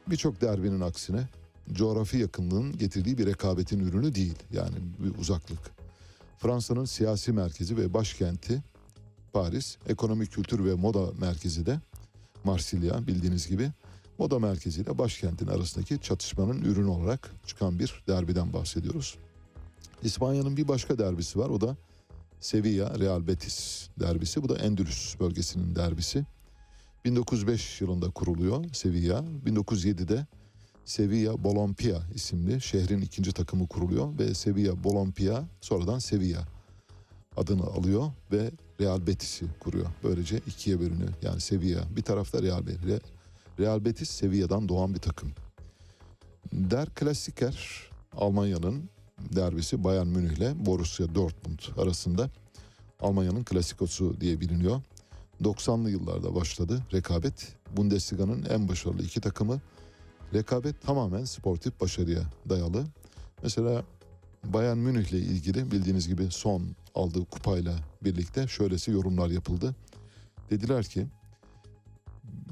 Birçok derbinin aksine coğrafi yakınlığın getirdiği bir rekabetin ürünü değil. Yani bir uzaklık. Fransa'nın siyasi merkezi ve başkenti Paris, ekonomik kültür ve moda merkezi de Marsilya bildiğiniz gibi moda merkeziyle başkentin arasındaki çatışmanın ürünü olarak çıkan bir derbiden bahsediyoruz. İspanya'nın bir başka derbisi var o da Sevilla Real Betis derbisi. Bu da Endülüs bölgesinin derbisi. 1905 yılında kuruluyor Sevilla. 1907'de Sevilla Bolompia isimli şehrin ikinci takımı kuruluyor ve Sevilla Bolompia sonradan Sevilla adını alıyor ve Real Betis'i kuruyor. Böylece ikiye bölünüyor. Yani Sevilla bir tarafta Real Betis. Real Betis Sevilla'dan doğan bir takım. Der Klassiker Almanya'nın derbisi Bayern Münih ile Borussia Dortmund arasında Almanya'nın klasikosu diye biliniyor. 90'lı yıllarda başladı rekabet. Bundesliga'nın en başarılı iki takımı. Rekabet tamamen sportif başarıya dayalı. Mesela Bayern Münih ile ilgili bildiğiniz gibi son aldığı kupayla birlikte şöylesi yorumlar yapıldı. Dediler ki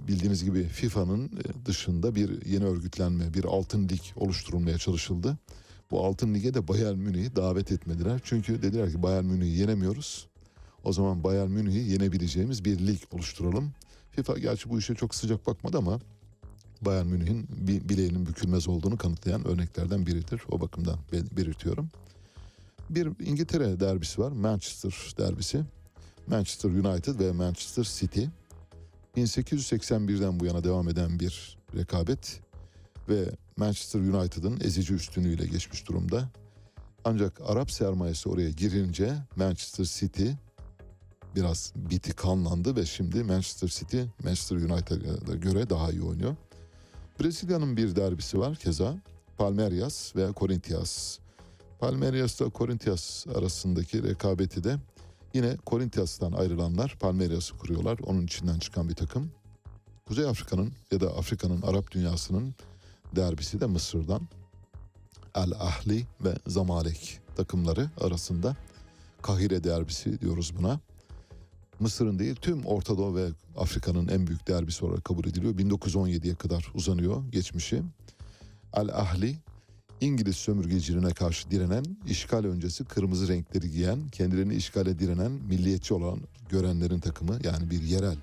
bildiğiniz gibi FIFA'nın dışında bir yeni örgütlenme, bir altın lig oluşturulmaya çalışıldı. Bu altın lige de Bayern Münih'i davet etmediler. Çünkü dediler ki Bayern Münih'i yenemiyoruz. O zaman Bayern Münih'i yenebileceğimiz bir lig oluşturalım. FIFA gerçi bu işe çok sıcak bakmadı ama Bayern Münih'in bi- bileğinin bükülmez olduğunu kanıtlayan örneklerden biridir. O bakımdan bel- belirtiyorum. Bir İngiltere derbisi var. Manchester derbisi. Manchester United ve Manchester City. 1881'den bu yana devam eden bir rekabet ve Manchester United'ın ezici üstünlüğüyle geçmiş durumda. Ancak Arap sermayesi oraya girince Manchester City biraz biti kanlandı ve şimdi Manchester City Manchester United'a göre daha iyi oynuyor. Brezilya'nın bir derbisi var keza Palmeiras ve Corinthians. Palmeiras'la Corinthians arasındaki rekabeti de yine Corinthians'tan ayrılanlar Palmeiras'ı kuruyorlar. Onun içinden çıkan bir takım. Kuzey Afrika'nın ya da Afrika'nın Arap dünyasının derbisi de Mısır'dan. El Ahli ve Zamalek takımları arasında Kahire derbisi diyoruz buna. Mısır'ın değil tüm Orta Doğu ve Afrika'nın en büyük derbisi olarak kabul ediliyor. 1917'ye kadar uzanıyor geçmişi. Al Ahli İngiliz sömürgeciliğine karşı direnen, işgal öncesi kırmızı renkleri giyen, kendilerini işgale direnen, milliyetçi olan görenlerin takımı yani bir yerel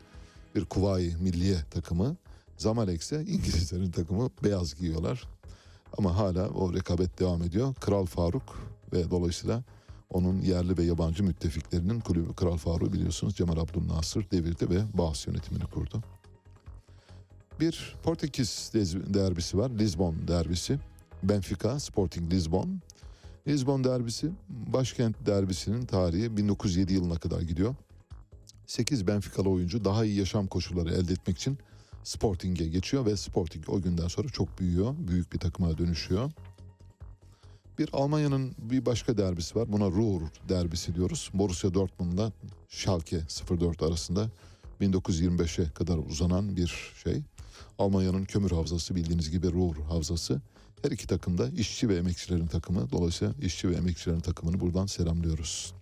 bir Kuvayi Milliye takımı. Zamalek ise İngilizlerin takımı beyaz giyiyorlar. Ama hala o rekabet devam ediyor. Kral Faruk ve dolayısıyla onun yerli ve yabancı müttefiklerinin kulübü Kral Faruk biliyorsunuz Cemal Abdülnasır devirdi ve Bağız yönetimini kurdu. Bir Portekiz derbisi var. Lisbon derbisi. Benfica Sporting Lisbon. Lisbon derbisi başkent derbisinin tarihi 1907 yılına kadar gidiyor. 8 Benfica'lı oyuncu daha iyi yaşam koşulları elde etmek için Sporting'e geçiyor ve Sporting o günden sonra çok büyüyor. Büyük bir takıma dönüşüyor. Bir Almanya'nın bir başka derbisi var. Buna Ruhr derbisi diyoruz. Borussia Dortmund'la Schalke 04 arasında 1925'e kadar uzanan bir şey. Almanya'nın kömür havzası bildiğiniz gibi Ruhr havzası. Her iki takım da işçi ve emekçilerin takımı. Dolayısıyla işçi ve emekçilerin takımını buradan selamlıyoruz.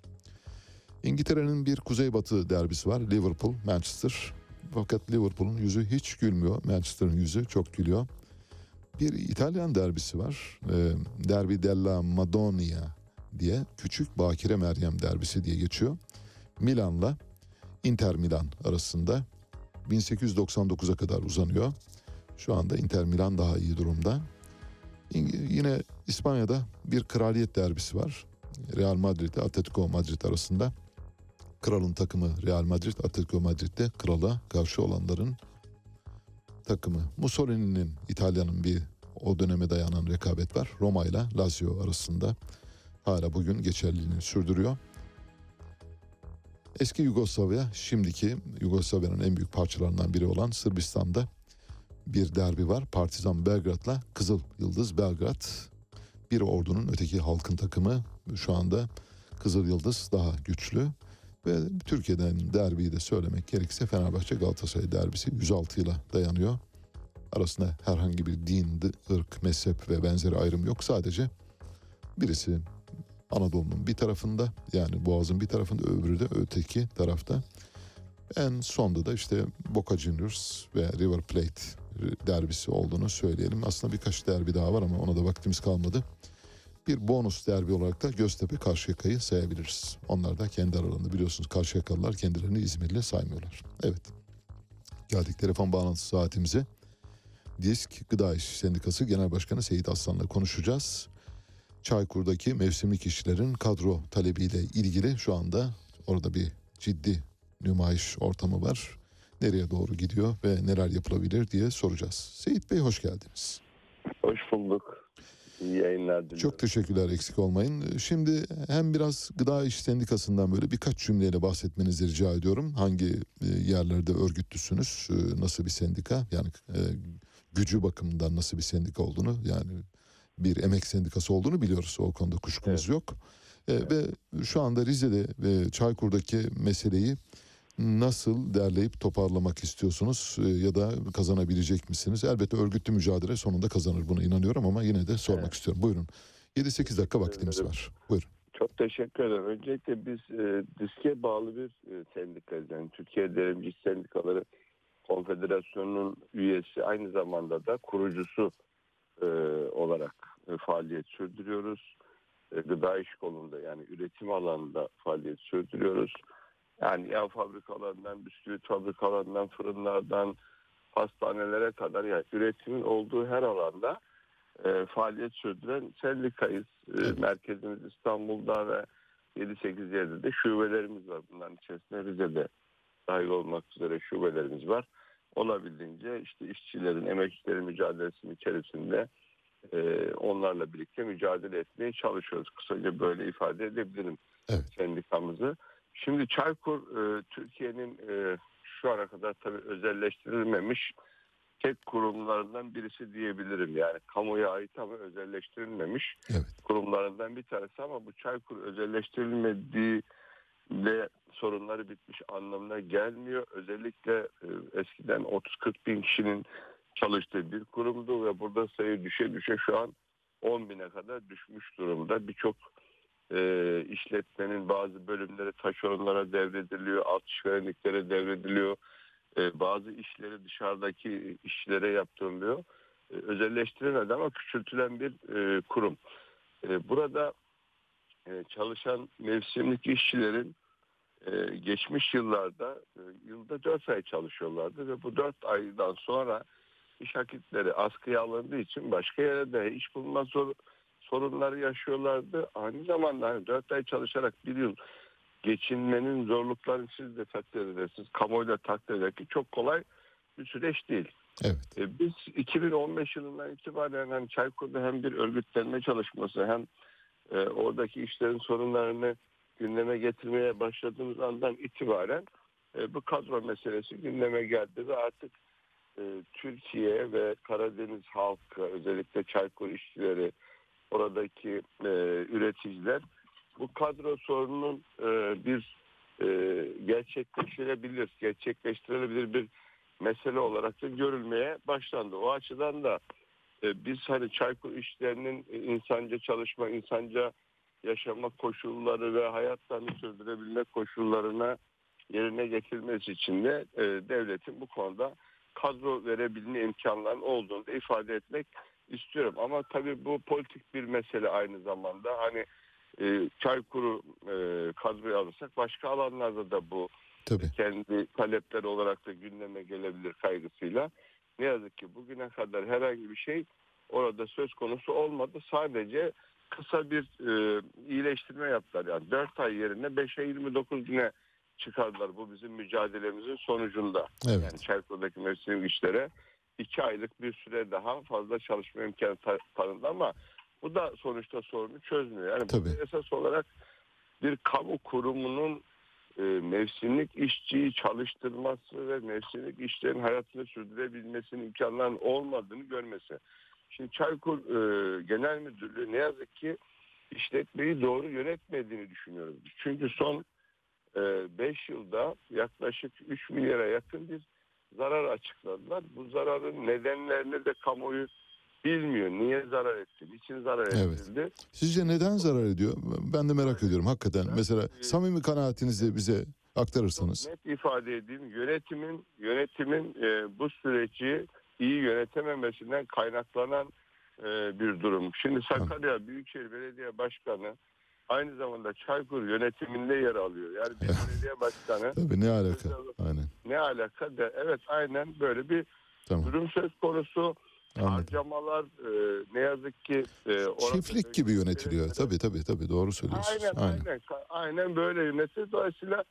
İngiltere'nin bir kuzeybatı derbisi var. Liverpool, Manchester. Fakat Liverpool'un yüzü hiç gülmüyor. Manchester'ın yüzü çok gülüyor. Bir İtalyan derbisi var. Ee, Derbi della Madonna diye küçük Bakire Meryem derbisi diye geçiyor. Milan'la Inter Milan arasında 1899'a kadar uzanıyor. Şu anda Inter Milan daha iyi durumda. Yine İspanya'da bir kraliyet derbisi var. Real Madrid Atletico Madrid arasında. Kralın takımı Real Madrid, Atletico Madrid'de krala karşı olanların takımı. Mussolini'nin İtalya'nın bir o döneme dayanan rekabet var. Roma ile Lazio arasında hala bugün geçerliliğini sürdürüyor. Eski Yugoslavya, şimdiki Yugoslavya'nın en büyük parçalarından biri olan Sırbistan'da bir derbi var. Partizan Belgrad'la Kızıl Yıldız Belgrad. Bir ordunun öteki halkın takımı şu anda Kızıl Yıldız daha güçlü. Ve Türkiye'den derbiyi de söylemek gerekirse Fenerbahçe Galatasaray derbisi 106 yıla dayanıyor. Arasında herhangi bir din, ırk, mezhep ve benzeri ayrım yok. Sadece birisi Anadolu'nun bir tarafında yani Boğaz'ın bir tarafında öbürü de öteki tarafta. En sonda da işte Boca Juniors ve River Plate derbisi olduğunu söyleyelim. Aslında birkaç derbi daha var ama ona da vaktimiz kalmadı. Bir bonus derbi olarak da Göztepe Karşıyaka'yı sayabiliriz. Onlar da kendi aralarında biliyorsunuz Karşıyakalılar kendilerini İzmirli saymıyorlar. Evet. Geldik telefon bağlantısı saatimize. Disk Gıda İş Sendikası Genel Başkanı Seyit Aslan'la konuşacağız. Çaykur'daki mevsimlik işçilerin kadro talebiyle ilgili şu anda orada bir ciddi nümayiş ortamı var. Nereye doğru gidiyor ve neler yapılabilir diye soracağız. Seyit Bey hoş geldiniz. Hoş bulduk. İyi yayınlar diliyorum. Çok teşekkürler eksik olmayın. Şimdi hem biraz Gıda İş Sendikası'ndan böyle birkaç cümleyle bahsetmenizi rica ediyorum. Hangi e, yerlerde örgütlüsünüz, e, nasıl bir sendika yani e, gücü bakımından nasıl bir sendika olduğunu yani bir emek sendikası olduğunu biliyoruz. O konuda kuşkumuz yok. E, Ve şu anda Rize'de ve Çaykur'daki meseleyi nasıl derleyip toparlamak istiyorsunuz e, ya da kazanabilecek misiniz? Elbette örgütlü mücadele sonunda kazanır buna inanıyorum ama yine de sormak istiyorum. Buyurun. 7-8 dakika vaktimiz var. Buyurun. Çok teşekkür ederim. Öncelikle biz e, diske bağlı bir e, sendikayız. Yani Türkiye Derimci İş Sendikaları Konfederasyonu'nun üyesi aynı zamanda da kurucusu e, olarak e, faaliyet sürdürüyoruz. E, gıda iş kolunda yani üretim alanında faaliyet sürdürüyoruz. Yani yağ fabrikalarından, bisküvit fabrikalarından, fırınlardan, hastanelere kadar yani üretimin olduğu her alanda e, faaliyet sürdüren sendikayız. E, merkezimiz İstanbul'da ve 7-8 yerde de şubelerimiz var. Bunların içerisinde Rize'de dahil olmak üzere şubelerimiz var. Olabildiğince işte işçilerin, emekçilerin mücadelesinin içerisinde e, onlarla birlikte mücadele etmeye çalışıyoruz. Kısaca böyle ifade edebilirim Evet. sendikamızı. Şimdi Çaykur e, Türkiye'nin e, şu ana kadar tabii özelleştirilmemiş tek kurumlarından birisi diyebilirim. Yani kamuya ait ama özelleştirilmemiş Evet. kurumlarından bir tanesi ama bu Çaykur özelleştirilmediği de sorunları bitmiş anlamına gelmiyor. Özellikle e, eskiden 30-40 bin kişinin çalıştığı bir kurumdu ve burada sayı düşe düşe şu an 10 bine kadar düşmüş durumda. Birçok e, işletmenin bazı bölümleri taşeronlara devrediliyor, alt işverenliklere devrediliyor. E, bazı işleri dışarıdaki işçilere yaptırılıyor. E, özelleştirilmedi ama küçültülen bir e, kurum. E, burada e, çalışan mevsimlik işçilerin e, geçmiş yıllarda e, yılda 4 ay çalışıyorlardı ve bu 4 aydan sonra iş akitleri askıya alındığı için başka yere de iş bulma zor, sorunları yaşıyorlardı. Aynı zamanda hani 4 ay çalışarak bir yıl geçinmenin zorluklarını siz de takdir edersiniz. Kamuoyu da takdir eder ki çok kolay bir süreç değil. Evet. E, Biz 2015 yılından itibaren hani Çaykur'da hem bir örgütlenme çalışması hem e, oradaki işlerin sorunlarını gündeme getirmeye başladığımız andan itibaren e, bu kadro meselesi gündeme geldi ve artık e, Türkiye ve Karadeniz halkı özellikle Çaykur işçileri oradaki e, üreticiler bu kadro sorununun e, bir e, gerçekleştirebilir, gerçekleştirilebilir bir mesele olarak da görülmeye başlandı. O açıdan da e, biz hani Çaykur işlerinin e, insanca çalışma, insanca yaşama koşulları ve hayatlarını sürdürebilme koşullarına yerine getirilmesi için de e, devletin bu konuda kadro verebilme imkanlarının olduğunu da ifade etmek istiyorum. Ama tabii bu politik bir mesele aynı zamanda. Hani e, Çaykur'u e, kadroya alırsak başka alanlarda da bu Tabii. kendi talepleri olarak da gündeme gelebilir kaygısıyla. Ne yazık ki bugüne kadar herhangi bir şey orada söz konusu olmadı. Sadece kısa bir e, iyileştirme yaptılar. Yani 4 ay yerine 5'e 29 güne çıkardılar bu bizim mücadelemizin sonucunda. Evet. Yani Çaykur'daki mevsim işlere 2 aylık bir süre daha fazla çalışma imkanı ta- tanındı ama bu da sonuçta sorunu çözmüyor. Yani Tabii. esas olarak bir kamu kurumunun e, mevsimlik işçiyi çalıştırması ve mevsimlik işlerin hayatını sürdürebilmesinin imkanlarının olmadığını görmesi. Şimdi Çaykur e, Genel Müdürlüğü ne yazık ki işletmeyi doğru yönetmediğini düşünüyoruz. Çünkü son 5 yılda yaklaşık 3 milyara yakın bir zarar açıkladılar. Bu zararın nedenlerini de kamuoyu bilmiyor. Niye zarar etti? Niçin zarar Evet. edildi? Sizce neden zarar ediyor? Ben de merak ediyorum hakikaten. Mesela e, samimi kanaatinizi bize aktarırsanız. Net ifade edeyim. Yönetimin yönetimin e, bu süreci iyi yönetememesinden kaynaklanan e, bir durum. Şimdi Sakarya Büyükşehir Belediye Başkanı aynı zamanda Çaykur yönetiminde yer alıyor. Yani bir belediye başkanı Tabii ne alaka? Aynen. Ne alaka da evet aynen böyle bir Tamam. durum söz konusu. Anladım. Harcamalar e, ne yazık ki e, Çiftlik gibi yönetiliyor. Tabii tabii tabii doğru söylüyorsunuz. Aynen, Aynen. aynen aynen böyle yönetilir. Dolayısıyla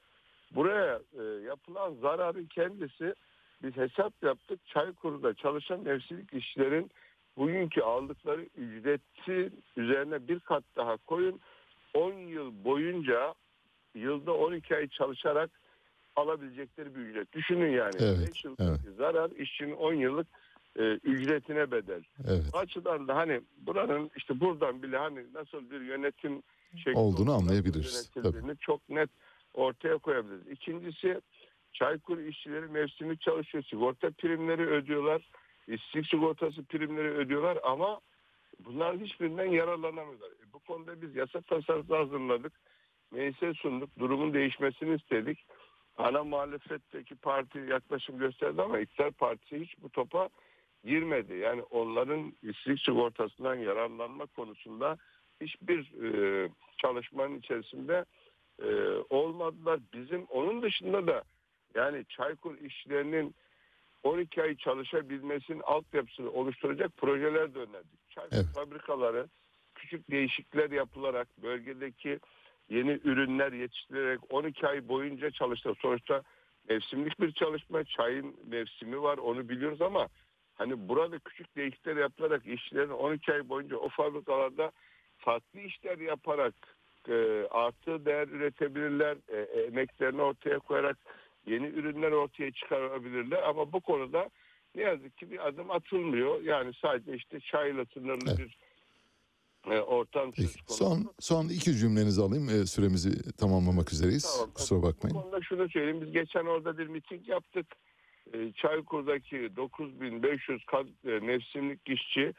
buraya e, yapılan zararın kendisi biz hesap yaptık. Çaykur'da çalışan mevsimlik işçilerin bugünkü aldıkları ücreti üzerine bir kat daha koyun. 10 yıl boyunca yılda 12 ay çalışarak alabilecekleri bir ücret. Düşünün yani. Evet, 5 yıldaki zarar işçinin 10 yıllık e, ücretine bedel. Evet. Bu açıdan da hani buranın işte buradan bile hani nasıl bir yönetim şekli Olduğunu anlayabiliriz, yönetildiğini çok net ortaya koyabiliriz. İkincisi Çaykur işçileri mevsimlik çalışıyor. Sigorta primleri ödüyorlar. İşsizlik sigortası primleri ödüyorlar ama bunların hiçbirinden yararlanamıyorlar. E, bu konuda biz yasa tasarısı hazırladık. Meclise sunduk. Durumun değişmesini istedik. Ana muhalefetteki parti yaklaşım gösterdi ama iktidar partisi hiç bu topa girmedi. Yani onların işsizlik sigortasından yararlanma konusunda hiçbir e, çalışmanın içerisinde e, olmadılar. Bizim onun dışında da yani Çaykur işçilerinin 12 ay çalışabilmesinin altyapısını oluşturacak projeler de önerdik. Çay Evet. fabrikaları küçük değişiklikler yapılarak bölgedeki yeni ürünler yetiştirilerek 12 ay boyunca çalıştı. Sonuçta mevsimlik bir çalışma, çayın mevsimi var onu biliyoruz ama hani burada küçük değişiklikler yapılarak işçilerin 12 ay boyunca o fabrikalarda farklı işler yaparak e, artı değer üretebilirler, e, emeklerini ortaya koyarak yeni ürünler ortaya çıkarabilirler ama bu konuda ne yazık ki bir adım atılmıyor. Yani sadece işte çayla sınırlı Evet. bir ortam Peki. söz konusu. Son son iki cümlenizi alayım. E, süremizi tamamlamak üzereyiz. Tamam. Kusura Bu bakmayın. konuda şunu söyleyeyim. Biz geçen orada bir miting yaptık. Ee, Çaykur'daki 9500 kad- e, mevsimlik işçi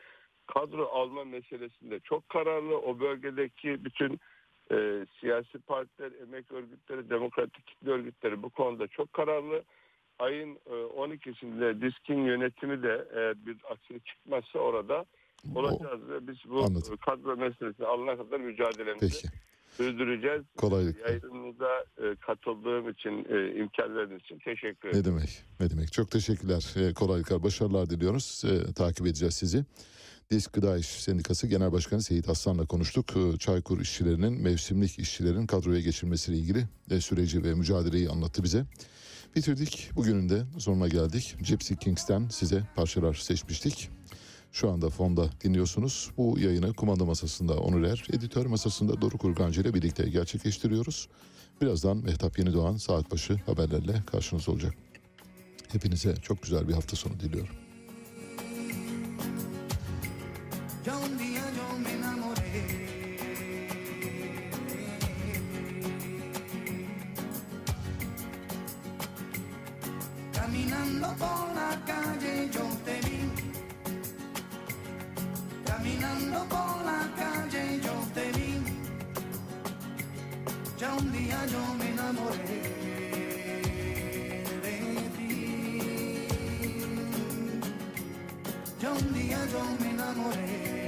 kadro alma meselesinde çok kararlı. O bölgedeki bütün e, siyasi partiler, emek örgütleri, demokratik kitle örgütleri bu konuda çok kararlı. Ayın e, 12'sinde diskin yönetimi de eğer bir aksilik çıkmazsa orada olacağız ve biz bu Anladım. kadro meselesini alana kadar mücadelemizi Peki. sürdüreceğiz. Kolaylıklar. Yayınınıza e, katıldığım için, e, imkan verdiğiniz için teşekkür Ne ederim. demek? Ne demek? Çok teşekkürler. E, kolaylıklar, başarılar diliyoruz. Takip edeceğiz sizi. Disk Gıda İş Sendikası Genel Başkanı Seyit Aslan'la konuştuk. Çaykur işçilerinin, mevsimlik işçilerin kadroya geçirmesiyle ilgili süreci ve mücadeleyi anlattı bize. Bitirdik. Bugünün de sonuna geldik. Gypsy Kings'ten size parçalar seçmiştik. Şu anda fonda dinliyorsunuz. Bu yayını kumanda masasında Onur Er, editör masasında Doruk Urgancı ile birlikte gerçekleştiriyoruz. Birazdan Mehtap Yeni Doğan saat başı haberlerle karşınızda olacak. Hepinize çok güzel bir hafta sonu diliyorum. Caminando por la calle yo Caminando por la calle yo te vi. Ya un día yo me enamoré de ti. Ya un día yo me enamoré